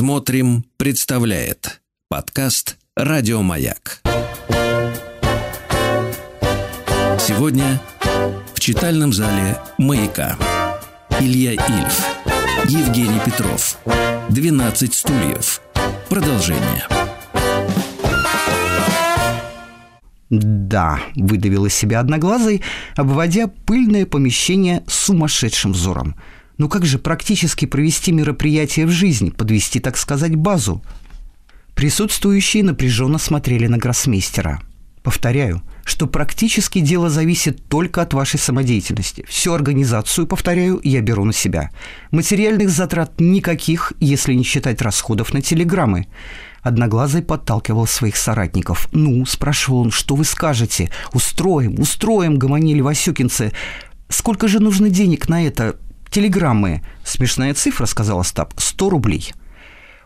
Смотрим, представляет подкаст Радиомаяк. Сегодня в читальном зале Маяка. Илья Ильф, Евгений Петров. 12 стульев. Продолжение. «Да», — выдавил из себя одноглазый, обводя пыльное помещение сумасшедшим взором. «Ну как же практически провести мероприятие в жизнь, подвести, так сказать, базу?» Присутствующие напряженно смотрели на гроссмейстера. Повторяю, что практически дело зависит только от вашей самодеятельности. Всю организацию, повторяю, я беру на себя. Материальных затрат никаких, если не считать расходов на телеграммы. Одноглазый подталкивал своих соратников. «Ну?» – спрашивал он, «что вы скажете?» «Устроим, устроим!» – гомонили васюкинцы. «Сколько же нужно денег на это?» «Телеграммы». «Смешная цифра», – сказал Остап. «Сто рублей».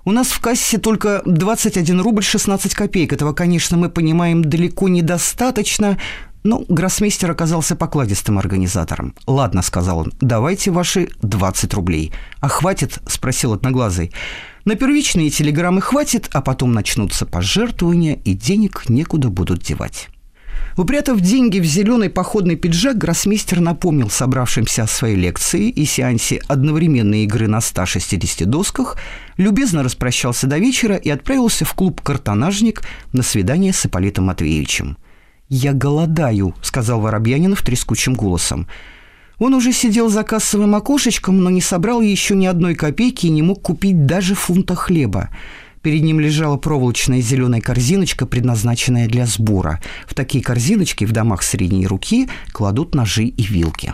У нас в кассе только 21 рубль 16 копеек. Этого, конечно, мы понимаем далеко недостаточно, но гроссмейстер оказался покладистым организатором. «Ладно», — сказал он, — «давайте ваши 20 рублей». «А хватит?» — спросил одноглазый. На первичные телеграммы хватит, а потом начнутся пожертвования, и денег некуда будут девать. Упрятав деньги в зеленый походный пиджак, гроссмейстер напомнил собравшимся о своей лекции и сеансе одновременной игры на 160 досках, любезно распрощался до вечера и отправился в клуб «Картонажник» на свидание с Ипполитом Матвеевичем. «Я голодаю», — сказал Воробьянинов трескучим голосом. Он уже сидел за кассовым окошечком, но не собрал еще ни одной копейки и не мог купить даже фунта хлеба. Перед ним лежала проволочная зеленая корзиночка, предназначенная для сбора. В такие корзиночки в домах средней руки кладут ножи и вилки.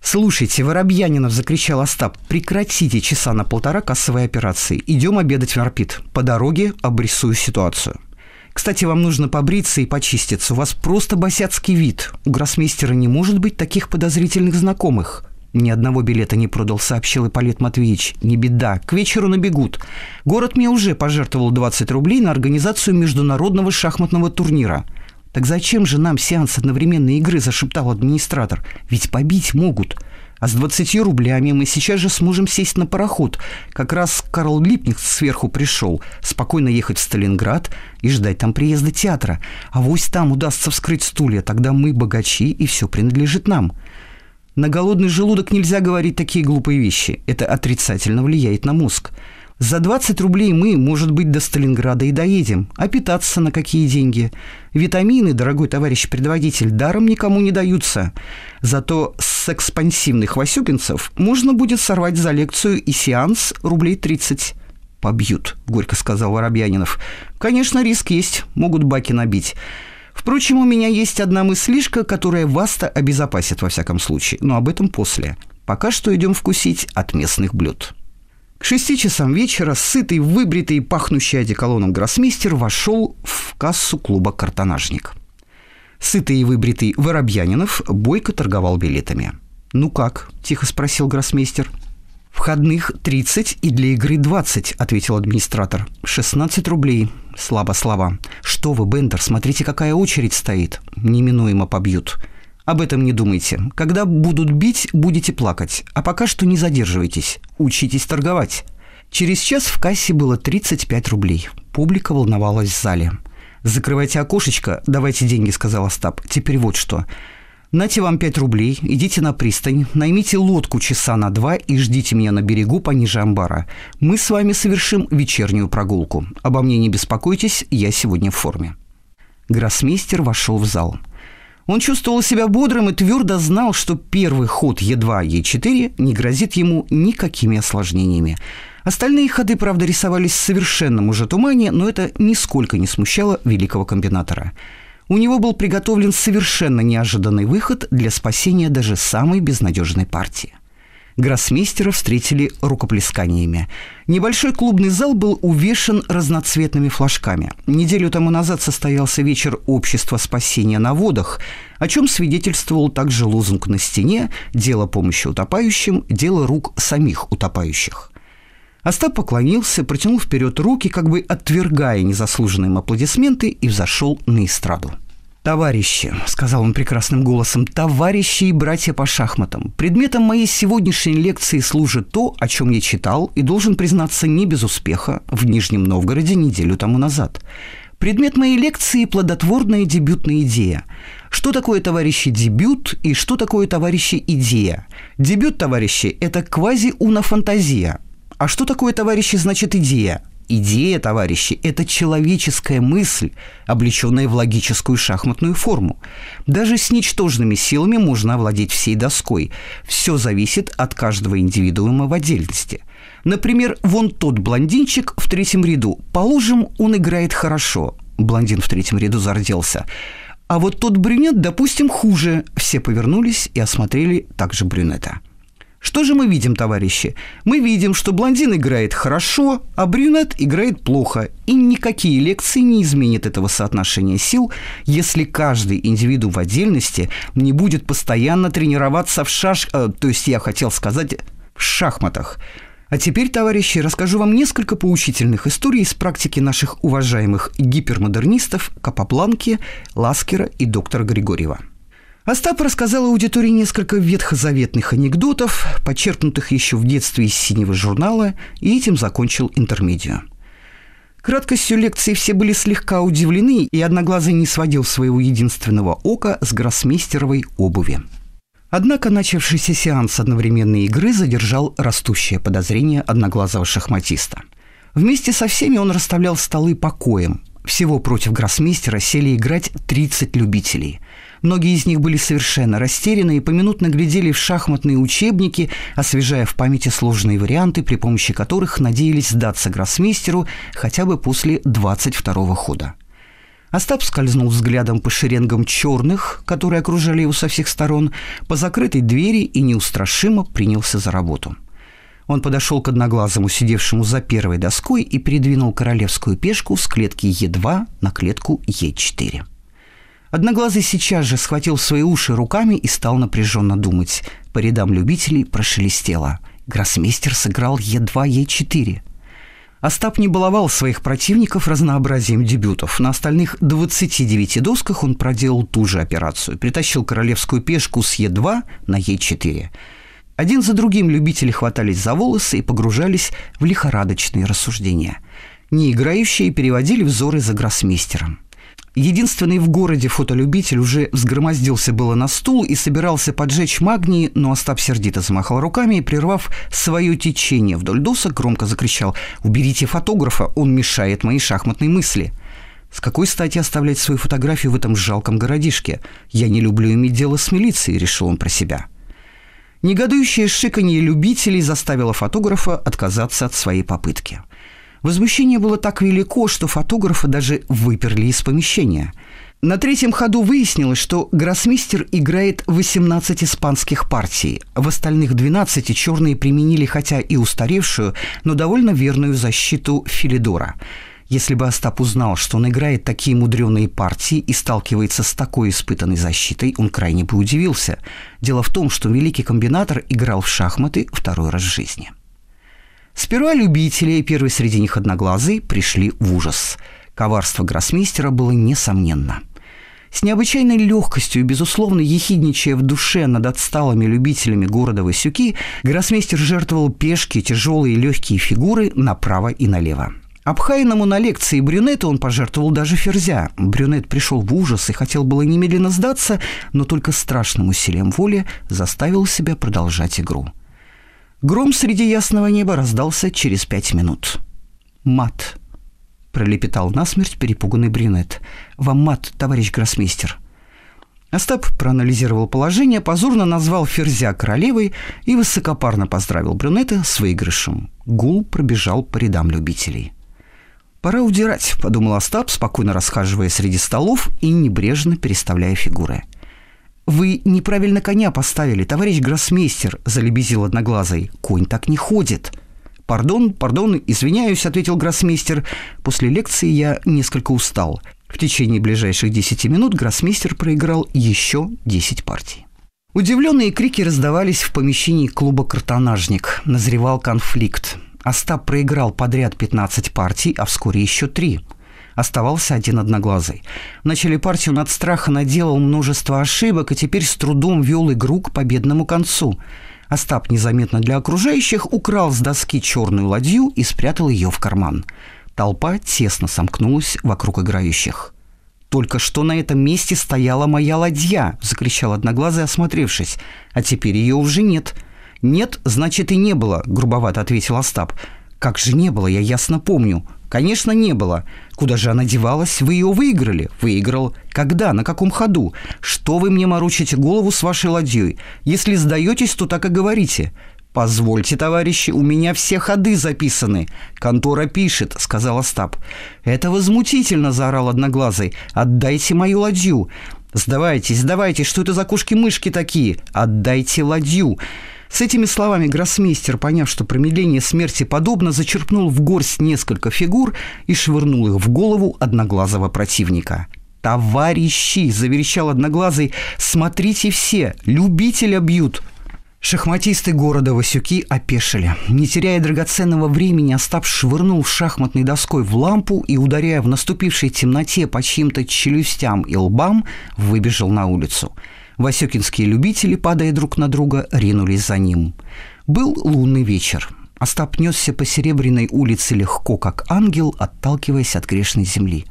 «Слушайте, Воробьянинов!» – закричал Остап. «Прекратите часа на полтора кассовой операции. Идем обедать в Арпит. По дороге обрисую ситуацию». Кстати, вам нужно побриться и почиститься. У вас просто босяцкий вид. У гроссмейстера не может быть таких подозрительных знакомых. Ни одного билета не продал, сообщил Ипполит Матвеевич. Не беда, к вечеру набегут. Город мне уже пожертвовал 20 рублей на организацию международного шахматного турнира. Так зачем же нам сеанс одновременной игры, зашептал администратор. Ведь побить могут. А с 20 рублями мы сейчас же сможем сесть на пароход. Как раз Карл Липник сверху пришел. Спокойно ехать в Сталинград и ждать там приезда театра. А вось там удастся вскрыть стулья, тогда мы богачи, и все принадлежит нам. На голодный желудок нельзя говорить такие глупые вещи. Это отрицательно влияет на мозг. За 20 рублей мы, может быть, до Сталинграда и доедем. А питаться на какие деньги? Витамины, дорогой товарищ предводитель, даром никому не даются. Зато с экспансивных васюкинцев можно будет сорвать за лекцию и сеанс рублей 30. «Побьют», — горько сказал Воробьянинов. «Конечно, риск есть, могут баки набить». Впрочем, у меня есть одна мыслишка, которая вас-то обезопасит во всяком случае, но об этом после. Пока что идем вкусить от местных блюд. К шести часам вечера сытый, выбритый, пахнущий одеколоном гроссмейстер вошел в кассу клуба «Картонажник». Сытый и выбритый Воробьянинов бойко торговал билетами. «Ну как?» – тихо спросил гроссмейстер. «Входных 30 и для игры 20», – ответил администратор. «16 рублей. Слабо слова. Что вы, Бендер, смотрите, какая очередь стоит. Неминуемо побьют». Об этом не думайте. Когда будут бить, будете плакать. А пока что не задерживайтесь. Учитесь торговать. Через час в кассе было 35 рублей. Публика волновалась в зале. «Закрывайте окошечко, давайте деньги», — сказал Остап. «Теперь вот что. Нате вам 5 рублей, идите на пристань, наймите лодку часа на два и ждите меня на берегу пониже амбара. Мы с вами совершим вечернюю прогулку. Обо мне не беспокойтесь, я сегодня в форме». Гроссмейстер вошел в зал – он чувствовал себя бодрым и твердо знал, что первый ход Е2, Е4 не грозит ему никакими осложнениями. Остальные ходы, правда, рисовались в совершенном уже тумане, но это нисколько не смущало великого комбинатора. У него был приготовлен совершенно неожиданный выход для спасения даже самой безнадежной партии. Гроссмейстера встретили рукоплесканиями. Небольшой клубный зал был увешан разноцветными флажками. Неделю тому назад состоялся вечер общества спасения на водах, о чем свидетельствовал также лозунг на стене «Дело помощи утопающим, дело рук самих утопающих». Остап поклонился, протянул вперед руки, как бы отвергая незаслуженные аплодисменты, и взошел на эстраду. «Товарищи», — сказал он прекрасным голосом, — «товарищи и братья по шахматам, предметом моей сегодняшней лекции служит то, о чем я читал и должен признаться не без успеха в Нижнем Новгороде неделю тому назад. Предмет моей лекции – плодотворная дебютная идея. Что такое, товарищи, дебют и что такое, товарищи, идея? Дебют, товарищи, это квази-уна-фантазия. А что такое, товарищи, значит идея? Идея, товарищи, это человеческая мысль, облеченная в логическую шахматную форму. Даже с ничтожными силами можно овладеть всей доской. Все зависит от каждого индивидуума в отдельности. Например, вон тот блондинчик в третьем ряду. Положим, он играет хорошо. Блондин в третьем ряду зарделся. А вот тот брюнет, допустим, хуже. Все повернулись и осмотрели также брюнета. Что же мы видим, товарищи? Мы видим, что блондин играет хорошо, а брюнет играет плохо. И никакие лекции не изменят этого соотношения сил, если каждый индивиду в отдельности не будет постоянно тренироваться в шаш... Э, то есть я хотел сказать в шахматах. А теперь, товарищи, расскажу вам несколько поучительных историй из практики наших уважаемых гипермодернистов Капапланки, Ласкера и доктора Григорьева – Остап рассказал аудитории несколько ветхозаветных анекдотов, почерпнутых еще в детстве из синего журнала, и этим закончил интермедиа. Краткостью лекции все были слегка удивлены, и Одноглазый не сводил своего единственного ока с гроссмейстеровой обуви. Однако начавшийся сеанс одновременной игры задержал растущее подозрение одноглазого шахматиста. Вместе со всеми он расставлял столы покоем. Всего против гроссмейстера сели играть 30 любителей – Многие из них были совершенно растеряны и поминутно глядели в шахматные учебники, освежая в памяти сложные варианты, при помощи которых надеялись сдаться гроссмейстеру хотя бы после 22-го хода. Остап скользнул взглядом по шеренгам черных, которые окружали его со всех сторон, по закрытой двери и неустрашимо принялся за работу. Он подошел к одноглазому, сидевшему за первой доской, и передвинул королевскую пешку с клетки Е2 на клетку Е4. Одноглазый сейчас же схватил свои уши руками и стал напряженно думать. По рядам любителей прошелестело. Гроссмейстер сыграл Е2, Е4. Остап не баловал своих противников разнообразием дебютов. На остальных 29 досках он проделал ту же операцию. Притащил королевскую пешку с Е2 на Е4. Один за другим любители хватались за волосы и погружались в лихорадочные рассуждения. Неиграющие переводили взоры за гроссмейстером. Единственный в городе фотолюбитель уже взгромоздился было на стул и собирался поджечь магний, но Остап сердито замахал руками и, прервав свое течение вдоль досок, громко закричал «Уберите фотографа, он мешает моей шахматной мысли». С какой стати оставлять свою фотографию в этом жалком городишке? Я не люблю иметь дело с милицией, решил он про себя. Негодующее шиканье любителей заставило фотографа отказаться от своей попытки – Возмущение было так велико, что фотографа даже выперли из помещения. На третьем ходу выяснилось, что гроссмейстер играет 18 испанских партий. В остальных 12 черные применили хотя и устаревшую, но довольно верную защиту Филидора. Если бы Остап узнал, что он играет такие мудреные партии и сталкивается с такой испытанной защитой, он крайне бы удивился. Дело в том, что великий комбинатор играл в шахматы второй раз в жизни – Сперва любители, первый среди них одноглазый, пришли в ужас. Коварство гроссмейстера было несомненно. С необычайной легкостью и, безусловно, ехидничая в душе над отсталыми любителями города Васюки, гроссмейстер жертвовал пешки, тяжелые и легкие фигуры направо и налево. Обхаянному на лекции брюнету он пожертвовал даже ферзя. Брюнет пришел в ужас и хотел было немедленно сдаться, но только страшным усилием воли заставил себя продолжать игру – Гром среди ясного неба раздался через пять минут. «Мат», — пролепетал насмерть перепуганный брюнет. «Вам мат, товарищ гроссмейстер». Остап проанализировал положение, позорно назвал Ферзя королевой и высокопарно поздравил брюнета с выигрышем. Гул пробежал по рядам любителей. «Пора удирать», — подумал Остап, спокойно расхаживая среди столов и небрежно переставляя фигуры. «Вы неправильно коня поставили, товарищ гроссмейстер», – залебезил одноглазый. «Конь так не ходит». «Пардон, пардон, извиняюсь», – ответил гроссмейстер. «После лекции я несколько устал. В течение ближайших десяти минут гроссмейстер проиграл еще десять партий». Удивленные крики раздавались в помещении клуба «Картонажник». Назревал конфликт. Остап проиграл подряд 15 партий, а вскоре еще три. Оставался один одноглазый. В начале партии он от страха наделал множество ошибок и теперь с трудом вел игру к победному концу. Остап незаметно для окружающих украл с доски черную ладью и спрятал ее в карман. Толпа тесно сомкнулась вокруг играющих. «Только что на этом месте стояла моя ладья!» – закричал Одноглазый, осмотревшись. «А теперь ее уже нет». «Нет, значит, и не было», – грубовато ответил Остап. «Как же не было, я ясно помню. Конечно, не было. Куда же она девалась? Вы ее выиграли. Выиграл. Когда? На каком ходу? Что вы мне морочите голову с вашей ладьей? Если сдаетесь, то так и говорите. «Позвольте, товарищи, у меня все ходы записаны. Контора пишет», — сказал Остап. «Это возмутительно», — заорал Одноглазый. «Отдайте мою ладью». «Сдавайтесь, сдавайтесь, что это за кошки-мышки такие? Отдайте ладью». С этими словами гроссмейстер, поняв, что промедление смерти подобно, зачерпнул в горсть несколько фигур и швырнул их в голову одноглазого противника. «Товарищи!» – заверещал Одноглазый. «Смотрите все! Любителя бьют!» Шахматисты города Васюки опешили. Не теряя драгоценного времени, Остап швырнул шахматной доской в лампу и, ударяя в наступившей темноте по чьим-то челюстям и лбам, выбежал на улицу. Васюкинские любители, падая друг на друга, ринулись за ним. Был лунный вечер. Остап несся по Серебряной улице легко, как ангел, отталкиваясь от грешной земли.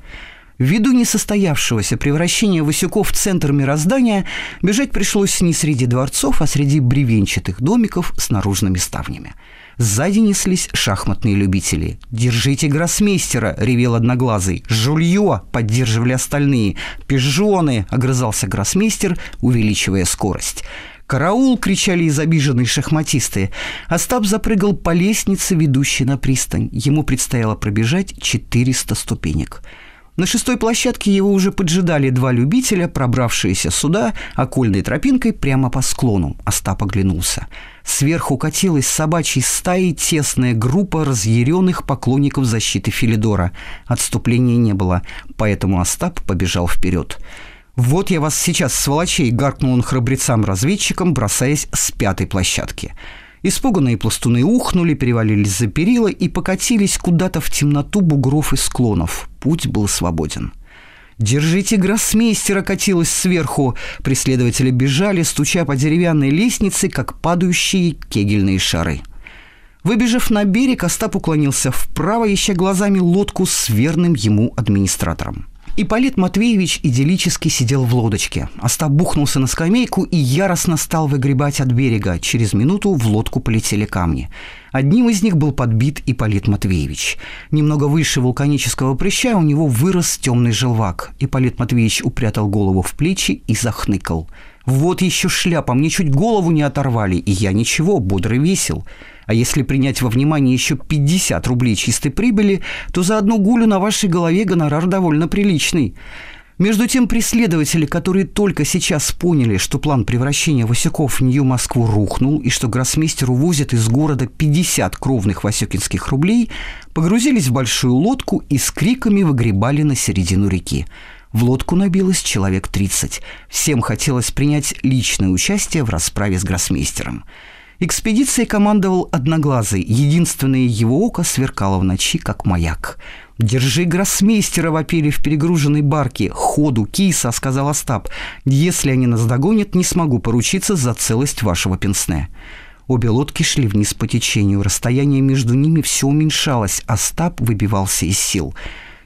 Ввиду несостоявшегося превращения Васюков в центр мироздания, бежать пришлось не среди дворцов, а среди бревенчатых домиков с наружными ставнями. Сзади неслись шахматные любители. «Держите гроссмейстера!» — ревел одноглазый. «Жулье!» — поддерживали остальные. «Пижоны!» — огрызался гроссмейстер, увеличивая скорость. «Караул!» — кричали из обиженные шахматисты. Остап запрыгал по лестнице, ведущей на пристань. Ему предстояло пробежать 400 ступенек. На шестой площадке его уже поджидали два любителя, пробравшиеся сюда окольной тропинкой прямо по склону. Остап оглянулся. Сверху катилась собачьей стаей тесная группа разъяренных поклонников защиты Филидора. Отступления не было, поэтому Остап побежал вперед. «Вот я вас сейчас, сволочей!» — гаркнул он храбрецам-разведчикам, бросаясь с пятой площадки. Испуганные пластуны ухнули, перевалились за перила и покатились куда-то в темноту бугров и склонов. Путь был свободен. «Держите гроссмейстера!» катилась сверху. Преследователи бежали, стуча по деревянной лестнице, как падающие кегельные шары. Выбежав на берег, Остап уклонился вправо, ища глазами лодку с верным ему администратором. Ипполит Матвеевич идиллически сидел в лодочке. Остап бухнулся на скамейку и яростно стал выгребать от берега. Через минуту в лодку полетели камни. Одним из них был подбит Ипполит Матвеевич. Немного выше вулканического прыща у него вырос темный желвак. Ипполит Матвеевич упрятал голову в плечи и захныкал. «Вот еще шляпа, мне чуть голову не оторвали, и я ничего, бодрый весел. А если принять во внимание еще 50 рублей чистой прибыли, то за одну гулю на вашей голове гонорар довольно приличный. Между тем преследователи, которые только сейчас поняли, что план превращения Васюков в Нью-Москву рухнул и что гроссмейстер увозит из города 50 кровных васюкинских рублей, погрузились в большую лодку и с криками выгребали на середину реки. В лодку набилось человек 30. Всем хотелось принять личное участие в расправе с гроссмейстером. Экспедицией командовал Одноглазый. Единственное его око сверкало в ночи, как маяк. «Держи гроссмейстера!» — вопили в перегруженной барке. «Ходу, киса!» — сказал Остап. «Если они нас догонят, не смогу поручиться за целость вашего пенсне». Обе лодки шли вниз по течению. Расстояние между ними все уменьшалось. Остап выбивался из сил.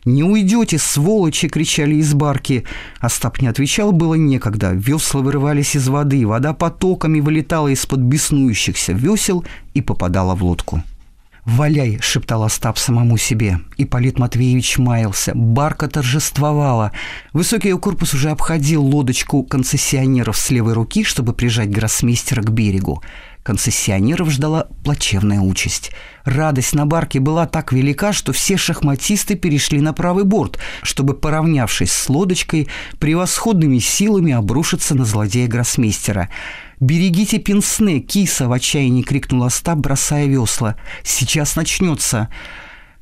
«Не уйдете, сволочи!» — кричали из барки. Остап не отвечал, было некогда. Весла вырывались из воды, вода потоками вылетала из-под беснующихся весел и попадала в лодку. «Валяй!» — шептал Остап самому себе. И Полит Матвеевич маялся. Барка торжествовала. Высокий ее корпус уже обходил лодочку концессионеров с левой руки, чтобы прижать гроссмейстера к берегу. Концессионеров ждала плачевная участь. Радость на барке была так велика, что все шахматисты перешли на правый борт, чтобы, поравнявшись с лодочкой, превосходными силами обрушиться на злодея гроссмейстера. «Берегите пенсне!» — киса в отчаянии крикнула Остап, бросая весла. «Сейчас начнется!»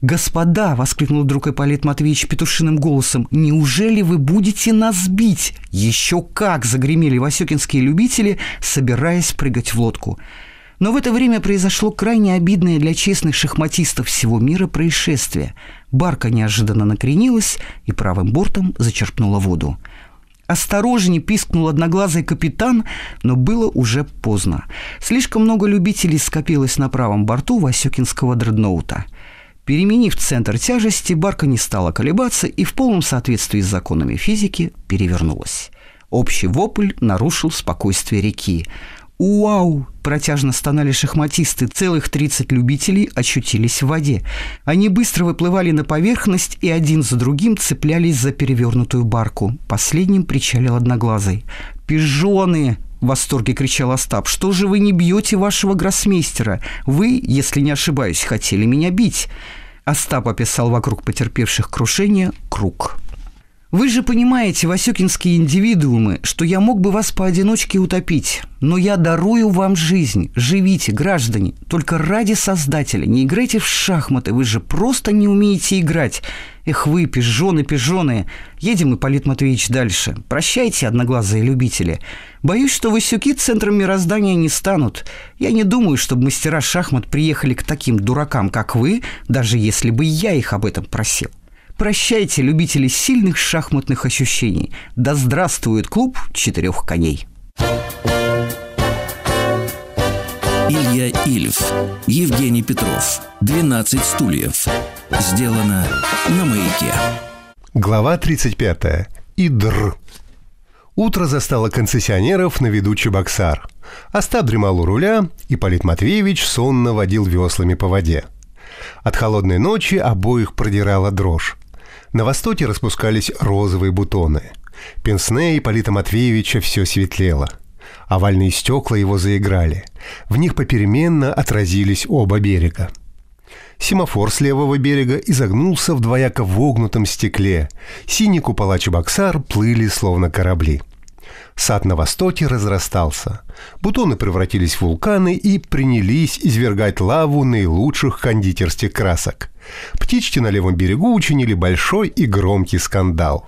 «Господа!» — воскликнул вдруг Ипполит Матвеевич петушиным голосом. «Неужели вы будете нас бить?» «Еще как!» — загремели васюкинские любители, собираясь прыгать в лодку. Но в это время произошло крайне обидное для честных шахматистов всего мира происшествие. Барка неожиданно накренилась и правым бортом зачерпнула воду. «Осторожней!» – пискнул одноглазый капитан, но было уже поздно. Слишком много любителей скопилось на правом борту Васюкинского дредноута. Переменив центр тяжести, барка не стала колебаться и в полном соответствии с законами физики перевернулась. Общий вопль нарушил спокойствие реки. «Уау!» – протяжно стонали шахматисты. Целых 30 любителей очутились в воде. Они быстро выплывали на поверхность и один за другим цеплялись за перевернутую барку. Последним причалил одноглазый. «Пижоны!» – в восторге кричал Остап. «Что же вы не бьете вашего гроссмейстера? Вы, если не ошибаюсь, хотели меня бить!» Остап описал вокруг потерпевших крушение круг. Вы же понимаете, васюкинские индивидуумы, что я мог бы вас поодиночке утопить, но я дарую вам жизнь. Живите, граждане, только ради Создателя. Не играйте в шахматы, вы же просто не умеете играть. Эх вы, пижоны, пижоны. Едем, Ипполит Матвеевич, дальше. Прощайте, одноглазые любители. Боюсь, что Васюки центром мироздания не станут. Я не думаю, чтобы мастера шахмат приехали к таким дуракам, как вы, даже если бы я их об этом просил. Прощайте, любители сильных шахматных ощущений. Да здравствует клуб четырех коней. Илья Ильф, Евгений Петров, 12 стульев. Сделано на маяке. Глава 35. Идр. Утро застало концессионеров на виду Чебоксар. Остап дремал у руля, и Полит Матвеевич сонно водил веслами по воде. От холодной ночи обоих продирала дрожь. На востоке распускались розовые бутоны. Пенсне Ипполита Матвеевича все светлело. Овальные стекла его заиграли. В них попеременно отразились оба берега. Семафор с левого берега изогнулся в двояко вогнутом стекле. Синие купола Чебоксар плыли, словно корабли. Сад на востоке разрастался. Бутоны превратились в вулканы и принялись извергать лаву наилучших кондитерских красок – Птички на левом берегу учинили большой и громкий скандал.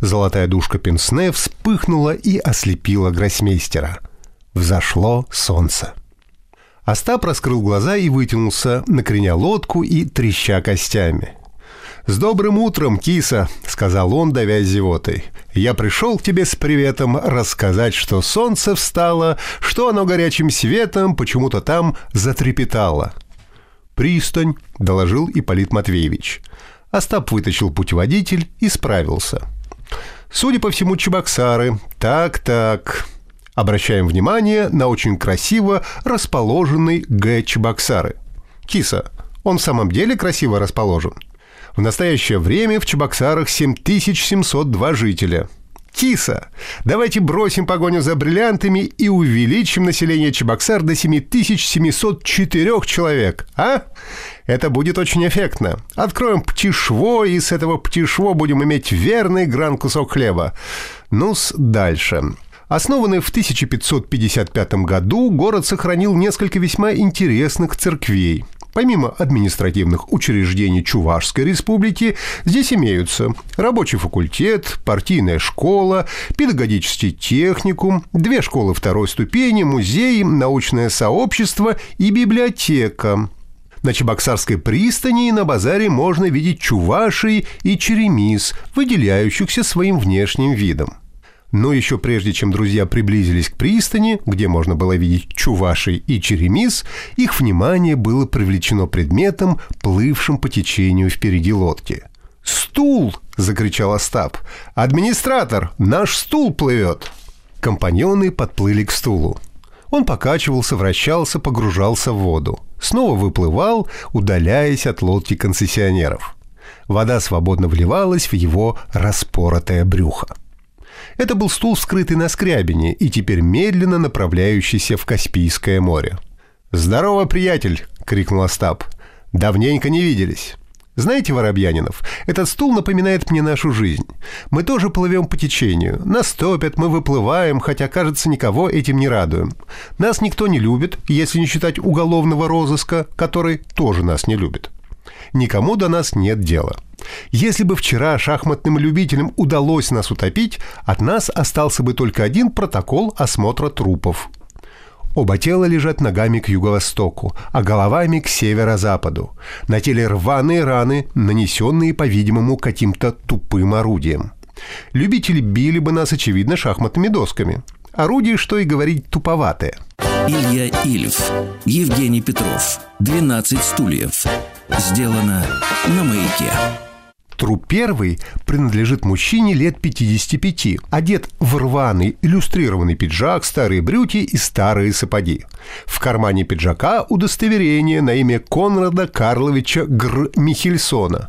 Золотая душка Пенсне вспыхнула и ослепила гроссмейстера. Взошло солнце. Остап раскрыл глаза и вытянулся, накреня лодку и треща костями. «С добрым утром, киса!» — сказал он, давясь зевотой. «Я пришел к тебе с приветом рассказать, что солнце встало, что оно горячим светом почему-то там затрепетало». «Пристань», — доложил Ипполит Матвеевич. Остап вытащил путеводитель и справился. «Судя по всему, Чебоксары. Так-так. Обращаем внимание на очень красиво расположенный Г. Чебоксары. Киса, он в самом деле красиво расположен?» В настоящее время в Чебоксарах 7702 жителя. Киса, давайте бросим погоню за бриллиантами и увеличим население Чебоксар до 7704 человек, а? Это будет очень эффектно. Откроем птишво, и с этого птишво будем иметь верный гран кусок хлеба. Ну-с, дальше. Основанный в 1555 году, город сохранил несколько весьма интересных церквей – Помимо административных учреждений Чувашской республики, здесь имеются рабочий факультет, партийная школа, педагогический техникум, две школы второй ступени, музей, научное сообщество и библиотека. На Чебоксарской пристани и на базаре можно видеть чувашей и черемис, выделяющихся своим внешним видом. Но еще прежде, чем друзья приблизились к пристани, где можно было видеть Чуваши и Черемис, их внимание было привлечено предметом, плывшим по течению впереди лодки. «Стул!» – закричал Остап. «Администратор! Наш стул плывет!» Компаньоны подплыли к стулу. Он покачивался, вращался, погружался в воду. Снова выплывал, удаляясь от лодки концессионеров. Вода свободно вливалась в его распоротое брюхо. Это был стул, скрытый на скрябине и теперь медленно направляющийся в Каспийское море. «Здорово, приятель!» — крикнул Остап. «Давненько не виделись». Знаете, Воробьянинов, этот стул напоминает мне нашу жизнь. Мы тоже плывем по течению. Нас топят, мы выплываем, хотя, кажется, никого этим не радуем. Нас никто не любит, если не считать уголовного розыска, который тоже нас не любит. Никому до нас нет дела. Если бы вчера шахматным любителям удалось нас утопить, от нас остался бы только один протокол осмотра трупов. Оба тела лежат ногами к юго-востоку, а головами к северо-западу. На теле рваные раны, нанесенные, по-видимому, каким-то тупым орудием. Любители били бы нас, очевидно, шахматными досками. Орудие, что и говорить, туповатое. Илья Ильф, Евгений Петров, 12 стульев. Сделано на маяке. Труп первый принадлежит мужчине лет 55, одет в рваный иллюстрированный пиджак, старые брюки и старые сапоги. В кармане пиджака удостоверение на имя Конрада Карловича Гр. Михельсона.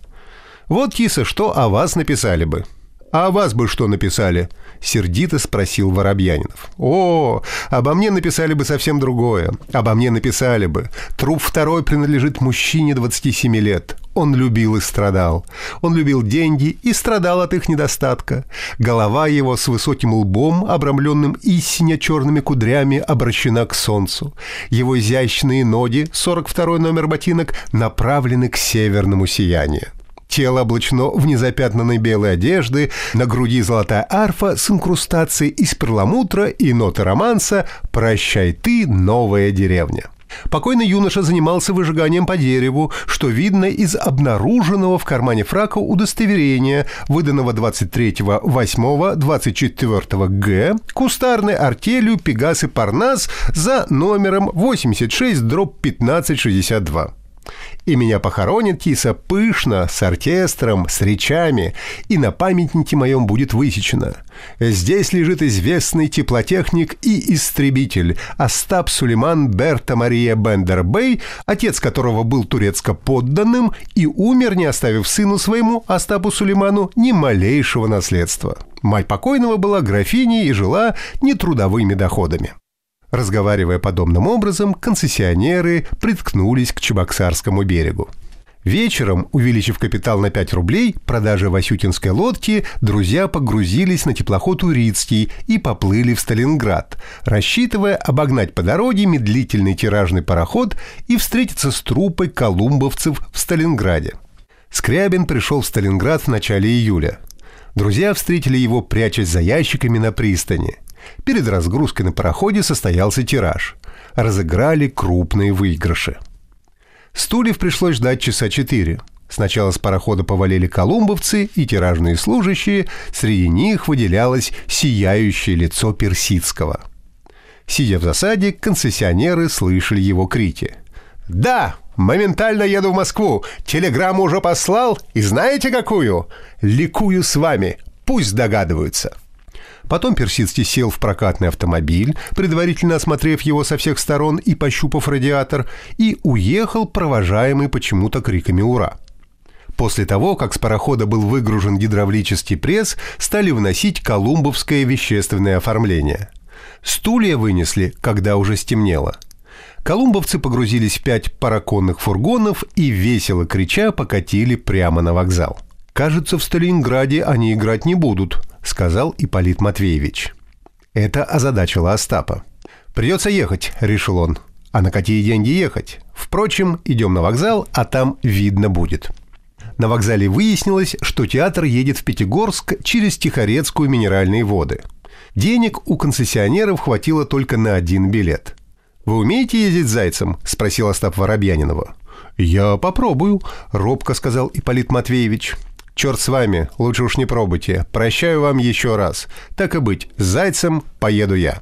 Вот, киса, что о вас написали бы. «А о вас бы что написали?» — сердито спросил Воробьянинов. «О, обо мне написали бы совсем другое. Обо мне написали бы. Труп второй принадлежит мужчине 27 лет. Он любил и страдал. Он любил деньги и страдал от их недостатка. Голова его с высоким лбом, обрамленным истинно черными кудрями, обращена к солнцу. Его изящные ноги, 42 номер ботинок, направлены к северному сиянию. Тело облачено в незапятнанной белой одежды, на груди золотая арфа с инкрустацией из перламутра и ноты романса «Прощай ты, новая деревня». Покойный юноша занимался выжиганием по дереву, что видно из обнаруженного в кармане фрака удостоверения, выданного 23.08.24 Г кустарной артелью Пегас и Парнас за номером 86 дробь 1562 и меня похоронит киса пышно, с оркестром, с речами, и на памятнике моем будет высечено. Здесь лежит известный теплотехник и истребитель Остап Сулейман Берта Мария Бендербей, отец которого был турецко-подданным и умер, не оставив сыну своему, Остапу Сулейману, ни малейшего наследства. Мать покойного была графиней и жила нетрудовыми доходами. Разговаривая подобным образом, концессионеры приткнулись к Чебоксарскому берегу. Вечером, увеличив капитал на 5 рублей, продажи Васютинской лодки, друзья погрузились на теплоход «Урицкий» и поплыли в Сталинград, рассчитывая обогнать по дороге медлительный тиражный пароход и встретиться с труппой колумбовцев в Сталинграде. Скрябин пришел в Сталинград в начале июля. Друзья встретили его, прячась за ящиками на пристани – Перед разгрузкой на пароходе состоялся тираж. Разыграли крупные выигрыши. Стульев пришлось ждать часа четыре. Сначала с парохода повалили колумбовцы и тиражные служащие, среди них выделялось сияющее лицо Персидского. Сидя в засаде, концессионеры слышали его крики. «Да, моментально еду в Москву! Телеграмму уже послал, и знаете какую? Ликую с вами, пусть догадываются!» Потом Персидский сел в прокатный автомобиль, предварительно осмотрев его со всех сторон и пощупав радиатор, и уехал, провожаемый почему-то криками «Ура!». После того, как с парохода был выгружен гидравлический пресс, стали выносить колумбовское вещественное оформление. Стулья вынесли, когда уже стемнело. Колумбовцы погрузились в пять параконных фургонов и, весело крича, покатили прямо на вокзал. Кажется, в Сталинграде они играть не будут, — сказал Ипполит Матвеевич. Это озадачило Остапа. «Придется ехать», — решил он. «А на какие деньги ехать? Впрочем, идем на вокзал, а там видно будет». На вокзале выяснилось, что театр едет в Пятигорск через Тихорецкую минеральные воды. Денег у концессионеров хватило только на один билет. «Вы умеете ездить зайцем?» – спросил Остап Воробьянинова. «Я попробую», – робко сказал Ипполит Матвеевич. Черт с вами, лучше уж не пробуйте. Прощаю вам еще раз. Так и быть, с зайцем поеду я.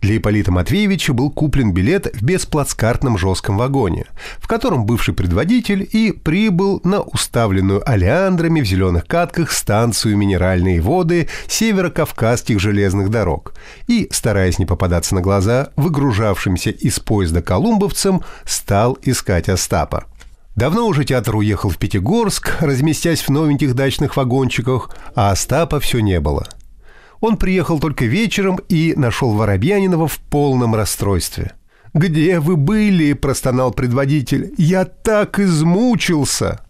Для Ипполита Матвеевича был куплен билет в бесплацкартном жестком вагоне, в котором бывший предводитель и прибыл на уставленную олеандрами в зеленых катках станцию минеральные воды северо-кавказских железных дорог и, стараясь не попадаться на глаза выгружавшимся из поезда колумбовцам, стал искать Остапа. Давно уже театр уехал в Пятигорск, разместясь в новеньких дачных вагончиках, а Остапа все не было. Он приехал только вечером и нашел Воробьянинова в полном расстройстве. «Где вы были?» – простонал предводитель. «Я так измучился!»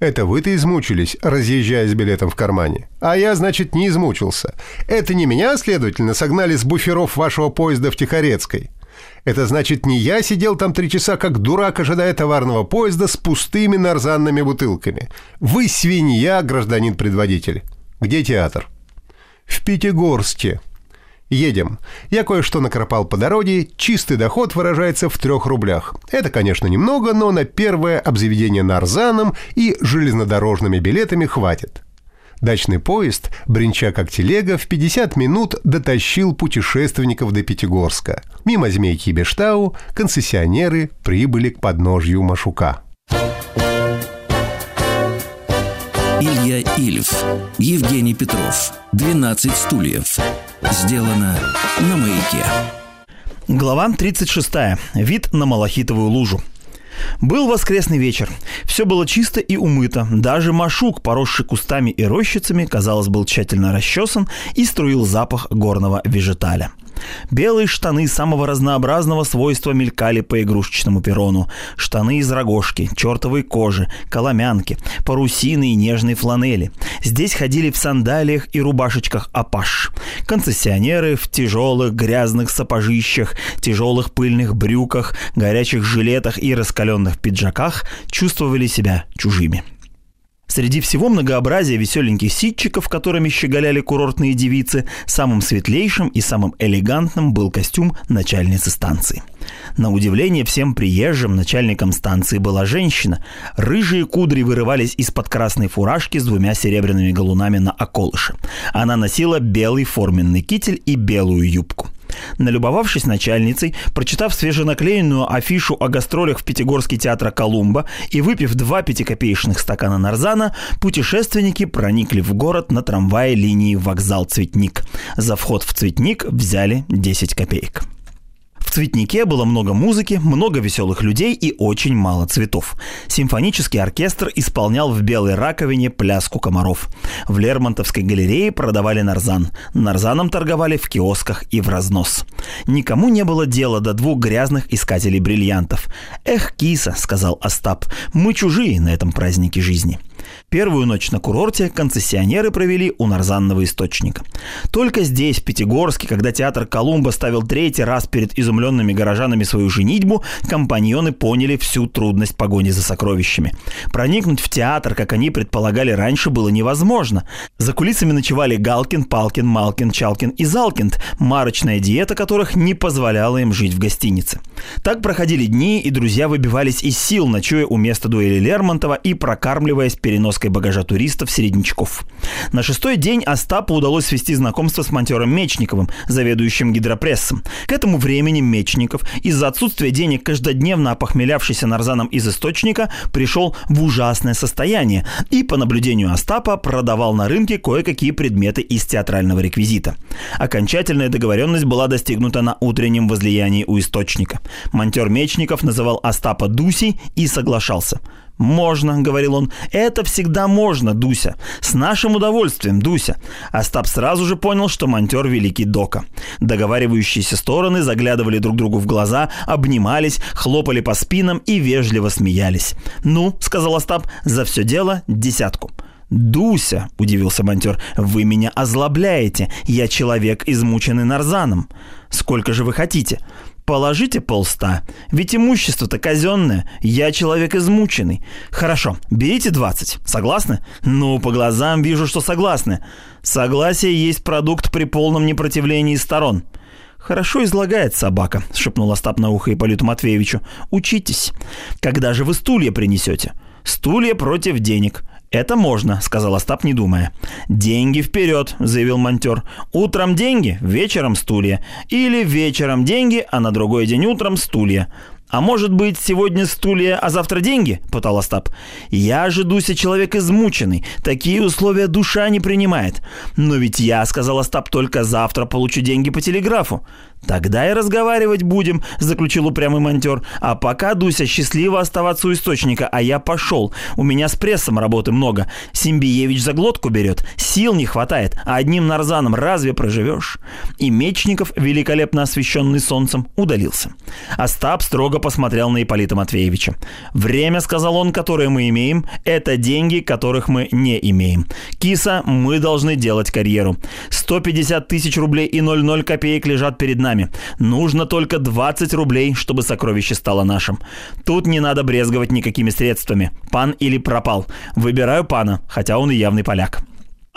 «Это вы-то измучились, разъезжая с билетом в кармане. А я, значит, не измучился. Это не меня, следовательно, согнали с буферов вашего поезда в Тихорецкой. Это значит, не я сидел там три часа, как дурак, ожидая товарного поезда с пустыми нарзанными бутылками. Вы свинья, гражданин предводитель. Где театр? В Пятигорске. Едем. Я кое-что накропал по дороге, чистый доход выражается в трех рублях. Это, конечно, немного, но на первое обзаведение нарзаном и железнодорожными билетами хватит. Дачный поезд, бренча как телега, в 50 минут дотащил путешественников до Пятигорска. Мимо Змейки Бештау концессионеры прибыли к подножью Машука. Илья Ильф, Евгений Петров, 12 стульев. Сделано на маяке. Глава 36. Вид на Малахитовую лужу. Был воскресный вечер. Все было чисто и умыто. Даже машук, поросший кустами и рощицами, казалось, был тщательно расчесан и струил запах горного вежеталя. Белые штаны самого разнообразного свойства мелькали по игрушечному перрону. Штаны из рогожки, чертовой кожи, коломянки, парусины и нежной фланели. Здесь ходили в сандалиях и рубашечках апаш. Концессионеры в тяжелых грязных сапожищах, тяжелых пыльных брюках, горячих жилетах и раскаленных пиджаках чувствовали себя чужими. Среди всего многообразия веселеньких ситчиков, которыми щеголяли курортные девицы, самым светлейшим и самым элегантным был костюм начальницы станции. На удивление всем приезжим начальником станции была женщина. Рыжие кудри вырывались из-под красной фуражки с двумя серебряными галунами на околыше. Она носила белый форменный китель и белую юбку. Налюбовавшись начальницей, прочитав свеженаклеенную афишу о гастролях в Пятигорский театр Колумба и выпив два пятикопеечных стакана нарзана, путешественники проникли в город на трамвае линии вокзал «Цветник». За вход в «Цветник» взяли 10 копеек. В цветнике было много музыки, много веселых людей и очень мало цветов. Симфонический оркестр исполнял в белой раковине пляску комаров. В Лермонтовской галерее продавали нарзан. Нарзаном торговали в киосках и в разнос. Никому не было дела до двух грязных искателей бриллиантов. «Эх, киса», — сказал Остап, — «мы чужие на этом празднике жизни». Первую ночь на курорте концессионеры провели у Нарзанного источника. Только здесь, в Пятигорске, когда театр Колумба ставил третий раз перед изумленными горожанами свою женитьбу, компаньоны поняли всю трудность погони за сокровищами. Проникнуть в театр, как они предполагали раньше, было невозможно. За кулисами ночевали Галкин, Палкин, Малкин, Чалкин и Залкинд, марочная диета которых не позволяла им жить в гостинице. Так проходили дни, и друзья выбивались из сил, ночуя у места дуэли Лермонтова и прокармливаясь переноской багажа туристов-середнячков. На шестой день Остапу удалось свести знакомство с монтером Мечниковым, заведующим гидропрессом. К этому времени Мечников, из-за отсутствия денег каждодневно опохмелявшийся нарзаном из источника, пришел в ужасное состояние и, по наблюдению Остапа, продавал на рынке кое-какие предметы из театрального реквизита. Окончательная договоренность была достигнута на утреннем возлиянии у источника. Монтер Мечников называл Остапа Дусей и соглашался – «Можно», — говорил он. «Это всегда можно, Дуся. С нашим удовольствием, Дуся». Остап сразу же понял, что монтер великий Дока. Договаривающиеся стороны заглядывали друг другу в глаза, обнимались, хлопали по спинам и вежливо смеялись. «Ну», — сказал Остап, — «за все дело десятку». «Дуся», — удивился монтер, — «вы меня озлобляете. Я человек, измученный нарзаном. Сколько же вы хотите?» Положите полста. Ведь имущество-то казенное. Я человек измученный. Хорошо, берите 20. Согласны? Ну, по глазам вижу, что согласны. Согласие есть продукт при полном непротивлении сторон. «Хорошо излагает собака», — шепнул Остап на ухо Ипполиту Матвеевичу. «Учитесь. Когда же вы стулья принесете?» «Стулья против денег. «Это можно», — сказал Остап, не думая. «Деньги вперед», — заявил монтер. «Утром деньги, вечером стулья. Или вечером деньги, а на другой день утром стулья. «А может быть, сегодня стулья, а завтра деньги?» – пытал Остап. «Я же, Дуся, человек измученный. Такие условия душа не принимает. Но ведь я, – сказал Остап, – только завтра получу деньги по телеграфу. «Тогда и разговаривать будем», — заключил упрямый монтер. «А пока, Дуся, счастливо оставаться у источника, а я пошел. У меня с прессом работы много. Симбиевич за глотку берет. Сил не хватает, а одним нарзаном разве проживешь?» И Мечников, великолепно освещенный солнцем, удалился. Остап строго посмотрел на Ипполита Матвеевича. «Время, — сказал он, — которое мы имеем, это деньги, которых мы не имеем. Киса, мы должны делать карьеру. 150 тысяч рублей и 00 копеек лежат перед нами нами. Нужно только 20 рублей, чтобы сокровище стало нашим. Тут не надо брезговать никакими средствами. Пан или пропал. Выбираю пана, хотя он и явный поляк.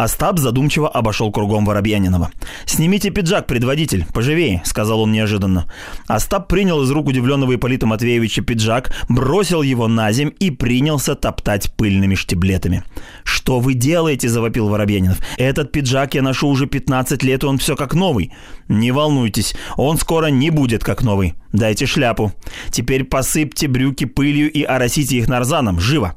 Остап задумчиво обошел кругом Воробьянинова. «Снимите пиджак, предводитель, поживее», — сказал он неожиданно. Остап принял из рук удивленного Ипполита Матвеевича пиджак, бросил его на земь и принялся топтать пыльными штиблетами. «Что вы делаете?» — завопил Воробьянинов. «Этот пиджак я ношу уже 15 лет, и он все как новый». «Не волнуйтесь, он скоро не будет как новый. Дайте шляпу. Теперь посыпьте брюки пылью и оросите их нарзаном. Живо!»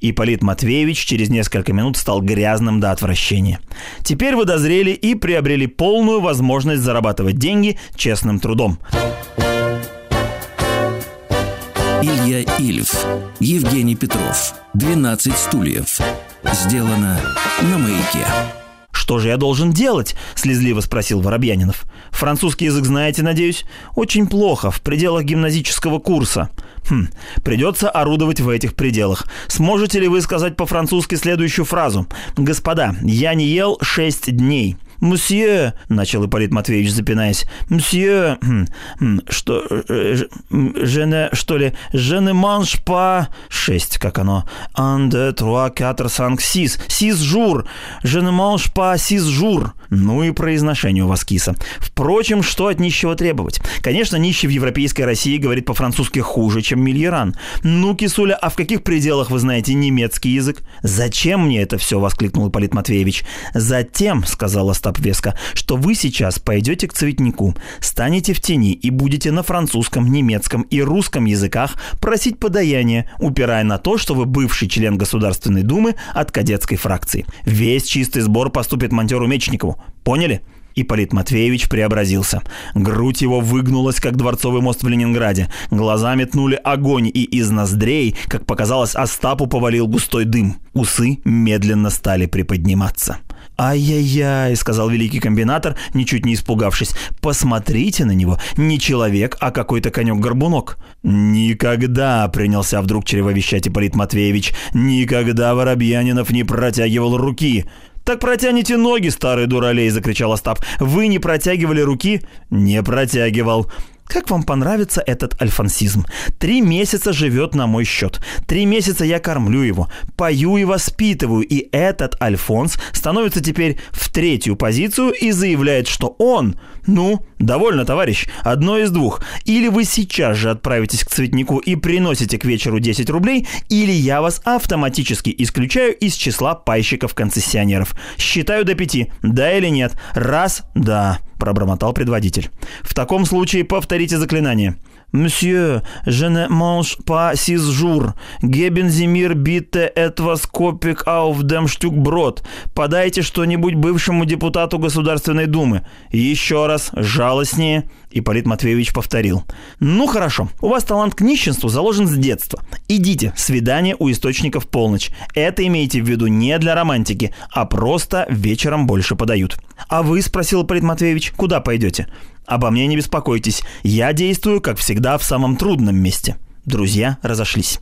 И Полит Матвеевич через несколько минут стал грязным до отвращения. Теперь вы дозрели и приобрели полную возможность зарабатывать деньги честным трудом. Илья Ильф, Евгений Петров, 12 стульев. Сделано на маяке. «Что же я должен делать?» – слезливо спросил Воробьянинов. «Французский язык знаете, надеюсь?» «Очень плохо, в пределах гимназического курса». «Хм, придется орудовать в этих пределах. Сможете ли вы сказать по-французски следующую фразу? Господа, я не ел шесть дней». «Мсье», — начал Ипполит Матвеевич, запинаясь, «мсье, хм, хм, что, э, жене, что ли, ne mange pas...» «Шесть, как оно?» «Un, deux, trois, quatre, cinq, six, six jours, je ne mange pas six jours». Ну и произношение у вас киса. Впрочем, что от нищего требовать? Конечно, нищий в европейской России говорит по-французски хуже, чем Мильеран. Ну, кисуля, а в каких пределах вы знаете немецкий язык? «Зачем мне это все?» — воскликнул Ипполит Матвеевич. «Затем», — сказал Остап Веска, «что вы сейчас пойдете к цветнику, станете в тени и будете на французском, немецком и русском языках просить подаяние, упирая на то, что вы бывший член Государственной Думы от кадетской фракции. Весь чистый сбор поступит монтеру Мечникову. Поняли?» Ипполит Матвеевич преобразился. Грудь его выгнулась, как дворцовый мост в Ленинграде. Глаза метнули огонь, и из ноздрей, как показалось, Остапу повалил густой дым. Усы медленно стали приподниматься. «Ай-яй-яй», — сказал великий комбинатор, ничуть не испугавшись. «Посмотрите на него. Не человек, а какой-то конек-горбунок». «Никогда», — принялся вдруг чревовещать Ипполит Матвеевич, «никогда Воробьянинов не протягивал руки». «Так протяните ноги, старый дуралей!» – закричал Остап. «Вы не протягивали руки?» «Не протягивал». Как вам понравится этот альфансизм? Три месяца живет на мой счет. Три месяца я кормлю его, пою и воспитываю, и этот Альфонс становится теперь в третью позицию и заявляет, что он... Ну, довольно, товарищ, одно из двух. Или вы сейчас же отправитесь к цветнику и приносите к вечеру 10 рублей, или я вас автоматически исключаю из числа пайщиков-концессионеров. Считаю до пяти. Да или нет? Раз, да пробормотал предводитель. «В таком случае повторите заклинание». «Мсье, je ne mange pas six jours. Geben Sie mir bitte etwas Kopik auf dem Stück Brot. Подайте что-нибудь бывшему депутату Государственной Думы. Еще раз, жалостнее». Ипполит Матвеевич повторил. «Ну хорошо, у вас талант к нищенству заложен с детства. Идите, свидание у источников полночь. Это имейте в виду не для романтики, а просто вечером больше подают». «А вы?» – спросил Ипполит Матвеевич. «Куда пойдете?» Обо мне не беспокойтесь, я действую, как всегда, в самом трудном месте. Друзья разошлись.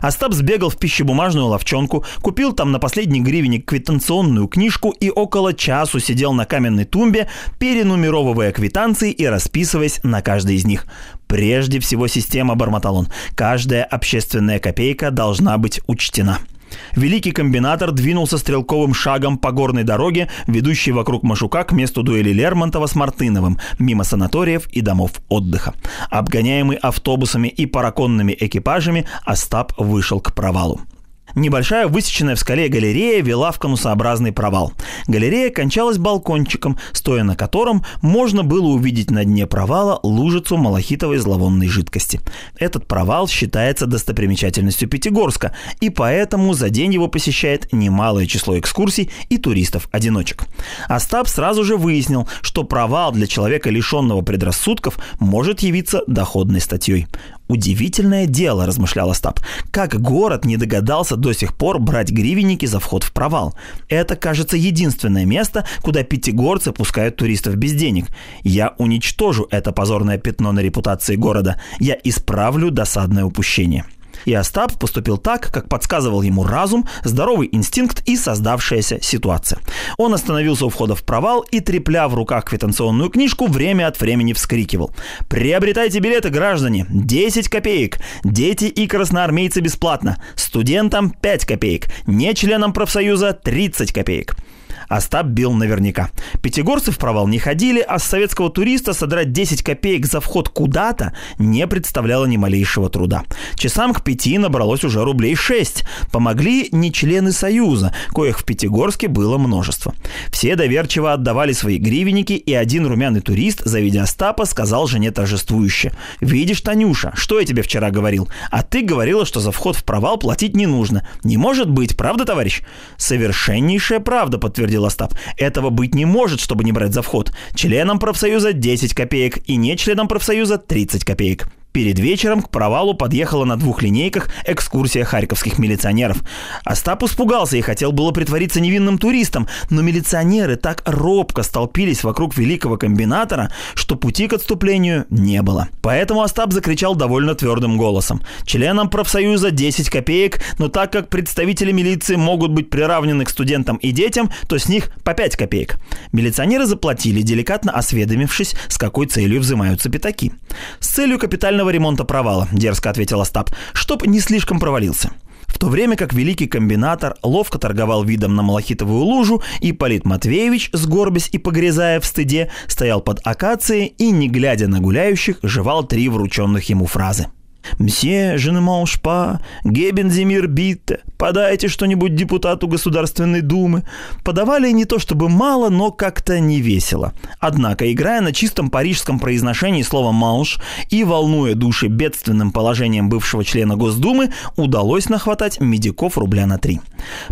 Остап сбегал в пищебумажную ловчонку, купил там на последний гривенник квитанционную книжку и около часу сидел на каменной тумбе, перенумеровывая квитанции и расписываясь на каждой из них. Прежде всего система, бормотал он, каждая общественная копейка должна быть учтена. Великий комбинатор двинулся стрелковым шагом по горной дороге, ведущей вокруг Машука к месту дуэли Лермонтова с Мартыновым, мимо санаториев и домов отдыха. Обгоняемый автобусами и параконными экипажами, Остап вышел к провалу. Небольшая высеченная в скале галерея вела в конусообразный провал. Галерея кончалась балкончиком, стоя на котором можно было увидеть на дне провала лужицу малахитовой зловонной жидкости. Этот провал считается достопримечательностью Пятигорска, и поэтому за день его посещает немалое число экскурсий и туристов-одиночек. Остап сразу же выяснил, что провал для человека, лишенного предрассудков, может явиться доходной статьей. Удивительное дело, размышлял Остап, как город не догадался до сих пор брать гривенники за вход в провал. Это, кажется, единственное место, куда пятигорцы пускают туристов без денег. Я уничтожу это позорное пятно на репутации города. Я исправлю досадное упущение. И Остап поступил так, как подсказывал ему разум, здоровый инстинкт и создавшаяся ситуация. Он остановился у входа в провал и, трепля в руках квитанционную книжку, время от времени вскрикивал. «Приобретайте билеты, граждане! 10 копеек! Дети и красноармейцы бесплатно! Студентам 5 копеек! Не членам профсоюза 30 копеек!» Остап бил наверняка. Пятигорцы в провал не ходили, а с советского туриста содрать 10 копеек за вход куда-то не представляло ни малейшего труда. Часам к пяти набралось уже рублей 6. Помогли не члены Союза, коих в Пятигорске было множество. Все доверчиво отдавали свои гривенники, и один румяный турист, завидя Остапа, сказал жене торжествующе. «Видишь, Танюша, что я тебе вчера говорил? А ты говорила, что за вход в провал платить не нужно. Не может быть, правда, товарищ?» «Совершеннейшая правда», подтвердил Остап. «Этого быть не может, чтобы не брать за вход. Членам профсоюза 10 копеек и не членам профсоюза 30 копеек». Перед вечером к провалу подъехала на двух линейках экскурсия харьковских милиционеров. Остап испугался и хотел было притвориться невинным туристом, но милиционеры так робко столпились вокруг великого комбинатора, что пути к отступлению не было. Поэтому Остап закричал довольно твердым голосом. Членам профсоюза 10 копеек, но так как представители милиции могут быть приравнены к студентам и детям, то с них по 5 копеек. Милиционеры заплатили, деликатно осведомившись, с какой целью взимаются пятаки. С целью капитального капитального ремонта провала», – дерзко ответил Остап, – «чтоб не слишком провалился». В то время как великий комбинатор ловко торговал видом на Малахитовую лужу, и Полит Матвеевич, сгорбясь и погрязая в стыде, стоял под акацией и, не глядя на гуляющих, жевал три врученных ему фразы. «Мсье, ne mange pas, Гебензимир Битте, подайте что-нибудь депутату Государственной Думы». Подавали не то чтобы мало, но как-то не весело. Однако, играя на чистом парижском произношении слова «маунш» и волнуя души бедственным положением бывшего члена Госдумы, удалось нахватать медиков рубля на три.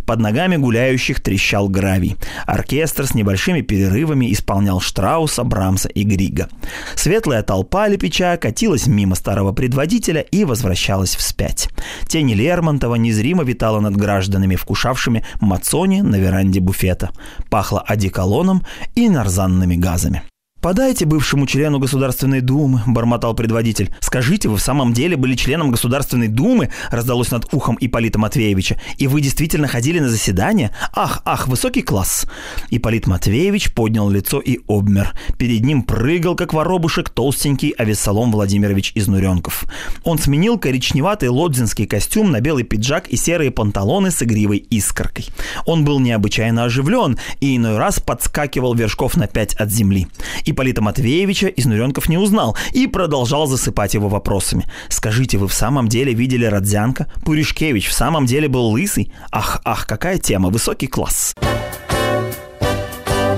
Под ногами гуляющих трещал гравий. Оркестр с небольшими перерывами исполнял Штрауса, Брамса и Грига. Светлая толпа лепеча катилась мимо старого предводителя и возвращалась вспять. Тень Лермонтова незримо витала над гражданами, вкушавшими мацони на веранде буфета. Пахло одеколоном и нарзанными газами. «Подайте бывшему члену Государственной Думы», – бормотал предводитель. «Скажите, вы в самом деле были членом Государственной Думы?» – раздалось над ухом Ипполита Матвеевича. «И вы действительно ходили на заседание? Ах, ах, высокий класс!» Ипполит Матвеевич поднял лицо и обмер. Перед ним прыгал, как воробушек, толстенький Авессалом Владимирович Изнуренков. Он сменил коричневатый лодзинский костюм на белый пиджак и серые панталоны с игривой искоркой. Он был необычайно оживлен и иной раз подскакивал вершков на пять от земли. Ипполита Матвеевича Изнуренков не узнал и продолжал засыпать его вопросами. «Скажите, вы в самом деле видели Родзянко? Пуришкевич в самом деле был лысый? Ах, ах, какая тема, высокий класс!»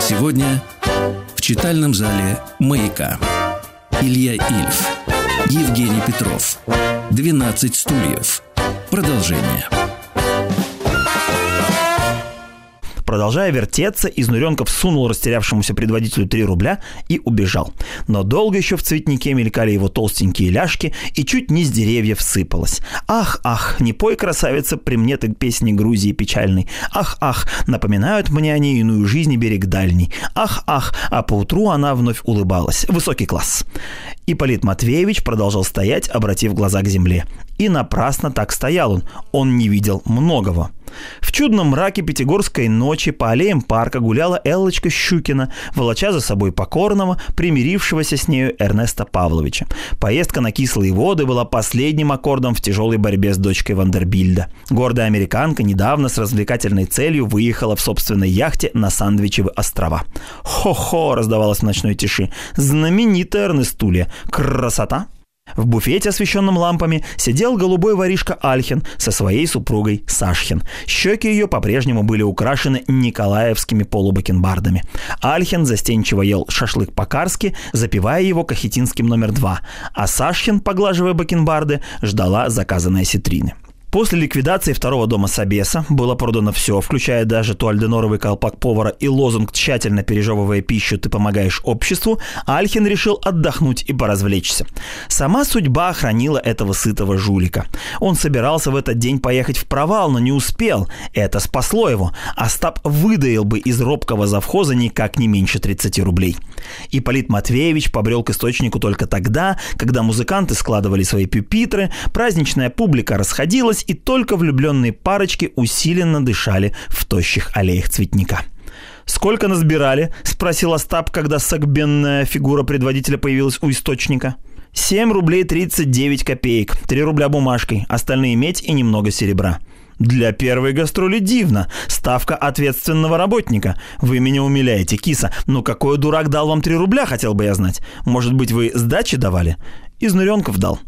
Сегодня в читальном зале «Маяка» Илья Ильф, Евгений Петров, 12 стульев. Продолжение. Продолжая вертеться, Изнуренков сунул растерявшемуся предводителю 3 рубля и убежал. Но долго еще в цветнике мелькали его толстенькие ляжки и чуть не с деревьев сыпалось. Ах, ах, не пой, красавица, при мне ты песни Грузии печальной. Ах, ах, напоминают мне они иную жизнь и берег дальний. Ах, ах, а поутру она вновь улыбалась. Высокий класс. Ипполит Матвеевич продолжал стоять, обратив глаза к земле. И напрасно так стоял он. Он не видел многого. В чудном мраке пятигорской ночи по аллеям парка гуляла Эллочка Щукина, волоча за собой покорного, примирившегося с нею Эрнеста Павловича. Поездка на кислые воды была последним аккордом в тяжелой борьбе с дочкой Вандербильда. Гордая американка недавно с развлекательной целью выехала в собственной яхте на Сандвичевы острова. «Хо-хо!» раздавалось в ночной тиши. «Знаменитая Эрнестулия! Красота!» В буфете, освещенном лампами, сидел голубой воришка Альхин со своей супругой Сашхин. Щеки ее по-прежнему были украшены николаевскими полубакенбардами. Альхин застенчиво ел шашлык по-карски, запивая его кахетинским номер два, а Сашхин, поглаживая бакенбарды, ждала заказанной ситрины. После ликвидации второго дома Собеса было продано все, включая даже туальденоровый колпак повара и лозунг «Тщательно пережевывая пищу, ты помогаешь обществу», Альхин решил отдохнуть и поразвлечься. Сама судьба охранила этого сытого жулика. Он собирался в этот день поехать в провал, но не успел. Это спасло его. Остап выдаил бы из робкого завхоза никак не меньше 30 рублей. Ипполит Матвеевич побрел к источнику только тогда, когда музыканты складывали свои пюпитры, праздничная публика расходилась, и только влюбленные парочки усиленно дышали в тощих аллеях цветника. «Сколько насбирали?» – спросил Остап, когда сагбенная фигура предводителя появилась у источника. «Семь рублей тридцать девять копеек, три рубля бумажкой, остальные медь и немного серебра». Для первой гастроли дивно. Ставка ответственного работника. Вы меня умиляете, киса. Ну какой дурак дал вам 3 рубля, хотел бы я знать. Может быть, вы сдачи давали? Из Нуренков дал.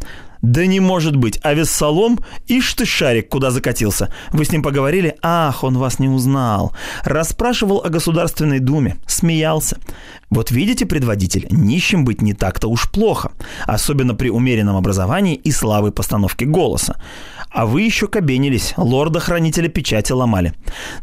Да не может быть, а Вессалом, ишь ты шарик, куда закатился. Вы с ним поговорили? Ах, он вас не узнал. Расспрашивал о Государственной Думе, смеялся. Вот видите, предводитель, нищим быть не так-то уж плохо, особенно при умеренном образовании и слабой постановке голоса. А вы еще кабенились, лорда-хранителя печати ломали.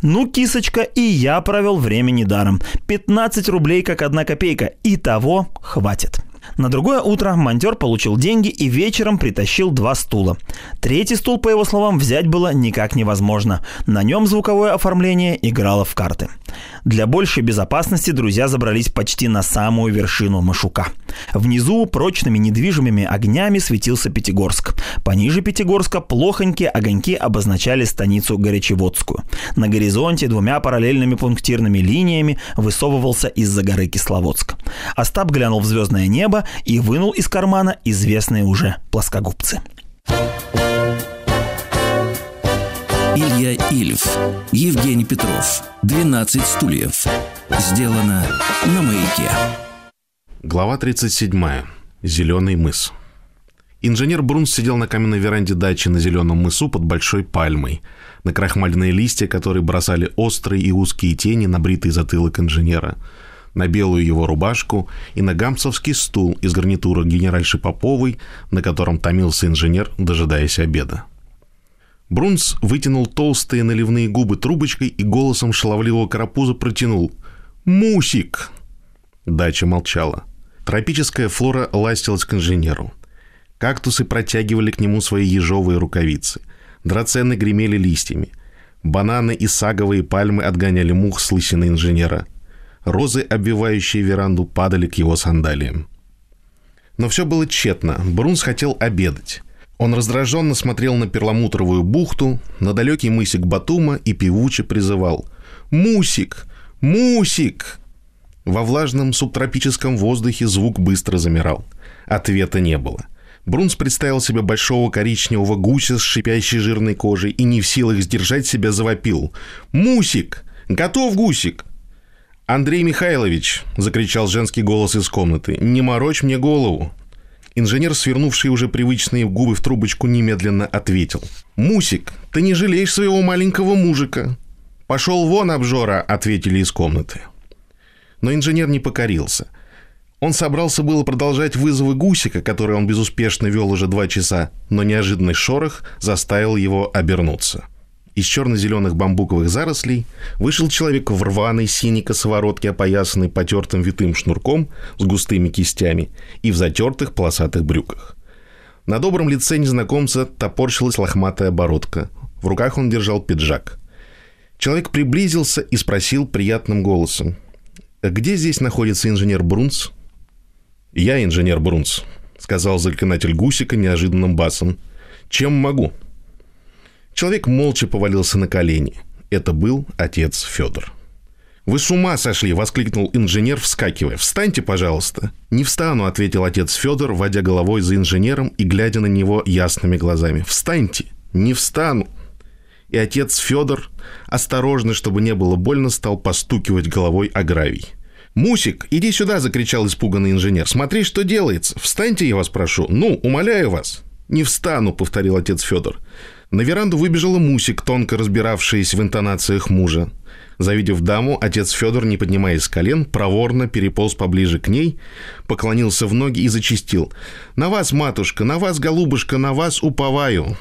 Ну, кисочка, и я провел время недаром. 15 рублей как одна копейка, и того хватит. На другое утро монтер получил деньги и вечером притащил два стула. Третий стул, по его словам, взять было никак невозможно. На нем звуковое оформление играло в карты. Для большей безопасности друзья забрались почти на самую вершину Машука. Внизу прочными недвижимыми огнями светился Пятигорск. Пониже Пятигорска плохонькие огоньки обозначали станицу Горячеводскую. На горизонте двумя параллельными пунктирными линиями высовывался из-за горы Кисловодск. Остап глянул в звездное небо и вынул из кармана известные уже плоскогубцы. Илья Ильф, Евгений Петров, 12 стульев. Сделано на маяке. Глава 37. Зеленый мыс. Инженер Брунс сидел на каменной веранде дачи на зеленом мысу под большой пальмой. На крахмальные листья, которые бросали острые и узкие тени на бритый затылок инженера. На белую его рубашку и на гамсовский стул из гарнитура генеральши Поповой, на котором томился инженер, дожидаясь обеда. Брунс вытянул толстые наливные губы трубочкой и голосом шаловливого карапуза протянул «Мусик!». Дача молчала. Тропическая флора ластилась к инженеру. Кактусы протягивали к нему свои ежовые рукавицы. Драцены гремели листьями. Бананы и саговые пальмы отгоняли мух с лысины инженера. Розы, обвивающие веранду, падали к его сандалиям. Но все было тщетно. Брунс хотел обедать. Он раздраженно смотрел на перламутровую бухту, на далекий мысик Батума и певуче призывал «Мусик! Мусик!» Во влажном субтропическом воздухе звук быстро замирал. Ответа не было. Брунс представил себе большого коричневого гуся с шипящей жирной кожей и не в силах сдержать себя завопил. «Мусик! Готов гусик!» «Андрей Михайлович!» — закричал женский голос из комнаты. «Не морочь мне голову! Инженер, свернувший уже привычные губы в трубочку, немедленно ответил. «Мусик, ты не жалеешь своего маленького мужика?» «Пошел вон, обжора!» — ответили из комнаты. Но инженер не покорился. Он собрался было продолжать вызовы гусика, которые он безуспешно вел уже два часа, но неожиданный шорох заставил его обернуться. Из черно-зеленых бамбуковых зарослей вышел человек в рваной синей косоворотке, опоясанной потертым витым шнурком с густыми кистями и в затертых полосатых брюках. На добром лице незнакомца топорщилась лохматая бородка. В руках он держал пиджак. Человек приблизился и спросил приятным голосом. «Где здесь находится инженер Брунс?» «Я инженер Брунс», — сказал заклинатель Гусика неожиданным басом. «Чем могу?» Человек молча повалился на колени. Это был отец Федор. «Вы с ума сошли!» — воскликнул инженер, вскакивая. «Встаньте, пожалуйста!» «Не встану», — ответил отец Федор, водя головой за инженером и глядя на него ясными глазами. «Встаньте!» «Не встану!» И отец Федор, осторожно, чтобы не было больно, стал постукивать головой о гравий. «Мусик, иди сюда!» — закричал испуганный инженер. «Смотри, что делается! Встаньте, я вас прошу! Ну, умоляю вас!» «Не встану!» — повторил отец Федор. На веранду выбежала Мусик, тонко разбиравшаяся в интонациях мужа. Завидев даму, отец Федор, не поднимаясь с колен, проворно переполз поближе к ней, поклонился в ноги и зачистил. «На вас, матушка, на вас, голубушка, на вас уповаю!»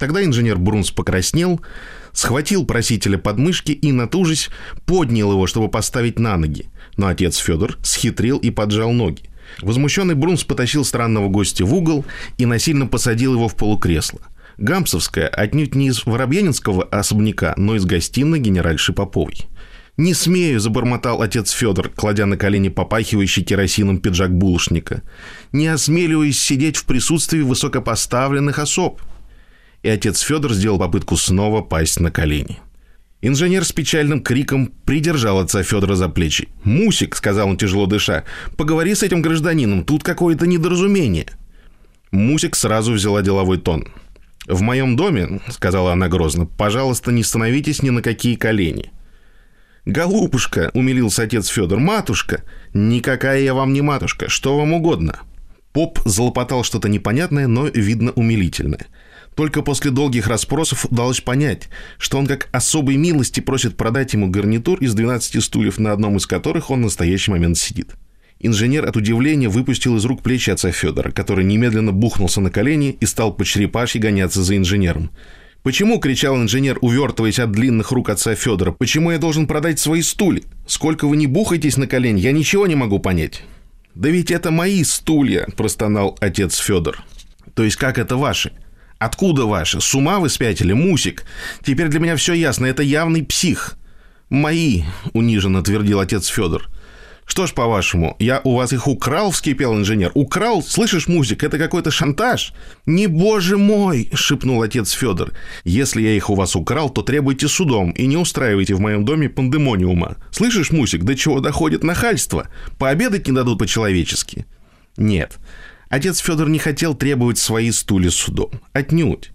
Тогда инженер Брунс покраснел, схватил просителя под мышки и, натужись, поднял его, чтобы поставить на ноги. Но отец Федор схитрил и поджал ноги. Возмущенный Брунс потащил странного гостя в угол и насильно посадил его в полукресло – Гамсовская отнюдь не из Воробьянинского особняка, но из гостиной генеральши Поповой. «Не смею», — забормотал отец Федор, кладя на колени попахивающий керосином пиджак булочника. «Не осмеливаюсь сидеть в присутствии высокопоставленных особ». И отец Федор сделал попытку снова пасть на колени. Инженер с печальным криком придержал отца Федора за плечи. «Мусик», — сказал он тяжело дыша, — «поговори с этим гражданином, тут какое-то недоразумение». Мусик сразу взяла деловой тон — «В моем доме, — сказала она грозно, — пожалуйста, не становитесь ни на какие колени». «Голубушка!» — умилился отец Федор. «Матушка!» «Никакая я вам не матушка. Что вам угодно?» Поп залопотал что-то непонятное, но, видно, умилительное. Только после долгих расспросов удалось понять, что он как особой милости просит продать ему гарнитур из 12 стульев, на одном из которых он в настоящий момент сидит. Инженер от удивления выпустил из рук плечи отца Федора, который немедленно бухнулся на колени и стал по черепашьи гоняться за инженером. «Почему?» – кричал инженер, увертываясь от длинных рук отца Федора. «Почему я должен продать свои стулья? Сколько вы не бухаетесь на колени, я ничего не могу понять». «Да ведь это мои стулья», – простонал отец Федор. «То есть как это ваши?» «Откуда ваши? С ума вы спятили, Мусик? Теперь для меня все ясно, это явный псих». «Мои», – униженно твердил отец Федор. Что ж, по-вашему, я у вас их украл, вскипел инженер. Украл? Слышишь, Музик, это какой-то шантаж. Не боже мой, шепнул отец Федор. Если я их у вас украл, то требуйте судом и не устраивайте в моем доме пандемониума. Слышишь, Мусик, до чего доходит нахальство? Пообедать не дадут по-человечески. Нет. Отец Федор не хотел требовать свои стулья судом. Отнюдь.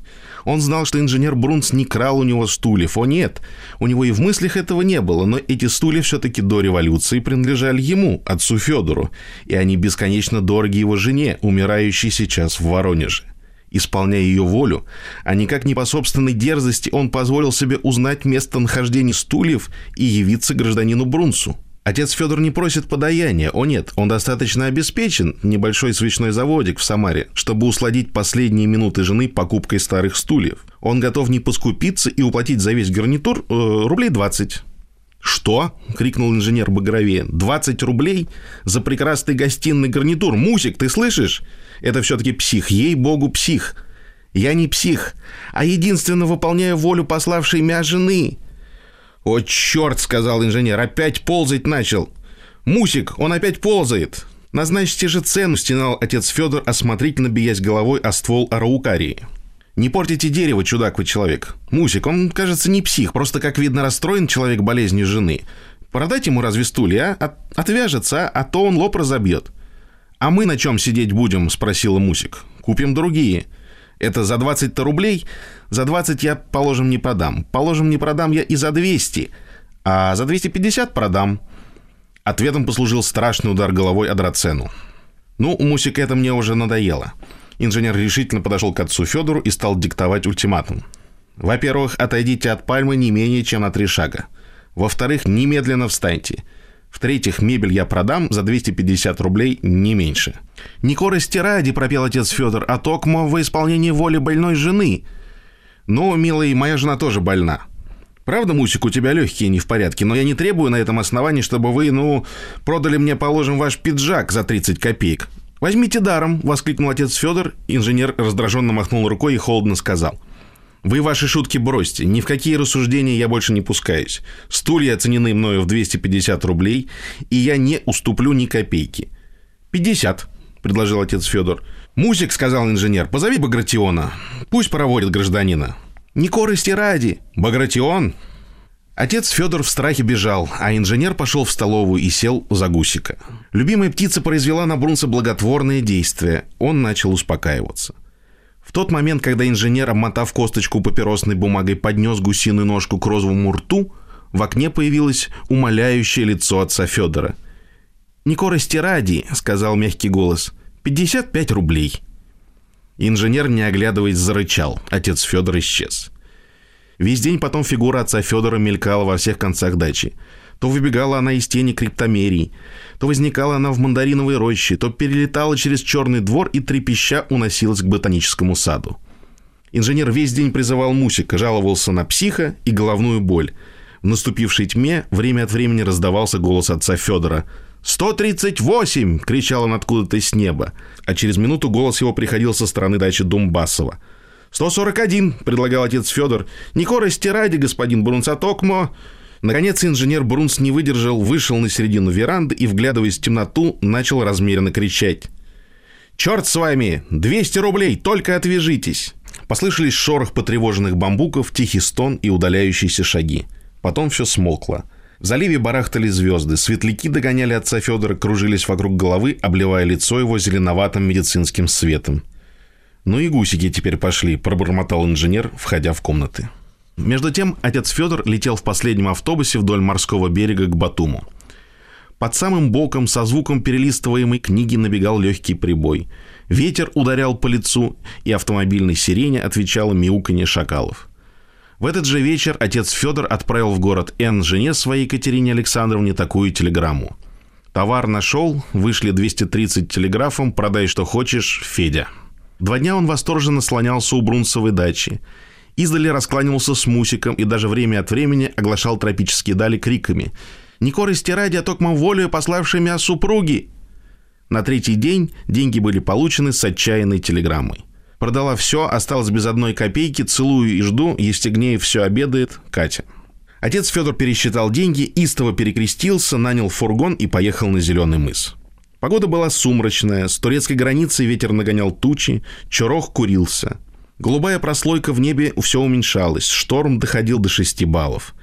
Он знал, что инженер Брунс не крал у него стульев. О нет, у него и в мыслях этого не было, но эти стулья все-таки до революции принадлежали ему, отцу Федору, и они бесконечно дороги его жене, умирающей сейчас в Воронеже. Исполняя ее волю, а никак не по собственной дерзости, он позволил себе узнать местонахождение стульев и явиться гражданину Брунсу. Отец Федор не просит подаяния. О нет, он достаточно обеспечен, небольшой свечной заводик в Самаре, чтобы усладить последние минуты жены покупкой старых стульев. Он готов не поскупиться и уплатить за весь гарнитур э, рублей 20. «Что?» — крикнул инженер Багрове. «20 рублей? За прекрасный гостиный гарнитур! Мусик, ты слышишь? Это все-таки псих, ей-богу, псих!» «Я не псих, а единственно выполняю волю пославшей меня жены. «О, черт!» — сказал инженер. «Опять ползать начал!» «Мусик, он опять ползает!» «Назначьте же цену!» — стенал отец Федор, осмотрительно биясь головой о ствол араукарии. «Не портите дерево, чудак вы человек. Мусик, он, кажется, не псих, просто, как видно, расстроен человек болезнью жены. Продать ему разве стулья, а? От, отвяжется, а то он лоб разобьет». «А мы на чем сидеть будем?» — спросила Мусик. «Купим другие». Это за 20-то рублей? За 20 я, положим, не продам. Положим, не продам я и за 200. А за 250 продам. Ответом послужил страшный удар головой о драцену. Ну, Мусик, это мне уже надоело. Инженер решительно подошел к отцу Федору и стал диктовать ультиматум. Во-первых, отойдите от пальмы не менее чем на три шага. Во-вторых, немедленно встаньте. В-третьих, мебель я продам за 250 рублей, не меньше. «Не корости ради», — пропел отец Федор, «а токмо во исполнении воли больной жены». «Ну, милый, моя жена тоже больна». Правда, Мусик, у тебя легкие не в порядке, но я не требую на этом основании, чтобы вы, ну, продали мне, положим, ваш пиджак за 30 копеек. Возьмите даром, воскликнул отец Федор. Инженер раздраженно махнул рукой и холодно сказал — вы ваши шутки бросьте. Ни в какие рассуждения я больше не пускаюсь. Стулья оценены мною в 250 рублей, и я не уступлю ни копейки. 50, предложил отец Федор. Мусик, сказал инженер, позови Багратиона. Пусть проводит гражданина. Не корости ради. Багратион. Отец Федор в страхе бежал, а инженер пошел в столовую и сел за гусика. Любимая птица произвела на Брунса благотворное действие. Он начал успокаиваться. Тот момент, когда инженер, обмотав косточку папиросной бумагой, поднес гусиную ножку к розовому рту, в окне появилось умоляющее лицо отца Федора. «Не корости ради», — сказал мягкий голос, — «55 рублей». Инженер, не оглядываясь, зарычал. Отец Федор исчез. Весь день потом фигура отца Федора мелькала во всех концах дачи. То выбегала она из тени криптомерии, то возникала она в мандариновой роще, то перелетала через черный двор и трепеща уносилась к ботаническому саду. Инженер весь день призывал Мусика, жаловался на психа и головную боль. В наступившей тьме время от времени раздавался голос отца Федора. «138!» — кричал он откуда-то с неба. А через минуту голос его приходил со стороны дачи Думбасова. «141!» — предлагал отец Федор. «Не корости ради, господин Брунцатокмо!» Наконец инженер Брунс не выдержал, вышел на середину веранды и, вглядываясь в темноту, начал размеренно кричать. «Черт с вами! 200 рублей! Только отвяжитесь!» Послышались шорох потревоженных бамбуков, тихий стон и удаляющиеся шаги. Потом все смолкло. В заливе барахтали звезды, светляки догоняли отца Федора, кружились вокруг головы, обливая лицо его зеленоватым медицинским светом. «Ну и гусики теперь пошли», – пробормотал инженер, входя в комнаты. Между тем, отец Федор летел в последнем автобусе вдоль морского берега к Батуму. Под самым боком со звуком перелистываемой книги набегал легкий прибой. Ветер ударял по лицу, и автомобильной сирене отвечало мяуканье шакалов. В этот же вечер отец Федор отправил в город Н жене своей Екатерине Александровне такую телеграмму. «Товар нашел, вышли 230 телеграфом, продай что хочешь, Федя». Два дня он восторженно слонялся у Брунцевой дачи. Издали раскланивался с Мусиком и даже время от времени оглашал тропические дали криками «Не корости ради, а токмом волею пославшей меня супруги!» На третий день деньги были получены с отчаянной телеграммой. Продала все, осталась без одной копейки, целую и жду, Евстигнеев все обедает, Катя. Отец Федор пересчитал деньги, истово перекрестился, нанял фургон и поехал на Зеленый мыс. Погода была сумрачная, с турецкой границы ветер нагонял тучи, чурох курился. Голубая прослойка в небе все уменьшалась, шторм доходил до 6 баллов.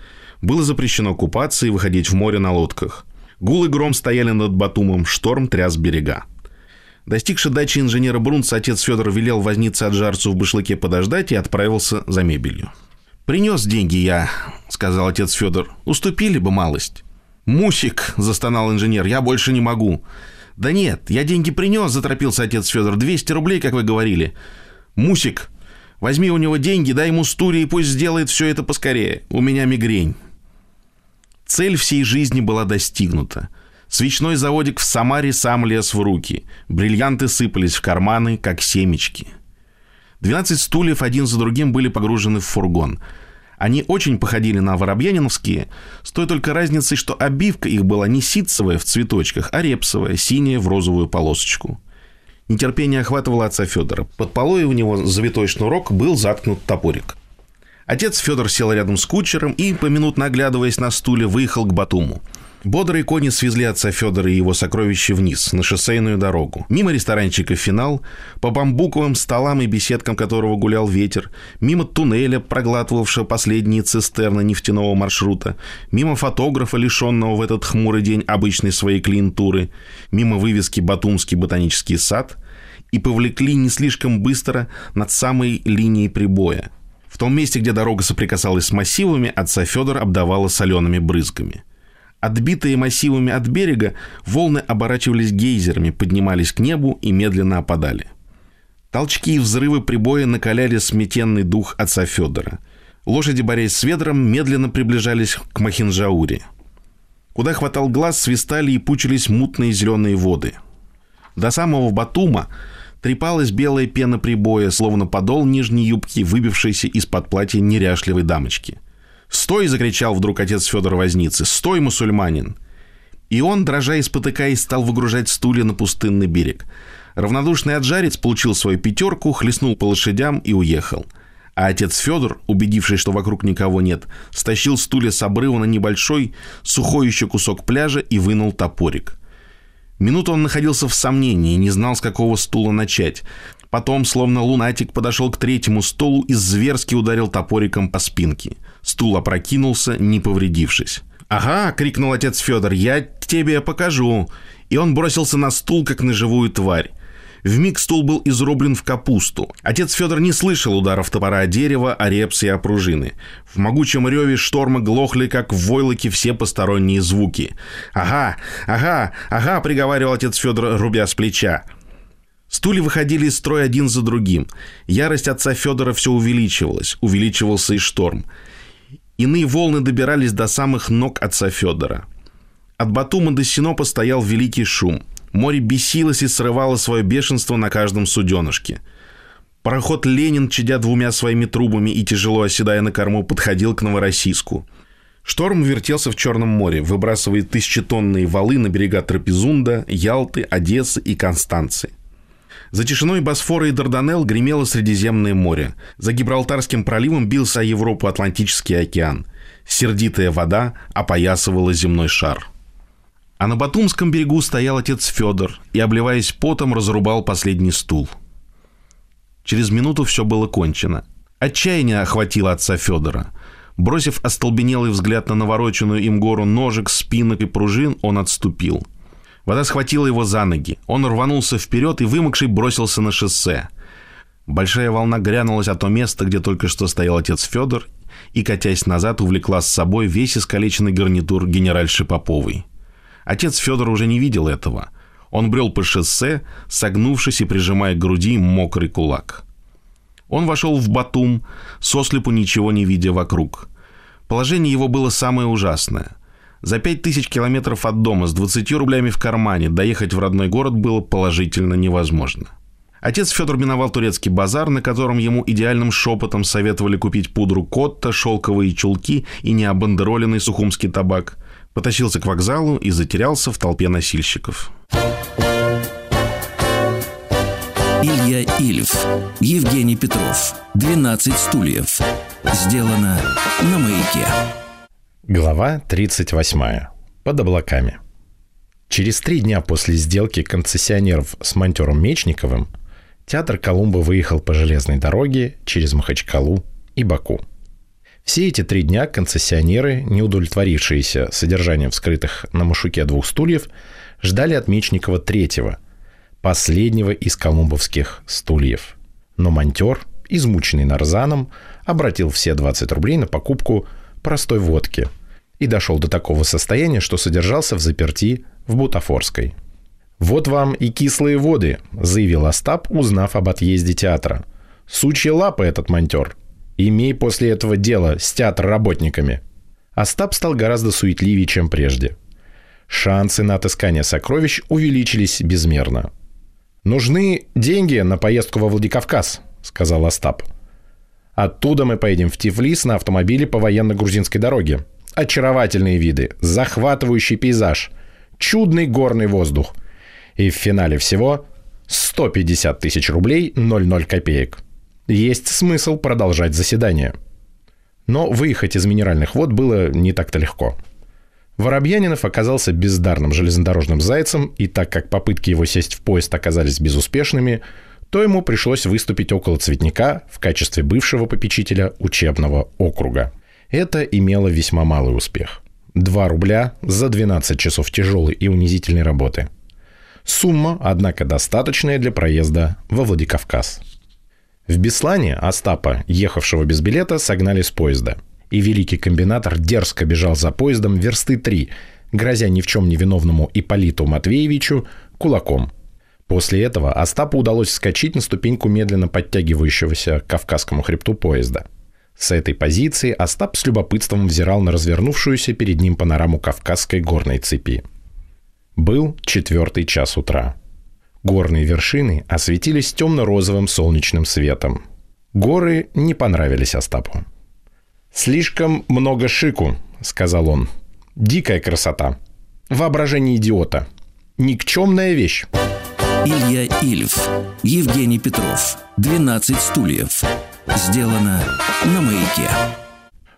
Было запрещено купаться и выходить в море на лодках. Гул и гром стояли над Батумом, шторм тряс берега. Достигший дачи инженера Брунца, отец Федор велел возниться от жарцу в башлыке подождать и отправился за мебелью. «Принес деньги я», — сказал отец Федор. «Уступили бы малость». «Мусик», — застонал инженер, — «я больше не могу». «Да нет, я деньги принес», — заторопился отец Федор. «200 рублей, как вы говорили». «Мусик, возьми у него деньги, дай ему стури и пусть сделает все это поскорее. У меня мигрень». Цель всей жизни была достигнута. Свечной заводик в Самаре сам лез в руки. Бриллианты сыпались в карманы, как семечки. 12 стульев один за другим были погружены в фургон. Они очень походили на воробьяниновские, с той только разницей, что обивка их была не ситцевая в цветочках, а репсовая, синяя в розовую полосочку. Нетерпение охватывало отца Федора. Под полой у него завитой шнурок был заткнут топорик. Отец Федор сел рядом с кучером и, поминутно оглядываясь на стуле, выехал к Батуму. Бодрые кони свезли отца Федора и его сокровища вниз, на шоссейную дорогу. Мимо ресторанчика «Финал», по бамбуковым столам и беседкам которого гулял ветер, мимо туннеля, проглатывавшего последние цистерны нефтяного маршрута, мимо фотографа, лишенного в этот хмурый день обычной своей клиентуры, мимо вывески «Батумский ботанический сад», и повлекли не слишком быстро над самой линией прибоя – в том месте, где дорога соприкасалась с массивами, отца Федора обдавала солеными брызгами. Отбитые массивами от берега, волны оборачивались гейзерами, поднимались к небу и медленно опадали. Толчки и взрывы прибоя накаляли сметенный дух отца Федора. Лошади, борясь с ветром, медленно приближались к Махинджауре. Куда хватал глаз, свистали и пучились мутные зеленые воды. До самого Батума трепалась белая пена прибоя, словно подол нижней юбки, выбившейся из-под платья неряшливой дамочки. «Стой!» — закричал вдруг отец Федор Возницы. «Стой, мусульманин!» И он, дрожа и спотыкаясь, стал выгружать стулья на пустынный берег. Равнодушный отжарец получил свою пятерку, хлестнул по лошадям и уехал. А отец Федор, убедившись, что вокруг никого нет, стащил стулья с обрыва на небольшой, сухой еще кусок пляжа и вынул топорик. Минуту он находился в сомнении не знал, с какого стула начать. Потом, словно лунатик, подошел к третьему столу и зверски ударил топориком по спинке. Стул опрокинулся, не повредившись. «Ага!» — крикнул отец Федор. «Я тебе покажу!» И он бросился на стул, как на живую тварь. В миг стул был изрублен в капусту. Отец Федор не слышал ударов топора о дерево, о репсы и о пружины. В могучем реве шторма глохли, как в войлоке, все посторонние звуки. «Ага, ага, ага!» — приговаривал отец Федор, рубя с плеча. Стулья выходили из строя один за другим. Ярость отца Федора все увеличивалась. Увеличивался и шторм. Иные волны добирались до самых ног отца Федора. От Батума до Синопа стоял великий шум. Море бесилось и срывало свое бешенство на каждом суденышке. Пароход «Ленин», чадя двумя своими трубами и тяжело оседая на корму, подходил к Новороссийску. Шторм вертелся в Черном море, выбрасывая тысячетонные валы на берега Трапезунда, Ялты, Одессы и Констанции. За тишиной Босфора и Дарданелл гремело Средиземное море. За Гибралтарским проливом бился о Европу Атлантический океан. Сердитая вода опоясывала земной шар. А на Батумском берегу стоял отец Федор и, обливаясь потом, разрубал последний стул. Через минуту все было кончено. Отчаяние охватило отца Федора. Бросив остолбенелый взгляд на навороченную им гору ножек, спинок и пружин, он отступил. Вода схватила его за ноги. Он рванулся вперед и, вымокший, бросился на шоссе. Большая волна грянулась о то место, где только что стоял отец Федор, и, катясь назад, увлекла с собой весь искалеченный гарнитур генеральши Поповой. Отец Федор уже не видел этого. Он брел по шоссе, согнувшись и прижимая к груди мокрый кулак. Он вошел в Батум, сослепу ничего не видя вокруг. Положение его было самое ужасное. За пять тысяч километров от дома с 20 рублями в кармане доехать в родной город было положительно невозможно. Отец Федор миновал турецкий базар, на котором ему идеальным шепотом советовали купить пудру Котта, шелковые чулки и необандероленный сухумский табак. Потащился к вокзалу и затерялся в толпе носильщиков. Илья Ильф, Евгений Петров, 12 стульев. Сделано на маяке. Глава 38. Под облаками. Через три дня после сделки концессионеров с монтером Мечниковым театр Колумба выехал по железной дороге через Махачкалу и Баку. Все эти три дня концессионеры, не удовлетворившиеся содержанием вскрытых на Машуке двух стульев, ждали от Мечникова третьего, последнего из колумбовских стульев. Но монтер, измученный нарзаном, обратил все 20 рублей на покупку простой водки и дошел до такого состояния, что содержался в заперти в Бутафорской. «Вот вам и кислые воды», — заявил Остап, узнав об отъезде театра. «Сучья лапа этот монтер. Имей после этого дело с театр-работниками». Остап стал гораздо суетливее, чем прежде. Шансы на отыскание сокровищ увеличились безмерно. «Нужны деньги на поездку во Владикавказ», — сказал Остап. «Оттуда мы поедем в Тифлис на автомобиле по военно-грузинской дороге. Очаровательные виды, захватывающий пейзаж, чудный горный воздух. И в финале всего 150 тысяч рублей 00 копеек. Есть смысл продолжать заседание. Но выехать из минеральных вод было не так-то легко. Воробьянинов оказался бездарным железнодорожным зайцем, и так как попытки его сесть в поезд оказались безуспешными, то ему пришлось выступить около цветника в качестве бывшего попечителя учебного округа. Это имело весьма малый успех. 2 рубля за 12 часов тяжелой и унизительной работы. Сумма, однако, достаточная для проезда во Владикавказ. В Беслане Остапа, ехавшего без билета, согнали с поезда. И великий комбинатор дерзко бежал за поездом версты три, грозя ни в чем не виновному Иполиту Матвеевичу кулаком. После этого Остапу удалось вскочить на ступеньку медленно подтягивающегося к Кавказскому хребту поезда – с этой позиции Остап с любопытством взирал на развернувшуюся перед ним панораму Кавказской горной цепи. Был четвертый час утра. Горные вершины осветились темно-розовым солнечным светом. Горы не понравились Остапу. «Слишком много шику», — сказал он. «Дикая красота. Воображение идиота. Никчемная вещь». Илья Ильф, Евгений Петров, 12 стульев. Сделано на маяке.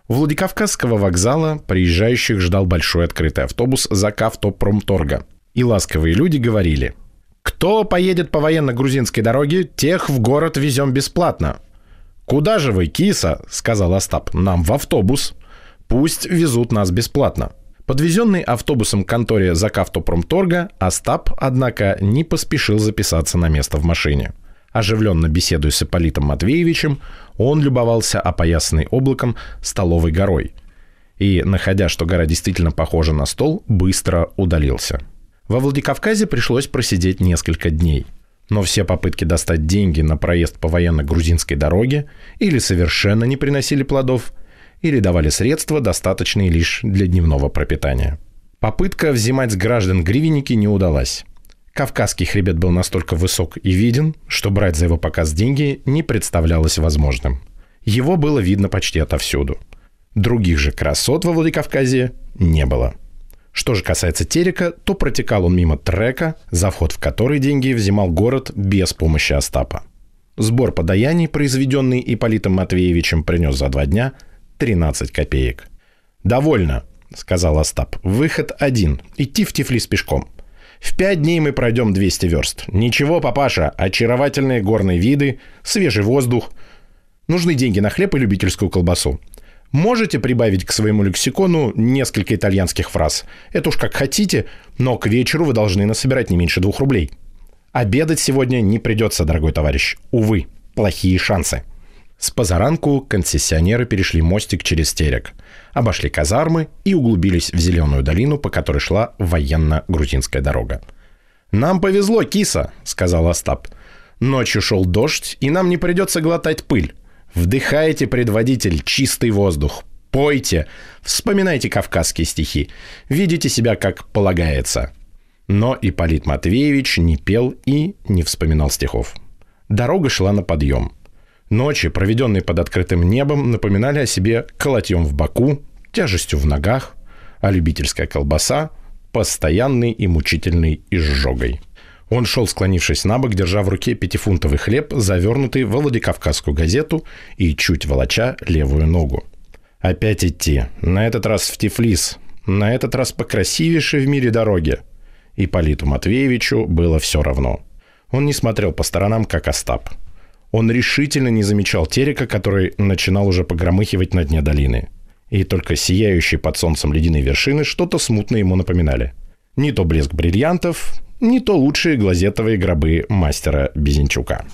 У Владикавказского вокзала приезжающих ждал большой открытый автобус Закавтопромторга. И ласковые люди говорили, «Кто поедет по военно-грузинской дороге, тех в город везем бесплатно». «Куда же вы, киса?» — сказал Остап. «Нам в автобус. Пусть везут нас бесплатно». Подвезенный автобусом к конторе Закавтопромторга, Остап, однако, не поспешил записаться на место в машине. Оживленно беседуя с Ипполитом Матвеевичем, он любовался опоясанной облаком столовой горой. И, находя, что гора действительно похожа на стол, быстро удалился. Во Владикавказе пришлось просидеть несколько дней. Но все попытки достать деньги на проезд по военно-грузинской дороге или совершенно не приносили плодов, или давали средства, достаточные лишь для дневного пропитания. Попытка взимать с граждан гривенники не удалась. Кавказский хребет был настолько высок и виден, что брать за его показ деньги не представлялось возможным. Его было видно почти отовсюду. Других же красот во Владикавказе не было. Что же касается Терека, то протекал он мимо трека, за вход в который деньги взимал город без помощи Остапа. Сбор подаяний, произведенный Иполитом Матвеевичем, принес за два дня 13 копеек. «Довольно», — сказал Остап. «Выход один. Идти в Тифлис пешком. В пять дней мы пройдем 200 верст. Ничего, папаша, очаровательные горные виды, свежий воздух. Нужны деньги на хлеб и любительскую колбасу. Можете прибавить к своему лексикону несколько итальянских фраз. Это уж как хотите, но к вечеру вы должны насобирать не меньше двух рублей. Обедать сегодня не придется, дорогой товарищ. Увы. плохие шансы. С позаранку концессионеры перешли мостик через Терек, обошли казармы и углубились в зеленую долину, по которой шла военно-грузинская дорога. «Нам повезло, киса», — сказал Остап. «Ночью шел дождь, и нам не придется глотать пыль. Вдыхайте, предводитель, чистый воздух. Пойте, вспоминайте кавказские стихи. Видите себя, как полагается». Но Ипполит Матвеевич не пел и не вспоминал стихов. Дорога шла на подъем. Ночи, проведенные под открытым небом, напоминали о себе колотьем в боку, тяжестью в ногах, а любительская колбаса – постоянной и мучительной изжогой. Он шел, склонившись на бок, держа в руке пятифунтовый хлеб, завернутый в Владикавказскую газету и чуть волоча левую ногу. Опять идти. На этот раз в Тифлис. На этот раз по красивейшей в мире дороге. И Политу Матвеевичу было все равно. Он не смотрел по сторонам, как Остап. Он решительно не замечал терека, который начинал уже погромыхивать на дне долины. И только сияющие под солнцем ледяные вершины что-то смутно ему напоминали. Не то блеск бриллиантов, не то лучшие глазетовые гробы мастера Безенчука.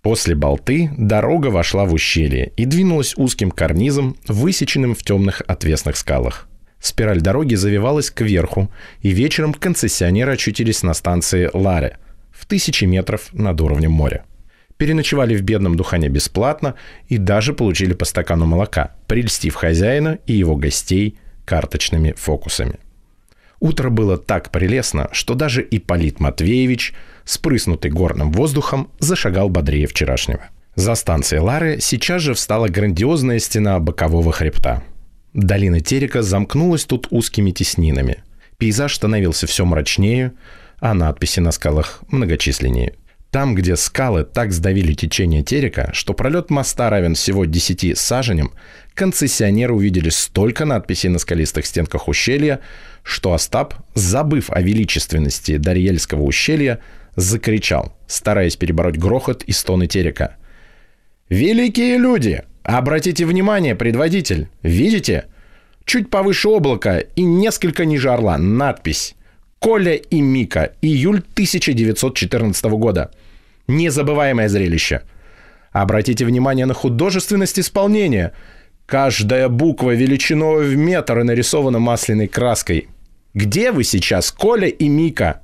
После болты дорога вошла в ущелье и двинулась узким карнизом, высеченным в темных отвесных скалах. Спираль дороги завивалась кверху, и вечером концессионеры очутились на станции Ларе в тысячи метров над уровнем моря. Переночевали в бедном Духане бесплатно и даже получили по стакану молока, прельстив хозяина и его гостей карточными фокусами. Утро было так прелестно, что даже Ипполит Матвеевич, спрыснутый горным воздухом, зашагал бодрее вчерашнего. За станцией Лары сейчас же встала грандиозная стена бокового хребта – Долина Терека замкнулась тут узкими теснинами. Пейзаж становился все мрачнее, а надписи на скалах многочисленнее. Там, где скалы так сдавили течение Терека, что пролет моста равен всего 10 саженям, концессионеры увидели столько надписей на скалистых стенках ущелья, что Остап, забыв о величественности Дарьельского ущелья, закричал, стараясь перебороть грохот и стоны Терека. «Великие люди! Обратите внимание, предводитель, видите? Чуть повыше облака и несколько ниже орла надпись «Коля и Мика. Июль 1914 года». Незабываемое зрелище. Обратите внимание на художественность исполнения. Каждая буква величиной в метр и нарисована масляной краской. Где вы сейчас, Коля и Мика?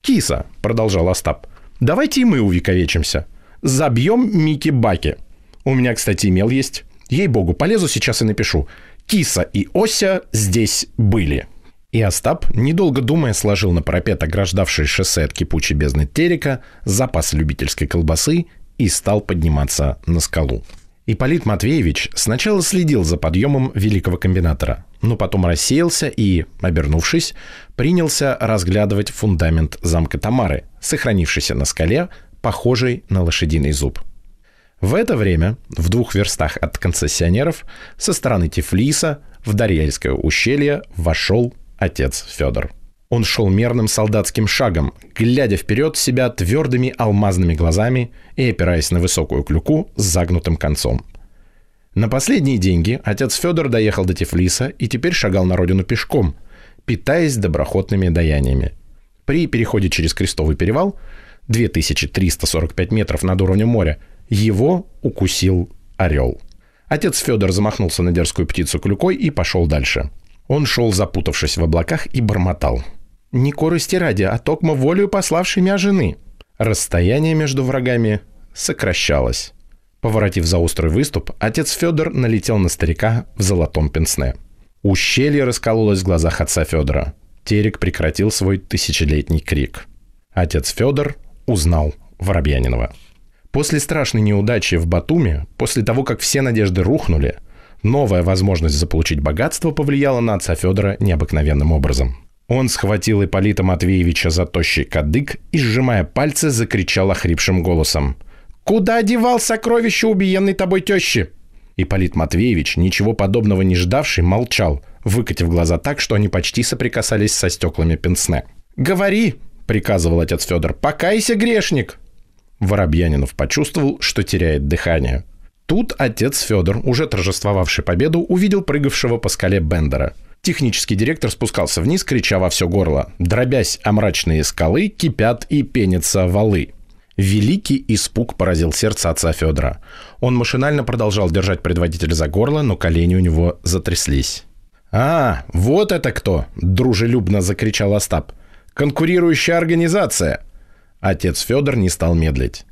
Киса, продолжал Остап. Давайте и мы увековечимся. Забьем Мики-баки. У меня, кстати, имел есть. Ей-богу, полезу сейчас и напишу. Киса и Ося здесь были. И Остап, недолго думая, сложил на парапет ограждавший шоссе от кипучей бездны Терека запас любительской колбасы и стал подниматься на скалу. Ипполит Матвеевич сначала следил за подъемом великого комбинатора, но потом рассеялся и, обернувшись, принялся разглядывать фундамент замка Тамары, сохранившийся на скале, похожий на лошадиный зуб – в это время в двух верстах от концессионеров со стороны Тифлиса в Дарьельское ущелье вошел отец Федор. Он шел мерным солдатским шагом, глядя вперед себя твердыми алмазными глазами и опираясь на высокую клюку с загнутым концом. На последние деньги отец Федор доехал до Тифлиса и теперь шагал на родину пешком, питаясь доброхотными даяниями. При переходе через Крестовый перевал, 2345 метров над уровнем моря, его укусил орел. Отец Федор замахнулся на дерзкую птицу клюкой и пошел дальше. Он шел, запутавшись в облаках, и бормотал. «Не корости ради, а токмо волею пославшей меня жены». Расстояние между врагами сокращалось. Поворотив за острый выступ, отец Федор налетел на старика в золотом пенсне. Ущелье раскололось в глазах отца Федора. Терек прекратил свой тысячелетний крик. Отец Федор узнал Воробьянинова. После страшной неудачи в Батуме, после того, как все надежды рухнули, новая возможность заполучить богатство повлияла на отца Федора необыкновенным образом. Он схватил Ипполита Матвеевича за тощий кадык и, сжимая пальцы, закричал охрипшим голосом. «Куда девал сокровище убиенной тобой тещи?» Ипполит Матвеевич, ничего подобного не ждавший, молчал, выкатив глаза так, что они почти соприкасались со стеклами пенсне. «Говори!» — приказывал отец Федор. «Покайся, грешник!» Воробьянинов почувствовал, что теряет дыхание. Тут отец Федор, уже торжествовавший победу, увидел прыгавшего по скале Бендера. Технический директор спускался вниз, крича во все горло. Дробясь о мрачные скалы, кипят и пенятся валы. Великий испуг поразил сердце отца Федора. Он машинально продолжал держать предводителя за горло, но колени у него затряслись. «А, вот это кто!» – дружелюбно закричал Остап. «Конкурирующая организация!» Отец Федор не стал медлить.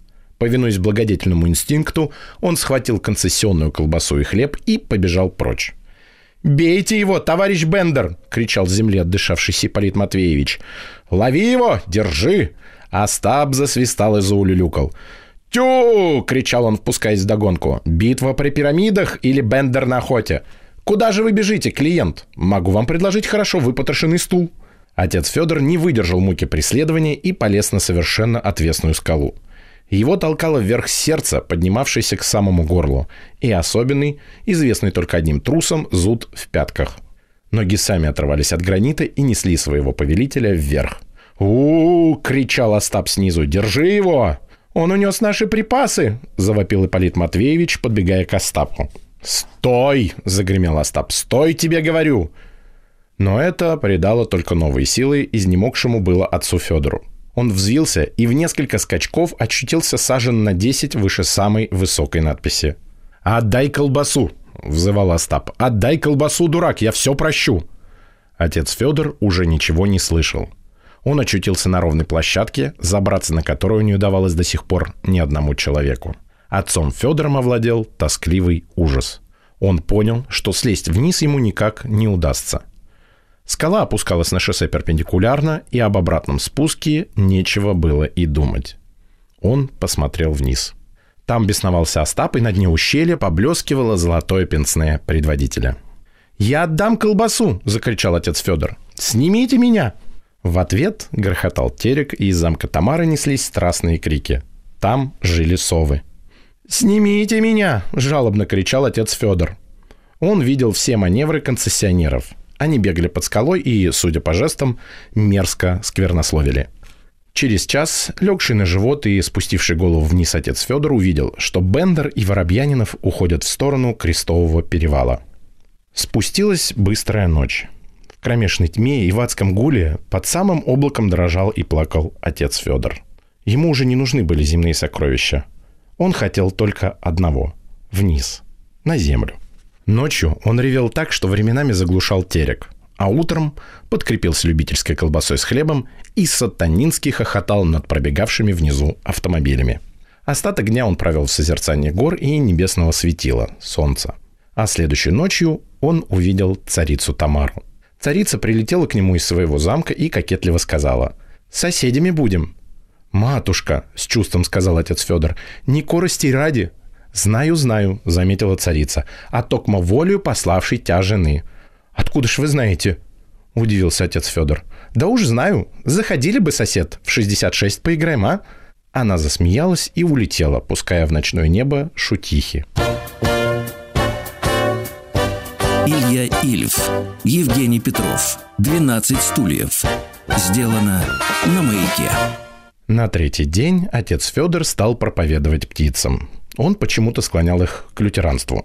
Повинуясь благодетельному инстинкту, он схватил концессионную колбасу и хлеб и побежал прочь. «Бейте его, товарищ Бендер!» — кричал с земли отдышавшийся Ипполит Матвеевич. «Лови его! Держи!» Остап засвистал и заулюлюкал. «Тю!» — кричал он, впускаясь в догонку. «Битва при пирамидах или Бендер на охоте? Куда же вы бежите, клиент? Могу вам предложить хорошо выпотрошенный стул». Отец Федор не выдержал муки преследования и полез на совершенно отвесную скалу. Его толкало вверх сердце, поднимавшееся к самому горлу, и особенный, известный только одним трусом, зуд в пятках. Ноги сами отрывались от гранита и несли своего повелителя вверх. у, -у, -у кричал Остап снизу. «Держи его!» «Он унес наши припасы!» — завопил Ипполит Матвеевич, подбегая к Остапу. «Стой!» — загремел Остап. «Стой, тебе говорю!» Но это придало только новые силы изнемогшему было отцу Федору. Он взвился и в несколько скачков очутился сажен на 10 выше самой высокой надписи. «Отдай колбасу!» — взывал Остап. «Отдай колбасу, дурак, я все прощу!» Отец Федор уже ничего не слышал. Он очутился на ровной площадке, забраться на которую не удавалось до сих пор ни одному человеку. Отцом Федором овладел тоскливый ужас. Он понял, что слезть вниз ему никак не удастся. Скала опускалась на шоссе перпендикулярно, и об обратном спуске нечего было и думать. Он посмотрел вниз. Там бесновался Остап, и на дне ущелья поблескивало золотое пенсне предводителя. «Я отдам колбасу!» — закричал отец Федор. «Снимите меня!» В ответ грохотал терек, и из замка Тамары неслись страстные крики. Там жили совы. «Снимите меня!» — жалобно кричал отец Федор. Он видел все маневры концессионеров — они бегали под скалой и, судя по жестам, мерзко сквернословили. Через час, легший на живот и спустивший голову вниз отец Федор увидел, что Бендер и Воробьянинов уходят в сторону Крестового перевала. Спустилась быстрая ночь. В кромешной тьме и в адском гуле под самым облаком дрожал и плакал отец Федор. Ему уже не нужны были земные сокровища. Он хотел только одного – вниз, на землю. Ночью он ревел так, что временами заглушал терек, а утром подкрепился любительской колбасой с хлебом и сатанински хохотал над пробегавшими внизу автомобилями. Остаток дня он провел в созерцании гор и небесного светила, солнца. А следующей ночью он увидел царицу Тамару. Царица прилетела к нему из своего замка и кокетливо сказала «Соседями будем». «Матушка», — с чувством сказал отец Федор, — «не корости ради, «Знаю, знаю», — заметила царица, «а токмо волю пославшей тя жены». «Откуда ж вы знаете?» — удивился отец Федор. «Да уж знаю. Заходили бы, сосед, в 66 поиграем, а?» Она засмеялась и улетела, пуская в ночное небо шутихи. Илья Ильф, Евгений Петров, 12 стульев. Сделано на маяке. На третий день отец Федор стал проповедовать птицам. Он почему-то склонял их к лютеранству.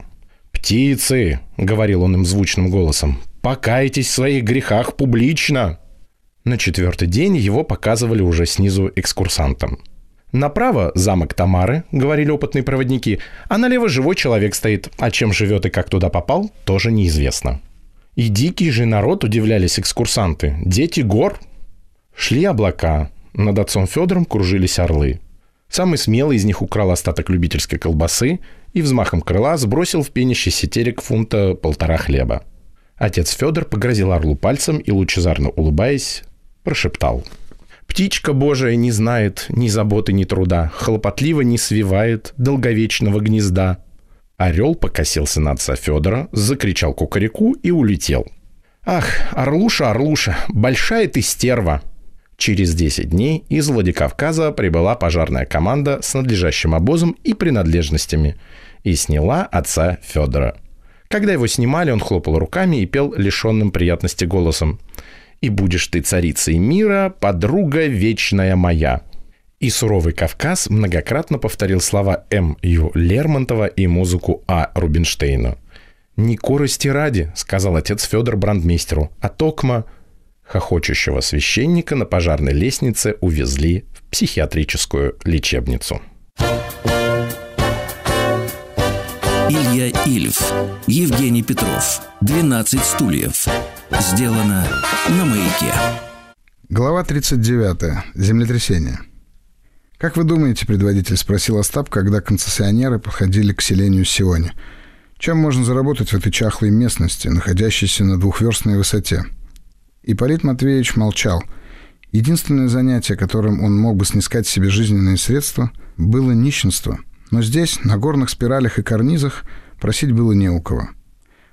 «Птицы!» — говорил он им звучным голосом. «Покайтесь в своих грехах публично!» На четвертый день его показывали уже снизу экскурсантам. Направо замок Тамары, говорили опытные проводники, а налево живой человек стоит, а чем живет и как туда попал, тоже неизвестно. И дикий же народ удивлялись экскурсанты. Дети гор. Шли облака. Над отцом Федором кружились орлы. Самый смелый из них украл остаток любительской колбасы и взмахом крыла сбросил в пенящийся терек фунта полтора хлеба. Отец Федор погрозил орлу пальцем и, лучезарно улыбаясь, прошептал. «Птичка Божия не знает ни заботы, ни труда, хлопотливо не свивает долговечного гнезда». Орел покосился на отца Федора, закричал кукареку и улетел. «Ах, Орлуша, Орлуша, большая ты стерва!» Через 10 дней из Владикавказа прибыла пожарная команда с надлежащим обозом и принадлежностями и сняла отца Федора. Когда его снимали, он хлопал руками и пел лишенным приятности голосом «И будешь ты царицей мира, подруга вечная моя». И суровый Кавказ многократно повторил слова М. Ю. Лермонтова и музыку А. Рубинштейна. «Не корости ради», — сказал отец Федор брандмейстеру, — «а токма Хохочущего священника на пожарной лестнице увезли в психиатрическую лечебницу. Илья Ильф, Евгений Петров, 12 стульев. Сделано на маяке. Глава 39. Землетрясение. «Как вы думаете, предводитель?» – спросил Остап, когда концессионеры подходили к селению Сионе. «Чем можно заработать в этой чахлой местности, находящейся на двухверстной высоте?» Ипполит Матвеевич молчал. Единственное занятие, которым он мог бы снискать себе жизненные средства, было нищенство. Но здесь, на горных спиралях и карнизах, просить было не у кого.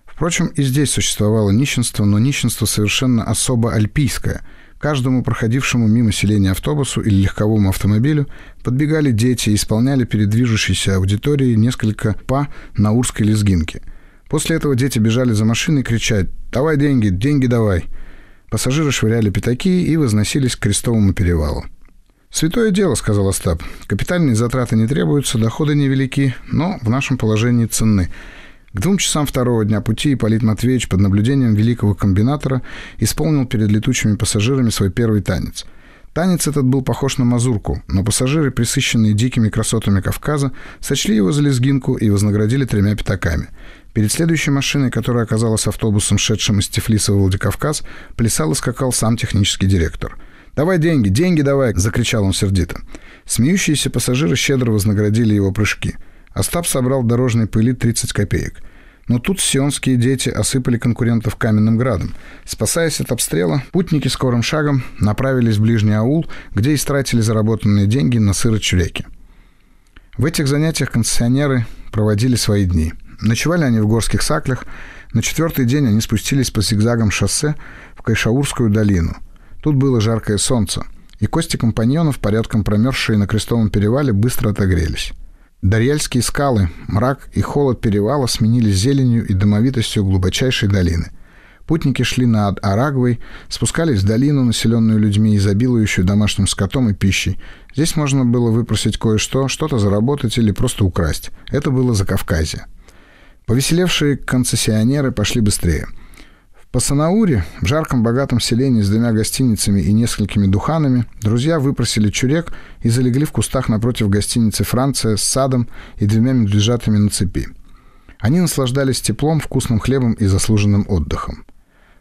Впрочем, и здесь существовало нищенство, но нищенство совершенно особо альпийское – Каждому проходившему мимо селения автобусу или легковому автомобилю подбегали дети и исполняли перед движущейся аудиторией несколько па на урской лезгинке. После этого дети бежали за машиной и кричали «Давай деньги, деньги давай!». Пассажиры швыряли пятаки и возносились к крестовому перевалу. «Святое дело», — сказал Остап. «Капитальные затраты не требуются, доходы невелики, но в нашем положении ценны. К двум часам второго дня пути Ипполит Матвеевич под наблюдением великого комбинатора исполнил перед летучими пассажирами свой первый танец. Танец этот был похож на мазурку, но пассажиры, присыщенные дикими красотами Кавказа, сочли его за лезгинку и вознаградили тремя пятаками. Перед следующей машиной, которая оказалась автобусом, шедшим из Тифлиса в Владикавказ, плясал и скакал сам технический директор. «Давай деньги, деньги давай!» — закричал он сердито. Смеющиеся пассажиры щедро вознаградили его прыжки — Остап собрал дорожной пыли 30 копеек. Но тут сионские дети осыпали конкурентов каменным градом. Спасаясь от обстрела, путники скорым шагом направились в ближний аул, где истратили заработанные деньги на сырочуреки. В этих занятиях концессионеры проводили свои дни. Ночевали они в горских саклях. На четвертый день они спустились по зигзагам шоссе в Кайшаурскую долину. Тут было жаркое солнце, и кости компаньонов, порядком промерзшие на крестовом перевале, быстро отогрелись. Дарьяльские скалы, мрак и холод перевала сменились зеленью и домовитостью глубочайшей долины. Путники шли над Арагвой, спускались в долину, населенную людьми, изобилующую домашним скотом и пищей. Здесь можно было выпросить кое-что, что-то заработать или просто украсть. Это было за Кавказе. Повеселевшие концессионеры пошли быстрее – по Санауре, в жарком богатом селении с двумя гостиницами и несколькими духанами, друзья выпросили чурек и залегли в кустах напротив гостиницы «Франция» с садом и двумя медвежатами на цепи. Они наслаждались теплом, вкусным хлебом и заслуженным отдыхом.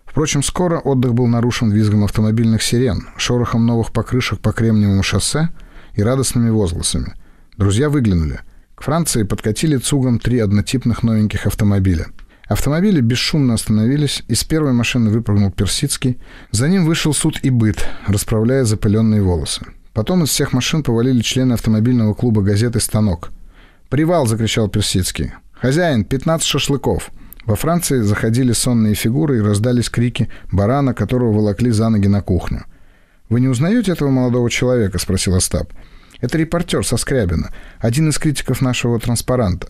Впрочем, скоро отдых был нарушен визгом автомобильных сирен, шорохом новых покрышек по Кремниевому шоссе и радостными возгласами. Друзья выглянули. К Франции подкатили цугом три однотипных новеньких автомобиля – Автомобили бесшумно остановились, из первой машины выпрыгнул Персидский. За ним вышел суд и быт, расправляя запыленные волосы. Потом из всех машин повалили члены автомобильного клуба газеты «Станок». «Привал!» — закричал Персидский. «Хозяин, 15 шашлыков!» Во Франции заходили сонные фигуры и раздались крики барана, которого волокли за ноги на кухню. «Вы не узнаете этого молодого человека?» — спросил Остап. «Это репортер со Скрябина, один из критиков нашего транспаранта».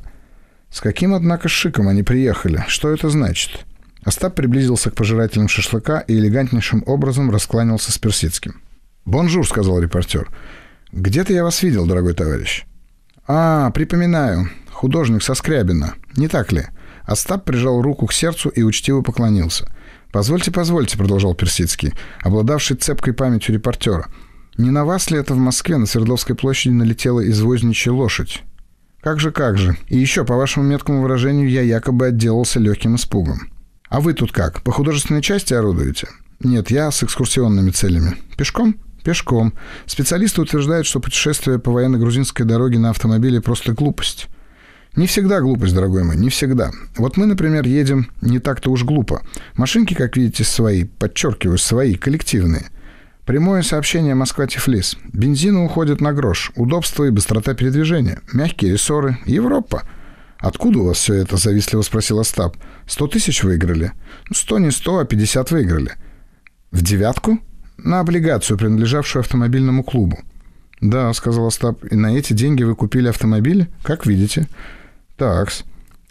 С каким, однако, шиком они приехали? Что это значит? Остап приблизился к пожирателям шашлыка и элегантнейшим образом раскланялся с Персидским. «Бонжур», — сказал репортер. «Где-то я вас видел, дорогой товарищ». «А, припоминаю. Художник со Скрябина. Не так ли?» Остап прижал руку к сердцу и учтиво поклонился. «Позвольте, позвольте», — продолжал Персидский, обладавший цепкой памятью репортера. «Не на вас ли это в Москве на Свердловской площади налетела извозничья лошадь?» Как же, как же. И еще, по вашему меткому выражению, я якобы отделался легким испугом. А вы тут как, по художественной части орудуете? Нет, я с экскурсионными целями. Пешком? Пешком. Специалисты утверждают, что путешествие по военно-грузинской дороге на автомобиле просто глупость. Не всегда глупость, дорогой мой, не всегда. Вот мы, например, едем не так-то уж глупо. Машинки, как видите, свои, подчеркиваю, свои, коллективные. Прямое сообщение Москва-Тифлис. Бензина уходит на грош. Удобство и быстрота передвижения. Мягкие рессоры. Европа. «Откуда у вас все это?» – завистливо спросил Остап. «Сто тысяч выиграли?» «Сто не сто, а пятьдесят выиграли». «В девятку?» «На облигацию, принадлежавшую автомобильному клубу». «Да», — сказал Остап, — «и на эти деньги вы купили автомобиль? Как видите». «Такс.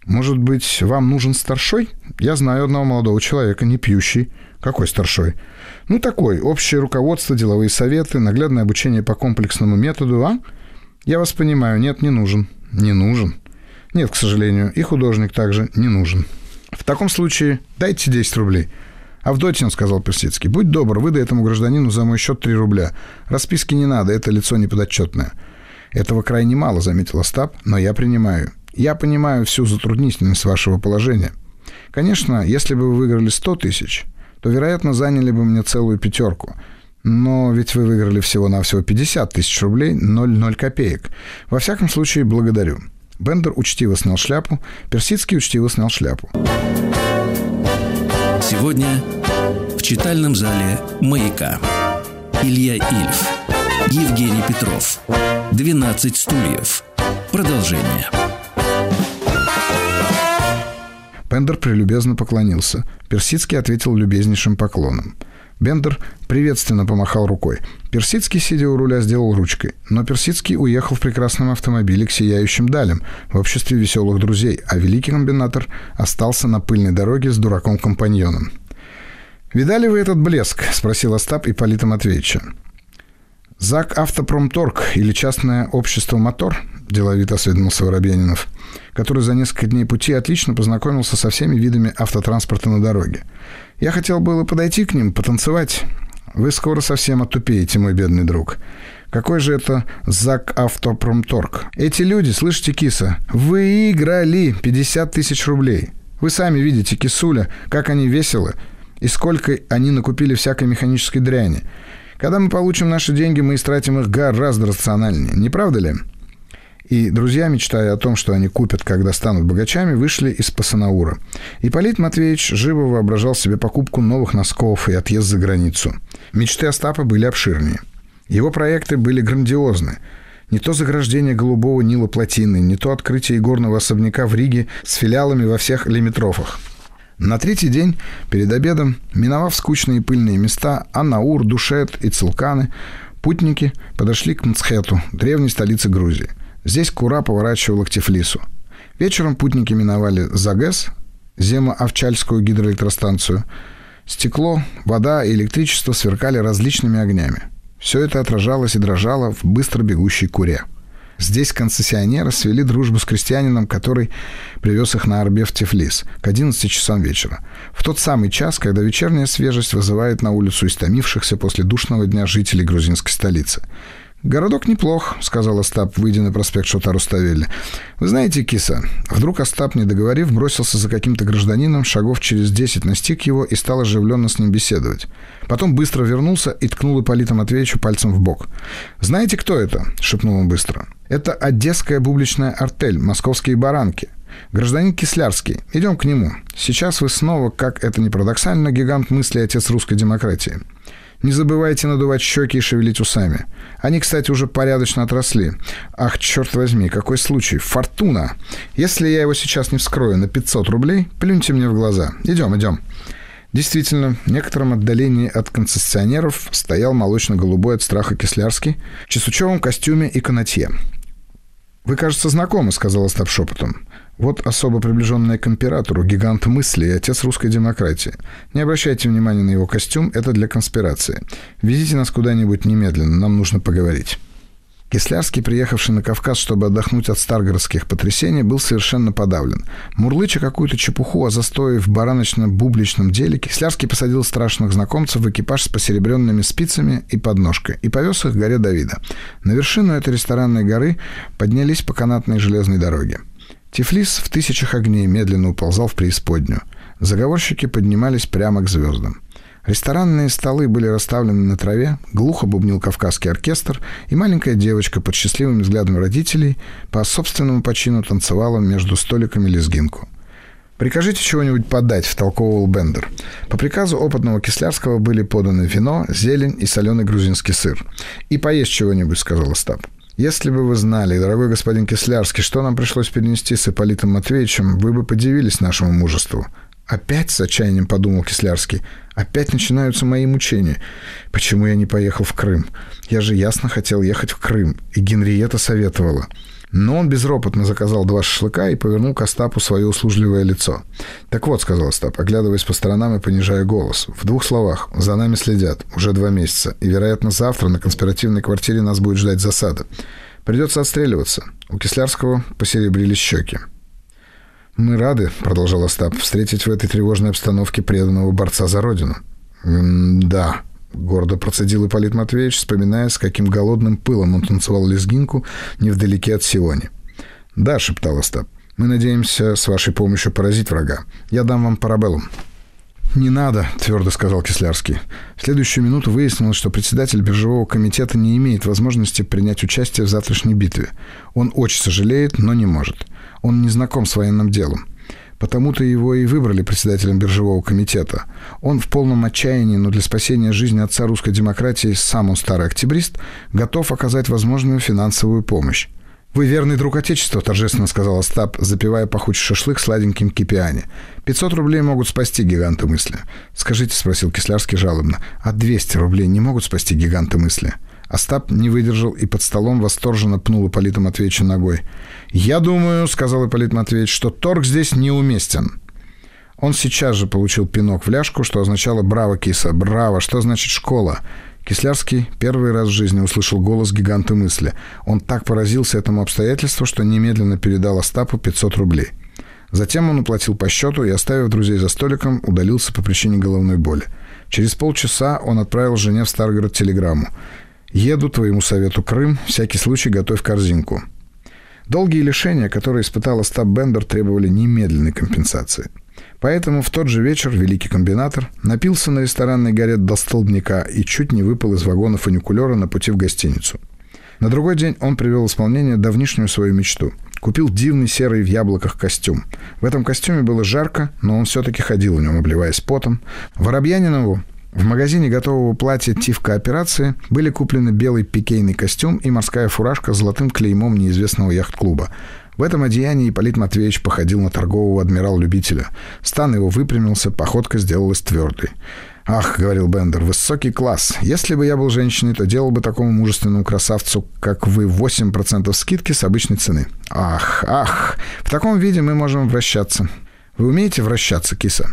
Может быть, вам нужен старшой? Я знаю одного молодого человека, не пьющий». «Какой старшой?» Ну, такой, общее руководство, деловые советы, наглядное обучение по комплексному методу, а? Я вас понимаю, нет, не нужен. Не нужен. Нет, к сожалению, и художник также не нужен. В таком случае дайте 10 рублей. «Авдотин», — сказал Персидский, — «будь добр, выдай этому гражданину за мой счет три рубля. Расписки не надо, это лицо неподотчетное». «Этого крайне мало», — заметил Остап, — «но я принимаю. Я понимаю всю затруднительность вашего положения. Конечно, если бы вы выиграли 100 тысяч, то, вероятно, заняли бы мне целую пятерку. Но ведь вы выиграли всего-навсего 50 тысяч рублей, 0,0 копеек. Во всяком случае, благодарю. Бендер учтиво снял шляпу, Персидский учтиво снял шляпу. Сегодня в читальном зале «Маяка». Илья Ильф, Евгений Петров, 12 стульев. Продолжение. Бендер прелюбезно поклонился. Персидский ответил любезнейшим поклоном. Бендер приветственно помахал рукой. Персидский, сидя у руля, сделал ручкой. Но Персидский уехал в прекрасном автомобиле к сияющим далям в обществе веселых друзей, а великий комбинатор остался на пыльной дороге с дураком-компаньоном. «Видали вы этот блеск?» — спросил Остап Ипполита Матвеевича. «ЗАГ Автопромторг или частное общество «Мотор»?» – деловито осведомился Воробьянинов, который за несколько дней пути отлично познакомился со всеми видами автотранспорта на дороге. «Я хотел было подойти к ним, потанцевать. Вы скоро совсем оттупеете, мой бедный друг. Какой же это ЗАГ Автопромторг? Эти люди, слышите, киса, выиграли 50 тысяч рублей. Вы сами видите, кисуля, как они весело и сколько они накупили всякой механической дряни». Когда мы получим наши деньги, мы истратим их гораздо рациональнее. Не правда ли? И друзья, мечтая о том, что они купят, когда станут богачами, вышли из Пасанаура. И Полит Матвеевич живо воображал себе покупку новых носков и отъезд за границу. Мечты Остапа были обширнее. Его проекты были грандиозны. Не то заграждение Голубого Нила плотины, не то открытие игорного особняка в Риге с филиалами во всех лимитрофах. На третий день, перед обедом, миновав скучные пыльные места Анаур, Душет и Цилканы, путники подошли к Мцхету, древней столице Грузии. Здесь Кура поворачивала к Тифлису. Вечером путники миновали Загес, Земо-Овчальскую гидроэлектростанцию. Стекло, вода и электричество сверкали различными огнями. Все это отражалось и дрожало в быстро бегущей куре. Здесь концессионеры свели дружбу с крестьянином, который привез их на Арбе в Тифлис к 11 часам вечера. В тот самый час, когда вечерняя свежесть вызывает на улицу истомившихся после душного дня жителей грузинской столицы. «Городок неплох», — сказал Остап, выйдя на проспект Шота Руставели. «Вы знаете, киса...» Вдруг Остап, не договорив, бросился за каким-то гражданином, шагов через десять настиг его и стал оживленно с ним беседовать. Потом быстро вернулся и ткнул Ипполита Матвеевичу пальцем в бок. «Знаете, кто это?» — шепнул он быстро. «Это одесская бубличная артель, московские баранки». Гражданин Кислярский, идем к нему. Сейчас вы снова, как это ни парадоксально, гигант мысли отец русской демократии. Не забывайте надувать щеки и шевелить усами. Они, кстати, уже порядочно отросли. Ах, черт возьми, какой случай. Фортуна. Если я его сейчас не вскрою на 500 рублей, плюньте мне в глаза. Идем, идем. Действительно, в некотором отдалении от концессионеров стоял молочно-голубой от страха Кислярский в чесучевом костюме и канатье. «Вы, кажется, знакомы», — сказал Остап шепотом. Вот особо приближенный к императору, гигант мысли и отец русской демократии. Не обращайте внимания на его костюм, это для конспирации. Везите нас куда-нибудь немедленно, нам нужно поговорить». Кислярский, приехавший на Кавказ, чтобы отдохнуть от старгородских потрясений, был совершенно подавлен. Мурлыча какую-то чепуху о застое в бараночно-бубличном деле, Кислярский посадил страшных знакомцев в экипаж с посеребренными спицами и подножкой и повез их к горе Давида. На вершину этой ресторанной горы поднялись по канатной железной дороге. Тифлис в тысячах огней медленно уползал в преисподнюю. Заговорщики поднимались прямо к звездам. Ресторанные столы были расставлены на траве, глухо бубнил кавказский оркестр, и маленькая девочка под счастливым взглядом родителей по собственному почину танцевала между столиками лезгинку. «Прикажите чего-нибудь подать», — втолковывал Бендер. По приказу опытного Кислярского были поданы вино, зелень и соленый грузинский сыр. «И поесть чего-нибудь», — сказал Остап. Если бы вы знали, дорогой господин Кислярский, что нам пришлось перенести с Ипполитом Матвеевичем, вы бы подивились нашему мужеству. Опять с отчаянием подумал Кислярский. Опять начинаются мои мучения. Почему я не поехал в Крым? Я же ясно хотел ехать в Крым, и Генриета советовала. Но он безропотно заказал два шашлыка и повернул к Остапу свое услужливое лицо. «Так вот», — сказал Остап, оглядываясь по сторонам и понижая голос, «в двух словах, за нами следят уже два месяца, и, вероятно, завтра на конспиративной квартире нас будет ждать засада. Придется отстреливаться». У Кислярского посеребрились щеки. «Мы рады», — продолжал Остап, — «встретить в этой тревожной обстановке преданного борца за Родину». «Да», — гордо процедил Ипполит Матвеевич, вспоминая, с каким голодным пылом он танцевал лезгинку невдалеке от Сиони. «Да», — шептал Остап, — «мы надеемся с вашей помощью поразить врага. Я дам вам парабеллум». «Не надо», — твердо сказал Кислярский. В следующую минуту выяснилось, что председатель биржевого комитета не имеет возможности принять участие в завтрашней битве. Он очень сожалеет, но не может. Он не знаком с военным делом. Потому-то его и выбрали председателем биржевого комитета. Он в полном отчаянии, но для спасения жизни отца русской демократии, сам он старый октябрист, готов оказать возможную финансовую помощь. «Вы верный друг Отечества», — торжественно сказал Остап, запивая пахучий шашлык сладеньким кипиане. «500 рублей могут спасти гиганта мысли». «Скажите», — спросил Кислярский жалобно, «а 200 рублей не могут спасти гиганта мысли?» Остап не выдержал и под столом восторженно пнул Ипполита Матвеевича ногой. «Я думаю», — сказал Ипполит Матвеевич, — «что торг здесь неуместен». Он сейчас же получил пинок в ляжку, что означало «Браво, киса! Браво! Что значит школа?» Кислярский первый раз в жизни услышал голос гиганта мысли. Он так поразился этому обстоятельству, что немедленно передал Остапу 500 рублей. Затем он уплатил по счету и, оставив друзей за столиком, удалился по причине головной боли. Через полчаса он отправил жене в Старгород телеграмму. «Еду, твоему совету Крым, всякий случай готовь корзинку». Долгие лишения, которые испытал Остап Бендер, требовали немедленной компенсации – Поэтому в тот же вечер великий комбинатор напился на ресторанной горе до столбняка и чуть не выпал из вагона фуникулера на пути в гостиницу. На другой день он привел в исполнение давнишнюю свою мечту. Купил дивный серый в яблоках костюм. В этом костюме было жарко, но он все-таки ходил в нем, обливаясь потом. Воробьянинову в магазине готового платья «Тивка операции» были куплены белый пикейный костюм и морская фуражка с золотым клеймом неизвестного яхт-клуба. В этом одеянии Ипполит Матвеевич походил на торгового адмирал-любителя. Стан его выпрямился, походка сделалась твердой. «Ах», — говорил Бендер, — «высокий класс. Если бы я был женщиной, то делал бы такому мужественному красавцу, как вы, 8% скидки с обычной цены. Ах, ах, в таком виде мы можем вращаться. Вы умеете вращаться, киса?»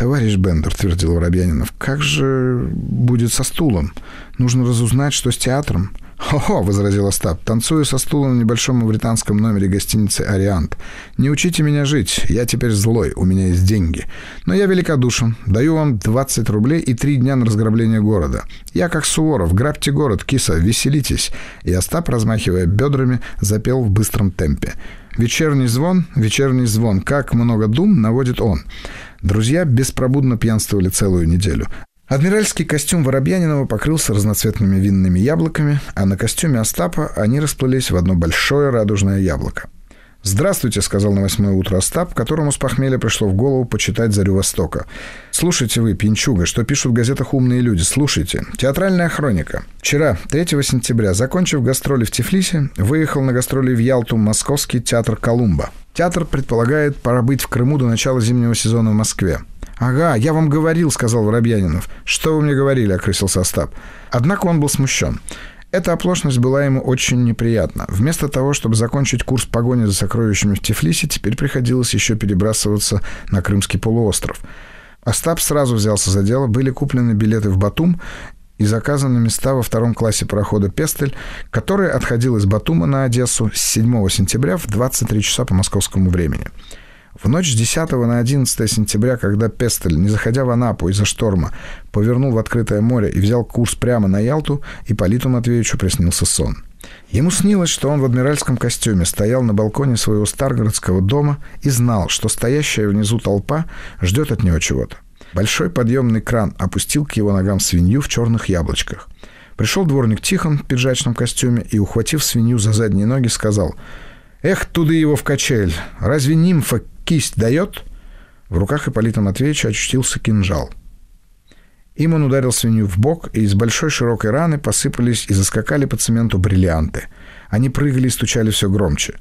«Товарищ Бендер», — твердил Воробьянинов, — «как же будет со стулом? Нужно разузнать, что с театром». «Хо-хо», — возразил Остап, танцую со стулом в небольшом мавританском номере гостиницы «Ориант». «Не учите меня жить, я теперь злой, у меня есть деньги. Но я великодушен, даю вам 20 рублей и три дня на разграбление города. Я как Суворов, грабьте город, киса, веселитесь». И Остап, размахивая бедрами, запел в быстром темпе. «Вечерний звон, вечерний звон, как много дум наводит он». Друзья беспробудно пьянствовали целую неделю. Адмиральский костюм Воробьянинова покрылся разноцветными винными яблоками, а на костюме Остапа они расплылись в одно большое радужное яблоко. «Здравствуйте», — сказал на восьмое утро Остап, которому с похмелья пришло в голову почитать «Зарю Востока». «Слушайте вы, пинчуга, что пишут в газетах умные люди, слушайте. Театральная хроника. Вчера, 3 сентября, закончив гастроли в Тифлисе, выехал на гастроли в Ялту московский театр «Колумба». Театр предполагает пробыть в Крыму до начала зимнего сезона в Москве. «Ага, я вам говорил», — сказал Воробьянинов. «Что вы мне говорили?» — окрысился Остап. Однако он был смущен. Эта оплошность была ему очень неприятна. Вместо того, чтобы закончить курс погони за сокровищами в Тифлисе, теперь приходилось еще перебрасываться на Крымский полуостров. Остап сразу взялся за дело. Были куплены билеты в Батум и заказаны места во втором классе парохода «Пестель», который отходил из Батума на Одессу с 7 сентября в 23 часа по московскому времени. В ночь с 10 на 11 сентября, когда Пестель, не заходя в Анапу из-за шторма, повернул в открытое море и взял курс прямо на Ялту, Ипполиту Матвеевичу приснился сон. Ему снилось, что он в адмиральском костюме стоял на балконе своего старгородского дома и знал, что стоящая внизу толпа ждет от него чего-то. Большой подъемный кран опустил к его ногам свинью в черных яблочках. Пришел дворник Тихон в пиджачном костюме и, ухватив свинью за задние ноги, сказал «Эх, туды его в качель! Разве нимфа кисть дает?» В руках Ипполита Матвеевича очутился кинжал. Им он ударил свинью в бок, и из большой широкой раны посыпались и заскакали по цементу бриллианты. Они прыгали и стучали все громче.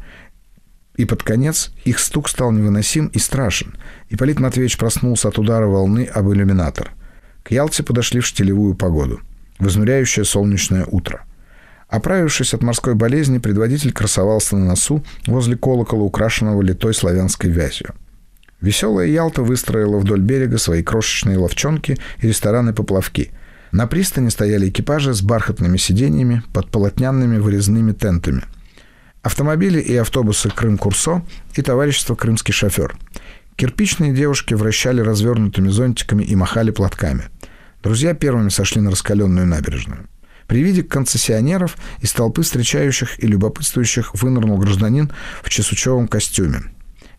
И под конец их стук стал невыносим и страшен. Ипполит Матвеевич проснулся от удара волны об иллюминатор. К Ялте подошли в штилевую погоду. В изнуряющее солнечное утро. Оправившись от морской болезни, предводитель красовался на носу возле колокола, украшенного литой славянской вязью. Веселая Ялта выстроила вдоль берега свои крошечные ловчонки и рестораны-поплавки. На пристани стояли экипажи с бархатными сиденьями под полотнянными вырезными тентами. Автомобили и автобусы «Крым-Курсо» и товарищество «Крымский шофер». Кирпичные девушки вращали развернутыми зонтиками и махали платками. Друзья первыми сошли на раскаленную набережную. При виде концессионеров из толпы встречающих и любопытствующих вынырнул гражданин в чесучевом костюме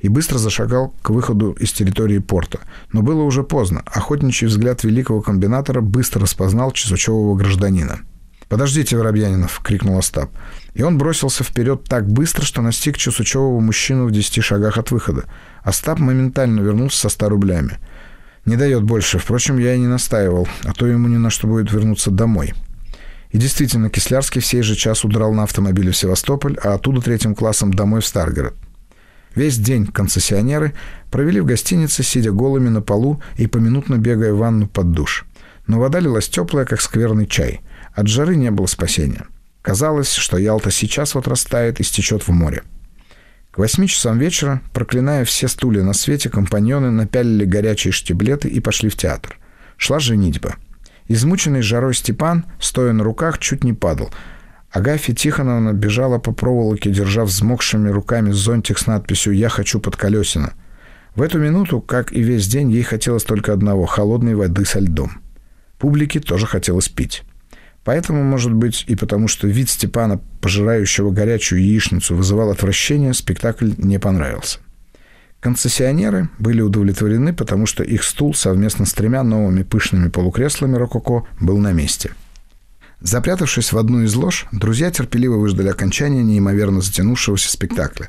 и быстро зашагал к выходу из территории порта. Но было уже поздно. Охотничий взгляд великого комбинатора быстро распознал чесучевого гражданина. «Подождите, Воробьянинов!» — крикнул Остап. И он бросился вперед так быстро, что настиг чесучевого мужчину в десяти шагах от выхода. Остап моментально вернулся со ста рублями. Не дает больше. Впрочем, я и не настаивал, а то ему ни на что будет вернуться домой. И действительно, Кислярский в сей же час удрал на автомобиле в Севастополь, а оттуда третьим классом домой в Старгород. Весь день концессионеры провели в гостинице, сидя голыми на полу и поминутно бегая в ванну под душ. Но вода лилась теплая, как скверный чай. От жары не было спасения. Казалось, что Ялта сейчас вот растает и стечет в море. К восьми часам вечера, проклиная все стулья на свете, компаньоны напялили горячие штиблеты и пошли в театр. Шла женитьба. Измученный жарой Степан, стоя на руках, чуть не падал. Агафья Тихоновна бежала по проволоке, держа взмокшими руками зонтик с надписью «Я хочу под колесина». В эту минуту, как и весь день, ей хотелось только одного – холодной воды со льдом. Публике тоже хотелось пить. Поэтому, может быть, и потому что вид Степана, пожирающего горячую яичницу, вызывал отвращение, спектакль не понравился. Концессионеры были удовлетворены, потому что их стул совместно с тремя новыми пышными полукреслами рококо был на месте. Запрятавшись в одну из лож, друзья терпеливо выждали окончания неимоверно затянувшегося спектакля.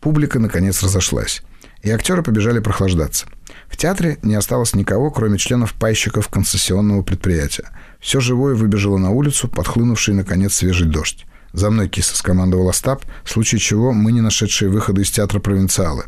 Публика, наконец, разошлась. И актеры побежали прохлаждаться. В театре не осталось никого, кроме членов пайщиков концессионного предприятия – все живое выбежало на улицу, подхлынувший, наконец, свежий дождь. «За мной, киса!» — скомандовал Остап, в случае чего мы не нашедшие выхода из театра провинциалы.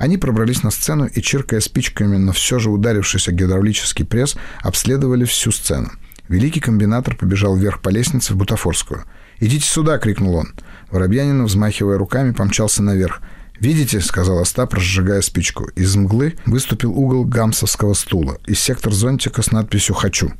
Они пробрались на сцену и, чиркая спичками, но все же ударившийся гидравлический пресс, обследовали всю сцену. Великий комбинатор побежал вверх по лестнице в Бутафорскую. «Идите сюда!» — крикнул он. Воробьянин, взмахивая руками, помчался наверх. «Видите?» — сказал Остап, разжигая спичку. Из мглы выступил угол гамсовского стула и сектор зонтика с надписью «Хочу».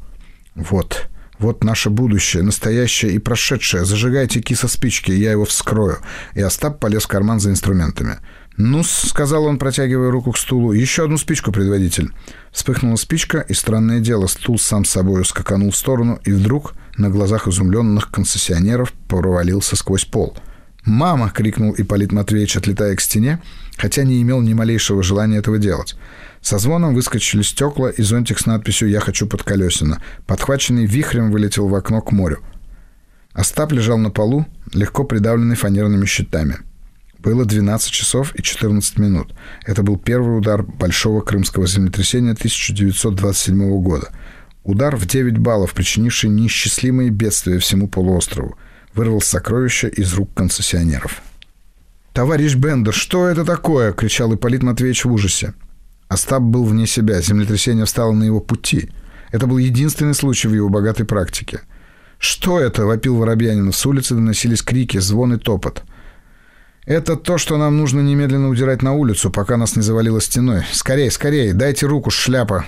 Вот, вот наше будущее, настоящее и прошедшее. Зажигайте киса спички, я его вскрою. И Остап полез в карман за инструментами. Ну сказал он, протягивая руку к стулу, — «еще одну спичку, предводитель». Вспыхнула спичка, и, странное дело, стул сам собой скаканул в сторону, и вдруг на глазах изумленных концессионеров провалился сквозь пол. «Мама!» — крикнул Ипполит Матвеевич, отлетая к стене, хотя не имел ни малейшего желания этого делать. Со звоном выскочили стекла и зонтик с надписью «Я хочу под колесина». Подхваченный вихрем вылетел в окно к морю. Остап лежал на полу, легко придавленный фанерными щитами. Было 12 часов и 14 минут. Это был первый удар большого крымского землетрясения 1927 года. Удар в 9 баллов, причинивший неисчислимые бедствия всему полуострову. Вырвал сокровища из рук концессионеров. «Товарищ Бендер, что это такое?» — кричал Ипполит Матвеевич в ужасе. Остап был вне себя, землетрясение встало на его пути. Это был единственный случай в его богатой практике. «Что это?» — вопил Воробьянин. С улицы доносились крики, звон и топот. «Это то, что нам нужно немедленно удирать на улицу, пока нас не завалило стеной. Скорей, скорей, дайте руку, шляпа!»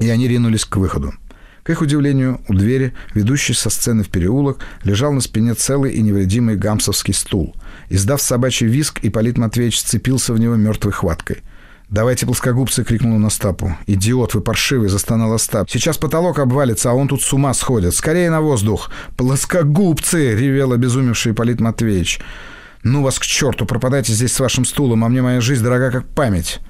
И они ринулись к выходу. К их удивлению, у двери, ведущей со сцены в переулок, лежал на спине целый и невредимый гамсовский стул. Издав собачий виск, Ипполит Матвеевич сцепился в него мертвой хваткой. «Давайте плоскогубцы!» — крикнул он Остапу. «Идиот, вы паршивый!» — застонал Остап. «Сейчас потолок обвалится, а он тут с ума сходит! Скорее на воздух!» «Плоскогубцы!» — ревел обезумевший Полит Матвеевич. «Ну вас к черту! Пропадайте здесь с вашим стулом, а мне моя жизнь дорога как память!»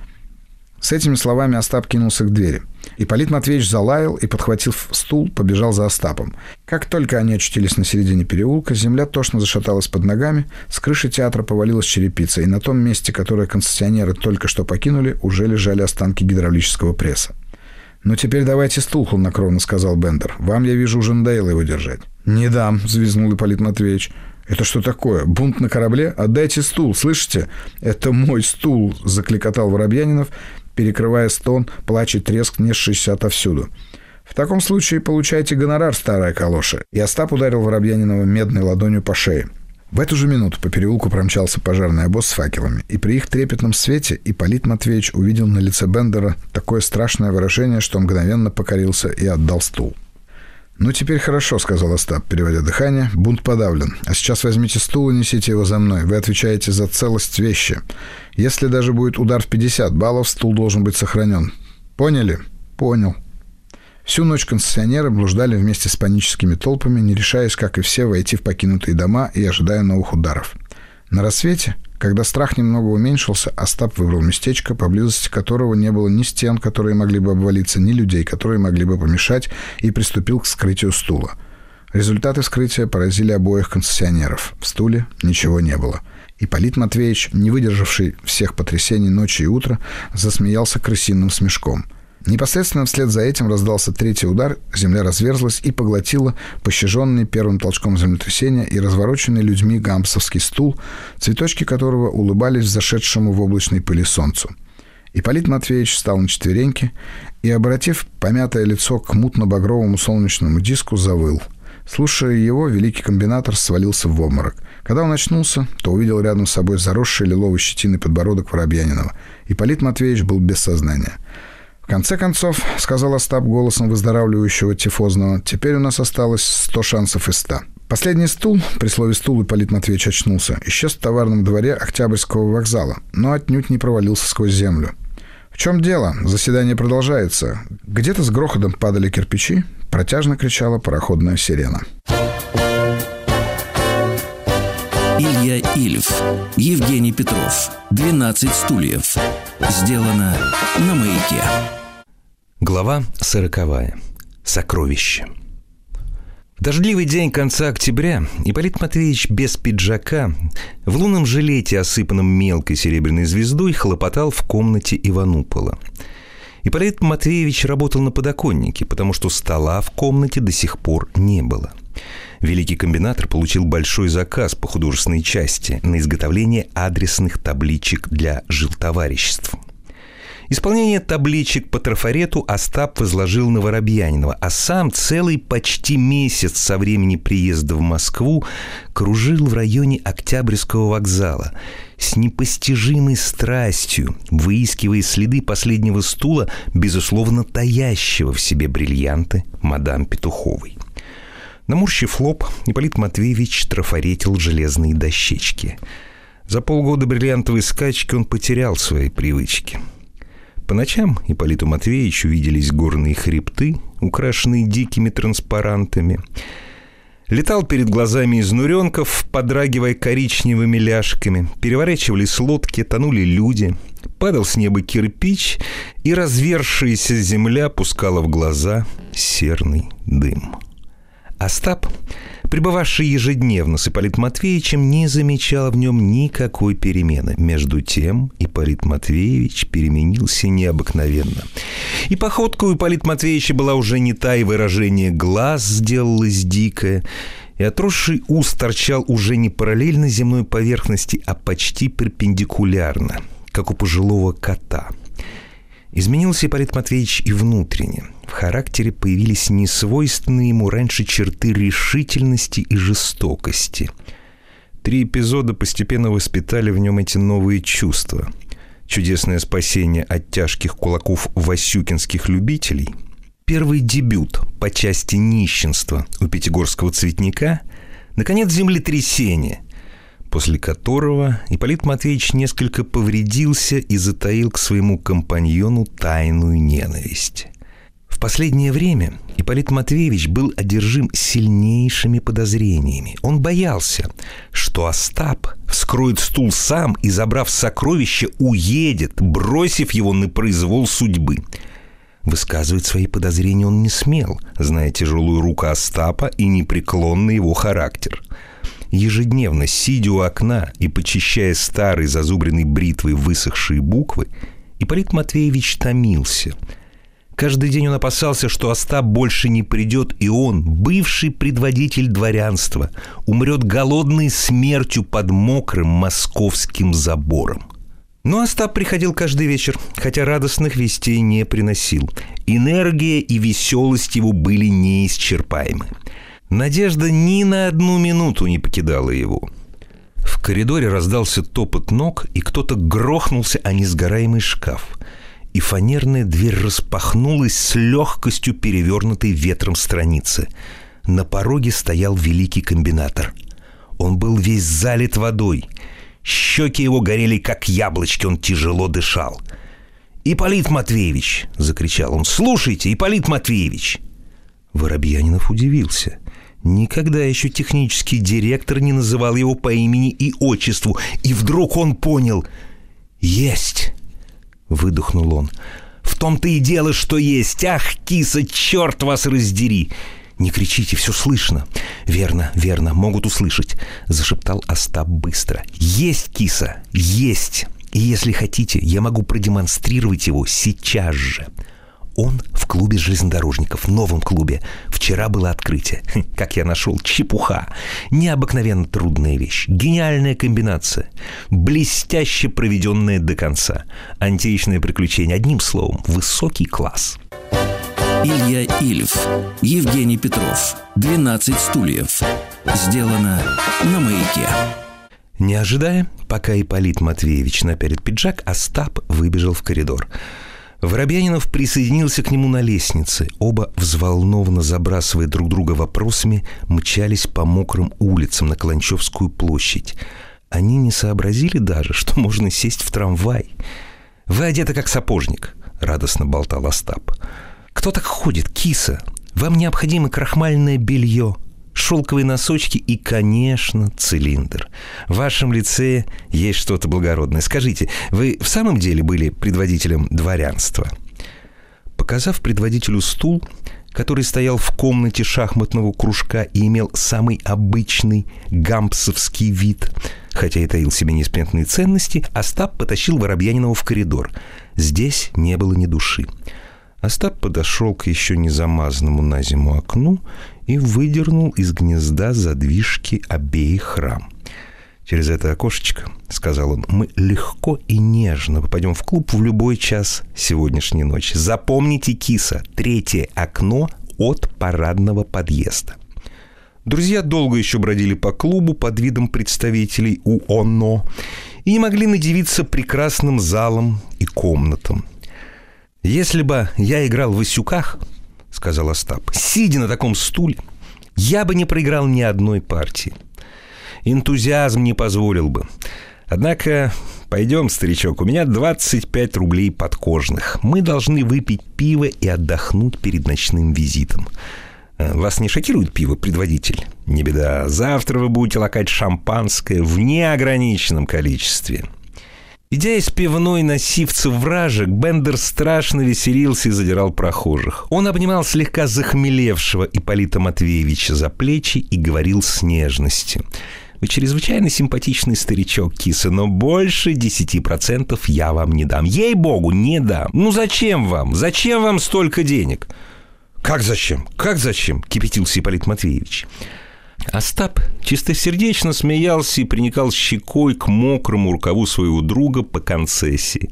С этими словами Остап кинулся к двери. Ипполит Матвеевич залаял и, подхватив стул, побежал за Остапом. Как только они очутились на середине переулка, земля тошно зашаталась под ногами, с крыши театра повалилась черепица, и на том месте, которое концессионеры только что покинули, уже лежали останки гидравлического пресса. «Ну теперь давайте стул, хладнокровно», — сказал Бендер. «Вам, я вижу, уже надоело его держать». «Не дам», — взвизгнул Ипполит Матвеевич. «Это что такое? Бунт на корабле? Отдайте стул, слышите?» «Это мой стул!» — закликотал Воробьянинов, перекрывая стон, плач и треск, несшийся отовсюду. «В таком случае получайте гонорар, старая калоша!» И Остап ударил Воробьянинова медной ладонью по шее. В эту же минуту по переулку промчался пожарный обоз с факелами, и при их трепетном свете Ипполит Матвеевич увидел на лице Бендера такое страшное выражение, что мгновенно покорился и отдал стул. «Ну, теперь хорошо», — сказал Остап, переводя дыхание. «Бунт подавлен. А сейчас возьмите стул и несите его за мной. Вы отвечаете за целость вещи. Если даже будет удар в 50 баллов, стул должен быть сохранен. Поняли?» «Понял». Всю ночь концессионеры блуждали вместе с паническими толпами, не решаясь, как и все, войти в покинутые дома и ожидая новых ударов. На рассвете, когда страх немного уменьшился, Остап выбрал местечко, поблизости которого не было ни стен, которые могли бы обвалиться, ни людей, которые могли бы помешать, и приступил к скрытию стула. Результаты вскрытия поразили обоих концессионеров. В стуле ничего не было. И Полит Матвеевич, не выдержавший всех потрясений ночи и утра, засмеялся крысиным смешком – Непосредственно вслед за этим раздался третий удар, земля разверзлась и поглотила пощаженный первым толчком землетрясения и развороченный людьми гампсовский стул, цветочки которого улыбались зашедшему в облачной пыли солнцу. Ипполит Матвеевич встал на четвереньки и, обратив помятое лицо к мутно-багровому солнечному диску, завыл. Слушая его, великий комбинатор свалился в обморок. Когда он очнулся, то увидел рядом с собой заросший лиловой щетиной подбородок Воробьянинова. Ипполит Матвеевич был без сознания — конце концов, сказал Остап голосом выздоравливающего тифозного, теперь у нас осталось сто шансов из ста. Последний стул, при слове «стул» Ипполит Матвеевич очнулся, исчез в товарном дворе Октябрьского вокзала, но отнюдь не провалился сквозь землю. В чем дело? Заседание продолжается. Где-то с грохотом падали кирпичи, протяжно кричала пароходная сирена. Илья Ильф, Евгений Петров, 12 стульев. Сделано на маяке. Глава сороковая. Сокровище. Дождливый день конца октября Ипполит Матвеевич без пиджака в лунном жилете, осыпанном мелкой серебряной звездой, хлопотал в комнате Иванупола. Ипполит Матвеевич работал на подоконнике, потому что стола в комнате до сих пор не было. Великий комбинатор получил большой заказ по художественной части на изготовление адресных табличек для жилтовариществ – Исполнение табличек по трафарету Остап возложил на Воробьянинова, а сам целый почти месяц со времени приезда в Москву кружил в районе Октябрьского вокзала с непостижимой страстью, выискивая следы последнего стула, безусловно, таящего в себе бриллианты мадам Петуховой. Наморщив лоб, Ипполит Матвеевич трафаретил железные дощечки. За полгода бриллиантовой скачки он потерял свои привычки – по ночам Ипполиту Матвеевичу виделись горные хребты, украшенные дикими транспарантами. Летал перед глазами изнуренков, подрагивая коричневыми ляжками. Переворачивались лодки, тонули люди. Падал с неба кирпич, и развершаяся земля пускала в глаза серный дым. Остап пребывавший ежедневно с Ипполит Матвеевичем, не замечал в нем никакой перемены. Между тем Ипполит Матвеевич переменился необыкновенно. И походка у Ипполит Матвеевича была уже не та, и выражение глаз сделалось дикое, и отросший ус торчал уже не параллельно земной поверхности, а почти перпендикулярно, как у пожилого кота – Изменился Ипполит Матвеевич и внутренне. В характере появились несвойственные ему раньше черты решительности и жестокости. Три эпизода постепенно воспитали в нем эти новые чувства. Чудесное спасение от тяжких кулаков васюкинских любителей, первый дебют по части нищенства у пятигорского цветника, наконец, землетрясение – после которого Ипполит Матвеевич несколько повредился и затаил к своему компаньону тайную ненависть. В последнее время Ипполит Матвеевич был одержим сильнейшими подозрениями. Он боялся, что Остап вскроет стул сам и, забрав сокровище, уедет, бросив его на произвол судьбы. Высказывать свои подозрения он не смел, зная тяжелую руку Остапа и непреклонный его характер – ежедневно, сидя у окна и почищая старой зазубренной бритвой высохшие буквы, Ипполит Матвеевич томился. Каждый день он опасался, что Остап больше не придет, и он, бывший предводитель дворянства, умрет голодной смертью под мокрым московским забором. Но Остап приходил каждый вечер, хотя радостных вестей не приносил. Энергия и веселость его были неисчерпаемы. Надежда ни на одну минуту не покидала его. В коридоре раздался топот ног, и кто-то грохнулся о несгораемый шкаф. и фанерная дверь распахнулась с легкостью перевернутой ветром страницы. На пороге стоял великий комбинатор. Он был весь залит водой. Щеки его горели, как яблочки, он тяжело дышал. «Ипполит Матвеевич!» — закричал он. «Слушайте, Ипполит Матвеевич!» Воробьянинов удивился. Никогда еще технический директор не называл его по имени и отчеству. И вдруг он понял. «Есть!» — выдохнул он. «В том-то и дело, что есть! Ах, киса, черт вас раздери!» «Не кричите, все слышно!» «Верно, верно, могут услышать!» — зашептал Остап быстро. «Есть, киса, есть! И если хотите, я могу продемонстрировать его сейчас же!» Он в клубе железнодорожников, новом клубе. Вчера было открытие. Хм, как я нашел, чепуха. Необыкновенно трудная вещь. Гениальная комбинация. Блестяще проведенная до конца. Античное приключение. Одним словом, высокий класс. Илья Ильф, Евгений Петров, 12 стульев. Сделано на маяке. Не ожидая, пока Ипполит Матвеевич напялит пиджак, Остап выбежал в коридор. Воробьянинов присоединился к нему на лестнице. Оба, взволнованно забрасывая друг друга вопросами, мчались по мокрым улицам на Каланчевскую площадь. Они не сообразили даже, что можно сесть в трамвай. «Вы одеты как сапожник», — радостно болтал Остап. «Кто так ходит, киса? Вам необходимо крахмальное белье, шелковые носочки и, конечно, цилиндр. В вашем лице есть что-то благородное. Скажите, вы в самом деле были предводителем дворянства?» Показав предводителю стул, который стоял в комнате шахматного кружка и имел самый обычный гампсовский вид, хотя и таил себе неспентные ценности, Остап потащил Воробьянинова в коридор. Здесь не было ни души. Остап подошел к еще не замазанному на зиму окну и выдернул из гнезда задвижки обеих рам. «Через это окошечко, — сказал он, — мы легко и нежно попадем в клуб в любой час сегодняшней ночи. Запомните, киса, третье окно от парадного подъезда». Друзья долго еще бродили по клубу под видом представителей УОНО и не могли надевиться прекрасным залом и комнатам — «Если бы я играл в Исюках, — сказал Остап, — сидя на таком стуле, я бы не проиграл ни одной партии. Энтузиазм не позволил бы. Однако, пойдем, старичок, у меня 25 рублей подкожных. Мы должны выпить пиво и отдохнуть перед ночным визитом. Э, вас не шокирует пиво, предводитель? Не беда. Завтра вы будете лакать шампанское в неограниченном количестве. Идя из пивной на сивцев вражек, Бендер страшно веселился и задирал прохожих. Он обнимал слегка захмелевшего Ипполита Матвеевича за плечи и говорил с нежностью. «Вы чрезвычайно симпатичный старичок, киса, но больше десяти процентов я вам не дам. Ей-богу, не дам. Ну зачем вам? Зачем вам столько денег?» «Как зачем? Как зачем?» — кипятился Ипполит Матвеевич. Остап чистосердечно смеялся и приникал щекой к мокрому рукаву своего друга по концессии.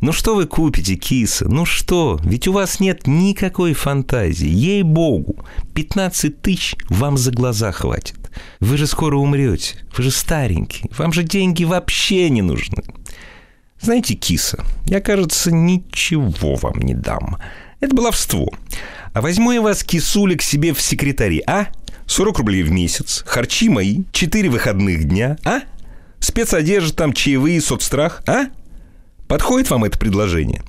«Ну что вы купите, киса? Ну что? Ведь у вас нет никакой фантазии. Ей-богу, 15 тысяч вам за глаза хватит. Вы же скоро умрете. Вы же старенький. Вам же деньги вообще не нужны. Знаете, киса, я, кажется, ничего вам не дам. Это баловство. А возьму я вас, кисуля, к себе в секретари, а? 40 рублей в месяц, харчи мои, 4 выходных дня, а? Спецодежда там, чаевые, соцстрах, а? Подходит вам это предложение?»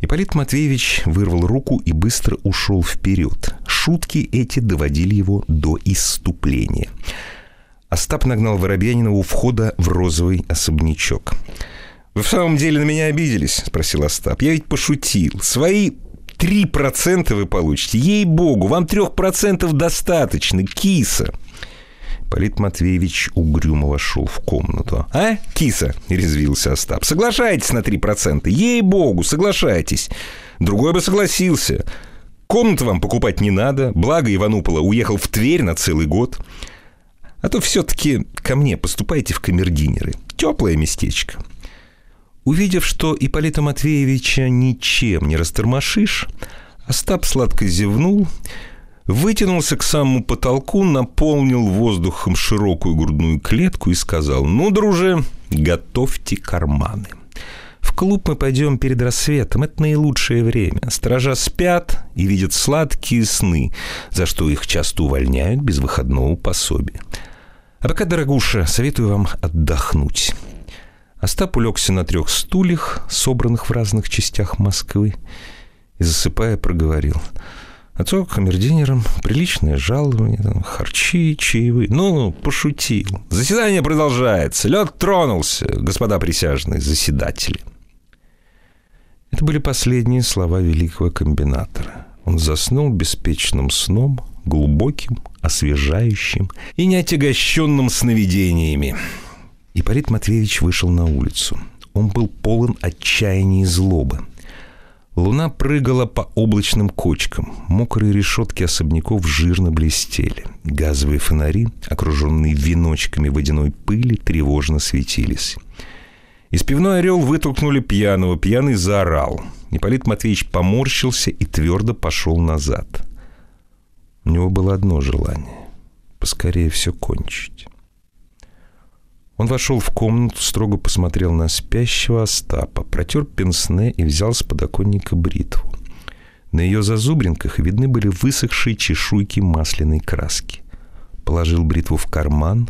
Ипполит Матвеевич вырвал руку и быстро ушел вперед. Шутки эти доводили его до иступления. Остап нагнал Воробьянина у входа в розовый особнячок. «Вы в самом деле на меня обиделись?» — спросил Остап. «Я ведь пошутил. Свои 3% вы получите. Ей-богу, вам 3% достаточно, киса. Полит Матвеевич угрюмо вошел в комнату. «А, киса?» – резвился Остап. «Соглашайтесь на 3%. Ей-богу, соглашайтесь. Другой бы согласился. Комнату вам покупать не надо. Благо Иванупола уехал в Тверь на целый год. А то все-таки ко мне поступайте в камердинеры. Теплое местечко. Увидев, что Ипполита Матвеевича ничем не растормошишь, Остап сладко зевнул, вытянулся к самому потолку, наполнил воздухом широкую грудную клетку и сказал, «Ну, друже, готовьте карманы». В клуб мы пойдем перед рассветом. Это наилучшее время. Сторожа спят и видят сладкие сны, за что их часто увольняют без выходного пособия. А пока, дорогуша, советую вам отдохнуть. Остап улегся на трех стульях, собранных в разных частях Москвы, и, засыпая, проговорил. Отцов камердинерам приличное жалование, там, харчи, чаевые. Ну, пошутил. Заседание продолжается. Лед тронулся, господа присяжные заседатели. Это были последние слова великого комбинатора. Он заснул беспечным сном, глубоким, освежающим и неотягощенным сновидениями. Ипполит Матвеевич вышел на улицу. Он был полон отчаяния и злобы. Луна прыгала по облачным кочкам. Мокрые решетки особняков жирно блестели. Газовые фонари, окруженные веночками водяной пыли, тревожно светились. Из пивной орел вытолкнули пьяного. Пьяный заорал. Ипполит Матвеевич поморщился и твердо пошел назад. У него было одно желание — поскорее все кончить. Он вошел в комнату, строго посмотрел на спящего Остапа, протер пенсне и взял с подоконника бритву. На ее зазубринках видны были высохшие чешуйки масляной краски. Положил бритву в карман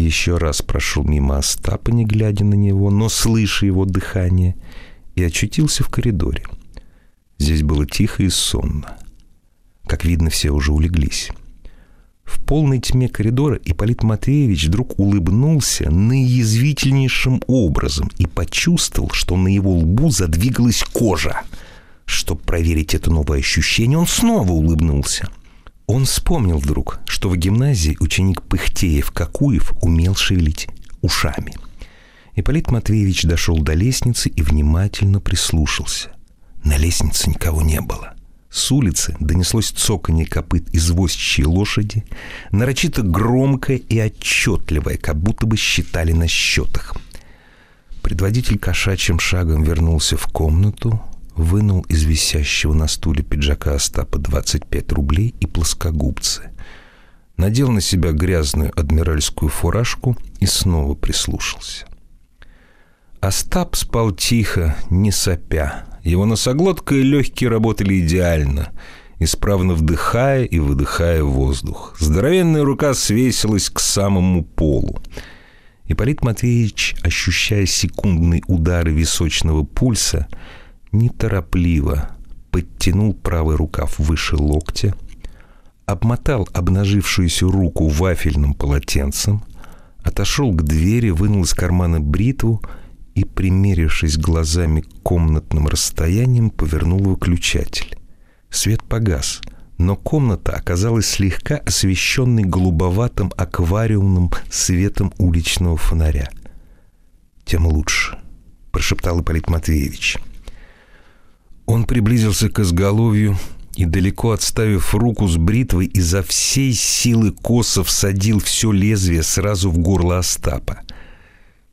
еще раз прошел мимо Остапа, не глядя на него, но слыша его дыхание, и очутился в коридоре. Здесь было тихо и сонно. Как видно, все уже улеглись. В полной тьме коридора Ипполит Матвеевич вдруг улыбнулся наиязвительнейшим образом и почувствовал, что на его лбу задвигалась кожа. Чтобы проверить это новое ощущение, он снова улыбнулся. Он вспомнил вдруг, что в гимназии ученик Пыхтеев-Какуев умел шевелить ушами. Ипполит Матвеевич дошел до лестницы и внимательно прислушался. На лестнице никого не было. С улицы донеслось цоканье копыт извозчей лошади, нарочито громкое и отчетливое, как будто бы считали на счетах. Предводитель кошачьим шагом вернулся в комнату, вынул из висящего на стуле пиджака Остапа 25 рублей и плоскогубцы. Надел на себя грязную адмиральскую фуражку и снова прислушался. Остап спал тихо, не сопя, его носоглотка и легкие работали идеально, исправно вдыхая и выдыхая воздух. Здоровенная рука свесилась к самому полу. Ипполит Матвеевич, ощущая секундные удары височного пульса, неторопливо подтянул правый рукав выше локтя, обмотал обнажившуюся руку вафельным полотенцем, отошел к двери, вынул из кармана бритву — и, примерившись глазами к комнатным расстояниям, повернул выключатель. Свет погас, но комната оказалась слегка освещенной голубоватым аквариумным светом уличного фонаря. «Тем лучше», — прошептал Ипполит Матвеевич. Он приблизился к изголовью и, далеко отставив руку с бритвой, изо всей силы косов всадил все лезвие сразу в горло Остапа —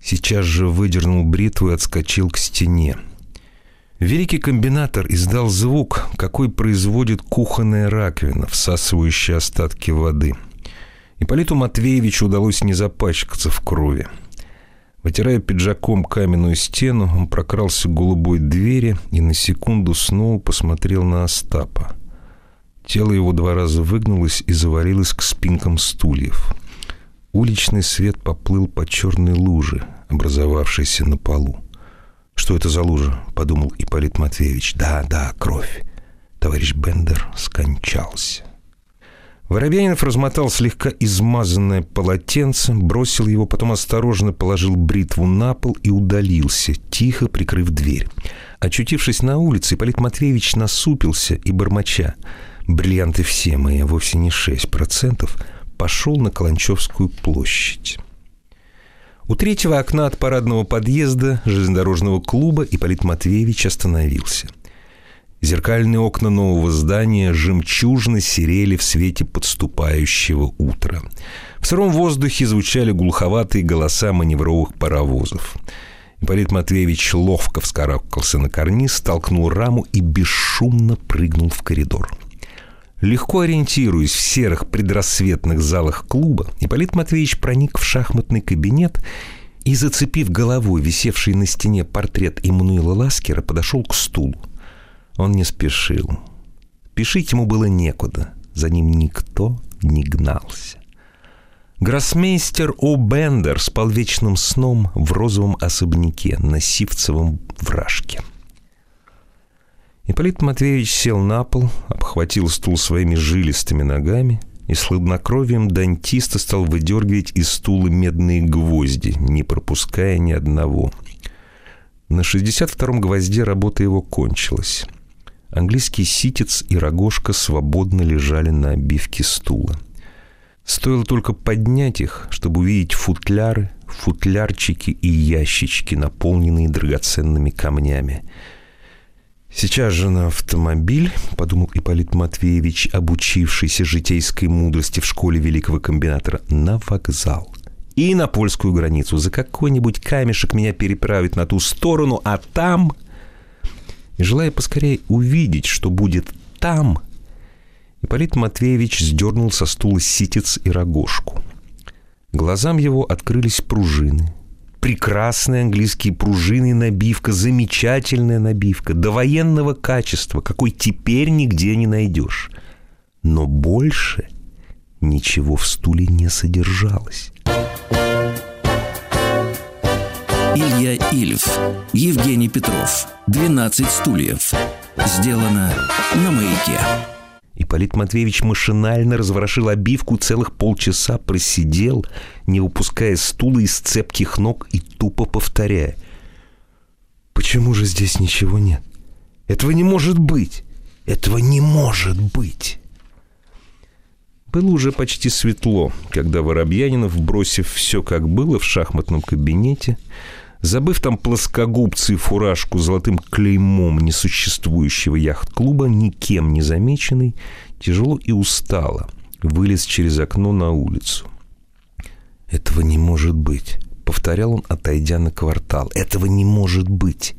Сейчас же выдернул бритву и отскочил к стене. Великий комбинатор издал звук, какой производит кухонная раковина, всасывающая остатки воды. Ипполиту Матвеевичу удалось не запачкаться в крови. Вытирая пиджаком каменную стену, он прокрался к голубой двери и на секунду снова посмотрел на Остапа. Тело его два раза выгнулось и завалилось к спинкам стульев. Уличный свет поплыл по черной луже, образовавшейся на полу. «Что это за лужа?» — подумал Ипполит Матвеевич. «Да, да, кровь. Товарищ Бендер скончался». Воробьянинов размотал слегка измазанное полотенце, бросил его, потом осторожно положил бритву на пол и удалился, тихо прикрыв дверь. Очутившись на улице, Ипполит Матвеевич насупился и, бормоча, «Бриллианты все мои, а вовсе не шесть процентов», пошел на Каланчевскую площадь. У третьего окна от парадного подъезда железнодорожного клуба Ипполит Матвеевич остановился. Зеркальные окна нового здания жемчужно серели в свете подступающего утра. В сыром воздухе звучали глуховатые голоса маневровых паровозов. Ипполит Матвеевич ловко вскарабкался на карниз, толкнул раму и бесшумно прыгнул в коридор. Легко ориентируясь в серых предрассветных залах клуба, Ипполит Матвеевич проник в шахматный кабинет и, зацепив головой висевший на стене портрет Иммануила Ласкера, подошел к стулу. Он не спешил. Спешить ему было некуда. За ним никто не гнался. Гроссмейстер О'Бендер спал вечным сном в розовом особняке на Сивцевом вражке. Ипполит Матвеевич сел на пол, обхватил стул своими жилистыми ногами и с хладнокровием дантиста стал выдергивать из стула медные гвозди, не пропуская ни одного. На 62-м гвозде работа его кончилась. Английский ситец и рогожка свободно лежали на обивке стула. Стоило только поднять их, чтобы увидеть футляры, футлярчики и ящички, наполненные драгоценными камнями. Сейчас же на автомобиль, подумал Ипполит Матвеевич, обучившийся житейской мудрости в школе великого комбинатора, на вокзал. И на польскую границу. За какой-нибудь камешек меня переправить на ту сторону, а там... И желая поскорее увидеть, что будет там, Ипполит Матвеевич сдернул со стула ситец и рогожку. Глазам его открылись пружины. Прекрасные английские пружины набивка, замечательная набивка, до военного качества, какой теперь нигде не найдешь. Но больше ничего в стуле не содержалось. Илья Ильф, Евгений Петров, 12 стульев. Сделано на маяке. Ипполит Матвеевич машинально разворошил обивку, целых полчаса просидел, не выпуская стула из цепких ног и тупо повторяя. «Почему же здесь ничего нет? Этого не может быть! Этого не может быть!» Было уже почти светло, когда Воробьянинов, бросив все как было в шахматном кабинете, Забыв там плоскогубцы и фуражку золотым клеймом несуществующего яхт-клуба, никем не замеченный, тяжело и устало вылез через окно на улицу. «Этого не может быть», — повторял он, отойдя на квартал. «Этого не может быть».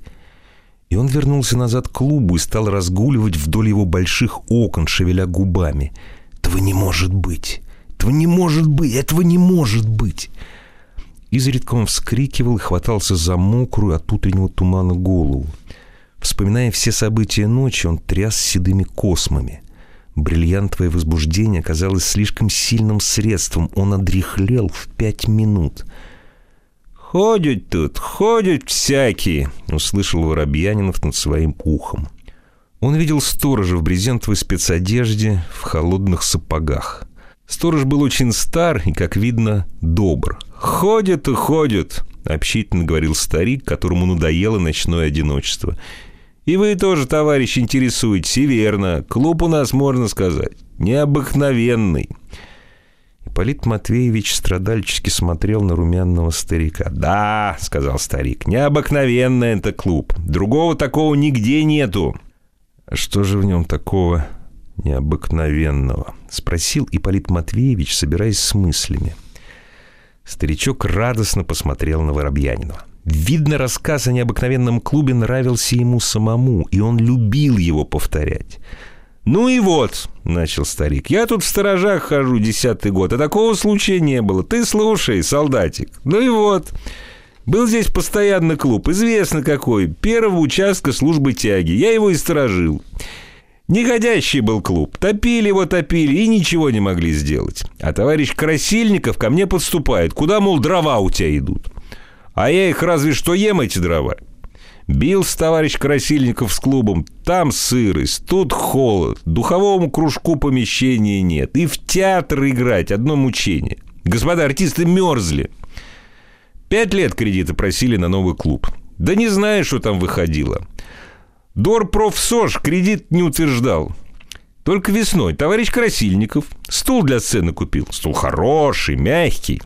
И он вернулся назад к клубу и стал разгуливать вдоль его больших окон, шевеля губами. «Этого не может быть! Этого не может быть! Этого не может быть!» Изредка он вскрикивал и хватался за мокрую от утреннего тумана голову. Вспоминая все события ночи, он тряс седыми космами. Бриллиантовое возбуждение казалось слишком сильным средством. Он одряхлел в пять минут. «Ходят тут, ходят всякие!» — услышал Воробьянинов над своим ухом. Он видел сторожа в брезентовой спецодежде, в холодных сапогах. Сторож был очень стар и, как видно, добр. «Ходят и ходят», — общительно говорил старик, которому надоело ночное одиночество. «И вы тоже, товарищ, интересуетесь, и верно. Клуб у нас, можно сказать, необыкновенный». Ипполит Матвеевич страдальчески смотрел на румяного старика. «Да», — сказал старик, — «необыкновенный это клуб. Другого такого нигде нету». «Что же в нем такого необыкновенного?» — спросил Ипполит Матвеевич, собираясь с мыслями. Старичок радостно посмотрел на Воробьянинова. Видно, рассказ о необыкновенном клубе нравился ему самому, и он любил его повторять. «Ну и вот», — начал старик, — «я тут в сторожах хожу десятый год, а такого случая не было. Ты слушай, солдатик. Ну и вот». Был здесь постоянный клуб, известно какой, первого участка службы тяги. Я его и сторожил. Негодящий был клуб. Топили его, топили и ничего не могли сделать. А товарищ Красильников ко мне подступает. Куда, мол, дрова у тебя идут? А я их разве что ем, эти дрова. Бился товарищ Красильников с клубом. Там сырость, тут холод. Духовому кружку помещения нет. И в театр играть одно мучение. Господа артисты мерзли. Пять лет кредита просили на новый клуб. Да не знаю, что там выходило. Дорпрофсош кредит не утверждал. Только весной товарищ Красильников стул для сцены купил. Стул хороший, мягкий.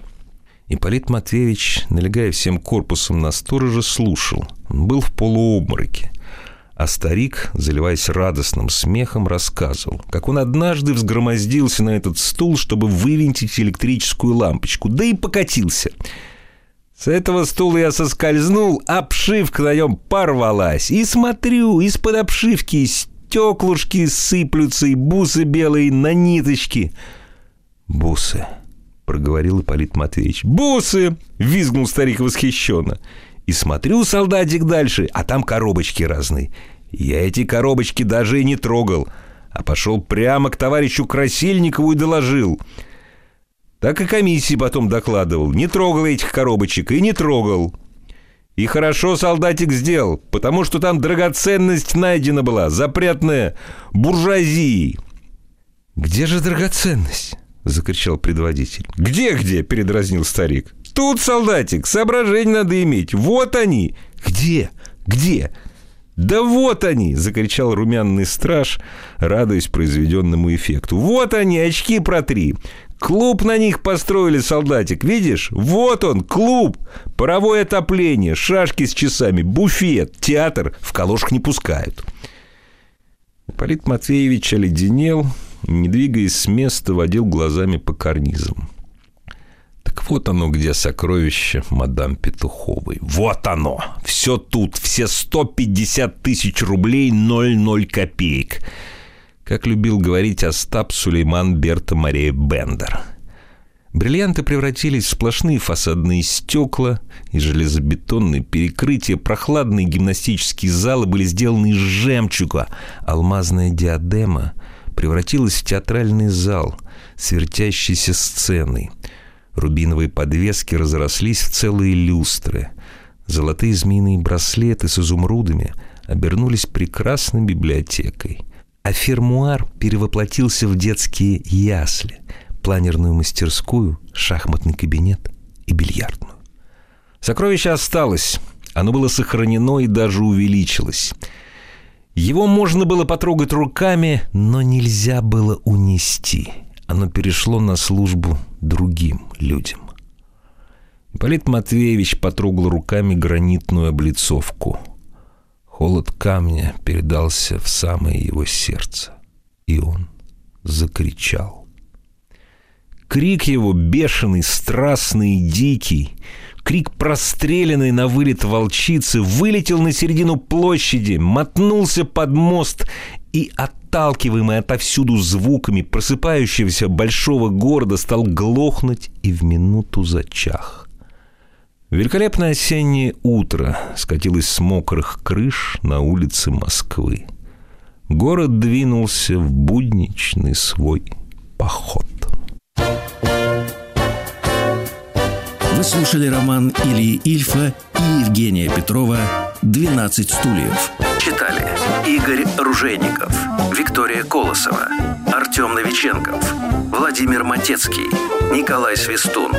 Ипполит Матвеевич, налегая всем корпусом на сторожа, слушал. Он был в полуобмороке. А старик, заливаясь радостным смехом, рассказывал, как он однажды взгромоздился на этот стул, чтобы вывинтить электрическую лампочку, да и покатился – с этого стула я соскользнул, обшивка на нем порвалась. И смотрю, из-под обшивки стеклушки сыплются и бусы белые на ниточки. Бусы. — проговорил Ипполит Матвеевич. «Бусы!» — визгнул старик восхищенно. И смотрю, солдатик, дальше, а там коробочки разные. Я эти коробочки даже и не трогал, а пошел прямо к товарищу Красильникову и доложил. Так и комиссии потом докладывал. Не трогал этих коробочек и не трогал. И хорошо солдатик сделал, потому что там драгоценность найдена была, запретная буржуазией. «Где же драгоценность?» — закричал предводитель. «Где-где?» — передразнил старик. «Тут, солдатик, соображение надо иметь. Вот они!» «Где? Где?» «Да вот они!» — закричал румяный страж, радуясь произведенному эффекту. «Вот они, очки протри! Клуб на них построили, солдатик, видишь? Вот он, клуб! Паровое отопление, шашки с часами, буфет, театр. В калошах не пускают». Полит Матвеевич оледенел, не двигаясь с места, водил глазами по карнизам. Так вот оно, где сокровище мадам Петуховой. Вот оно! Все тут, все 150 тысяч рублей 00 копеек. Как любил говорить Остап Сулейман Берта Мария Бендер. Бриллианты превратились в сплошные фасадные стекла и железобетонные перекрытия. Прохладные гимнастические залы были сделаны из жемчуга. Алмазная диадема превратилась в театральный зал с вертящейся сценой – Рубиновые подвески разрослись в целые люстры. Золотые змеиные браслеты с изумрудами обернулись прекрасной библиотекой. А фермуар перевоплотился в детские ясли, планерную мастерскую, шахматный кабинет и бильярдную. Сокровище осталось. Оно было сохранено и даже увеличилось. Его можно было потрогать руками, но нельзя было унести – оно перешло на службу другим людям. Ипполит Матвеевич потрогал руками гранитную облицовку. Холод камня передался в самое его сердце, и он закричал. Крик его бешеный, страстный и дикий, крик простреленной на вылет волчицы, вылетел на середину площади, мотнулся под мост и, отталкиваемый отовсюду звуками просыпающегося большого города, стал глохнуть и в минуту зачах. Великолепное осеннее утро скатилось с мокрых крыш на улице Москвы. Город двинулся в будничный свой поход. Вы слушали роман Ильи Ильфа и Евгения Петрова «12 стульев». Читали Игорь Ружейников, Виктория Колосова, Артем Новиченков, Владимир Матецкий, Николай Свистун,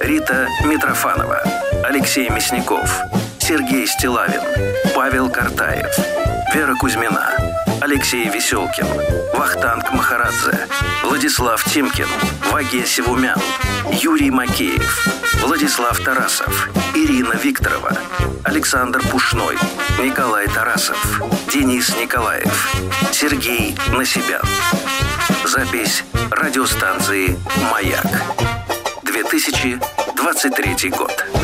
Рита Митрофанова, Алексей Мясников, Сергей Стилавин, Павел Картаев, Вера Кузьмина, Алексей Веселкин, Вахтанг Махарадзе, Владислав Тимкин, Ваге Севумян, Юрий Макеев, Владислав Тарасов, Ирина Викторова, Александр Пушной, Николай Тарасов, Денис Николаев, Сергей Насибян. Запись радиостанции «Маяк». 2023 год.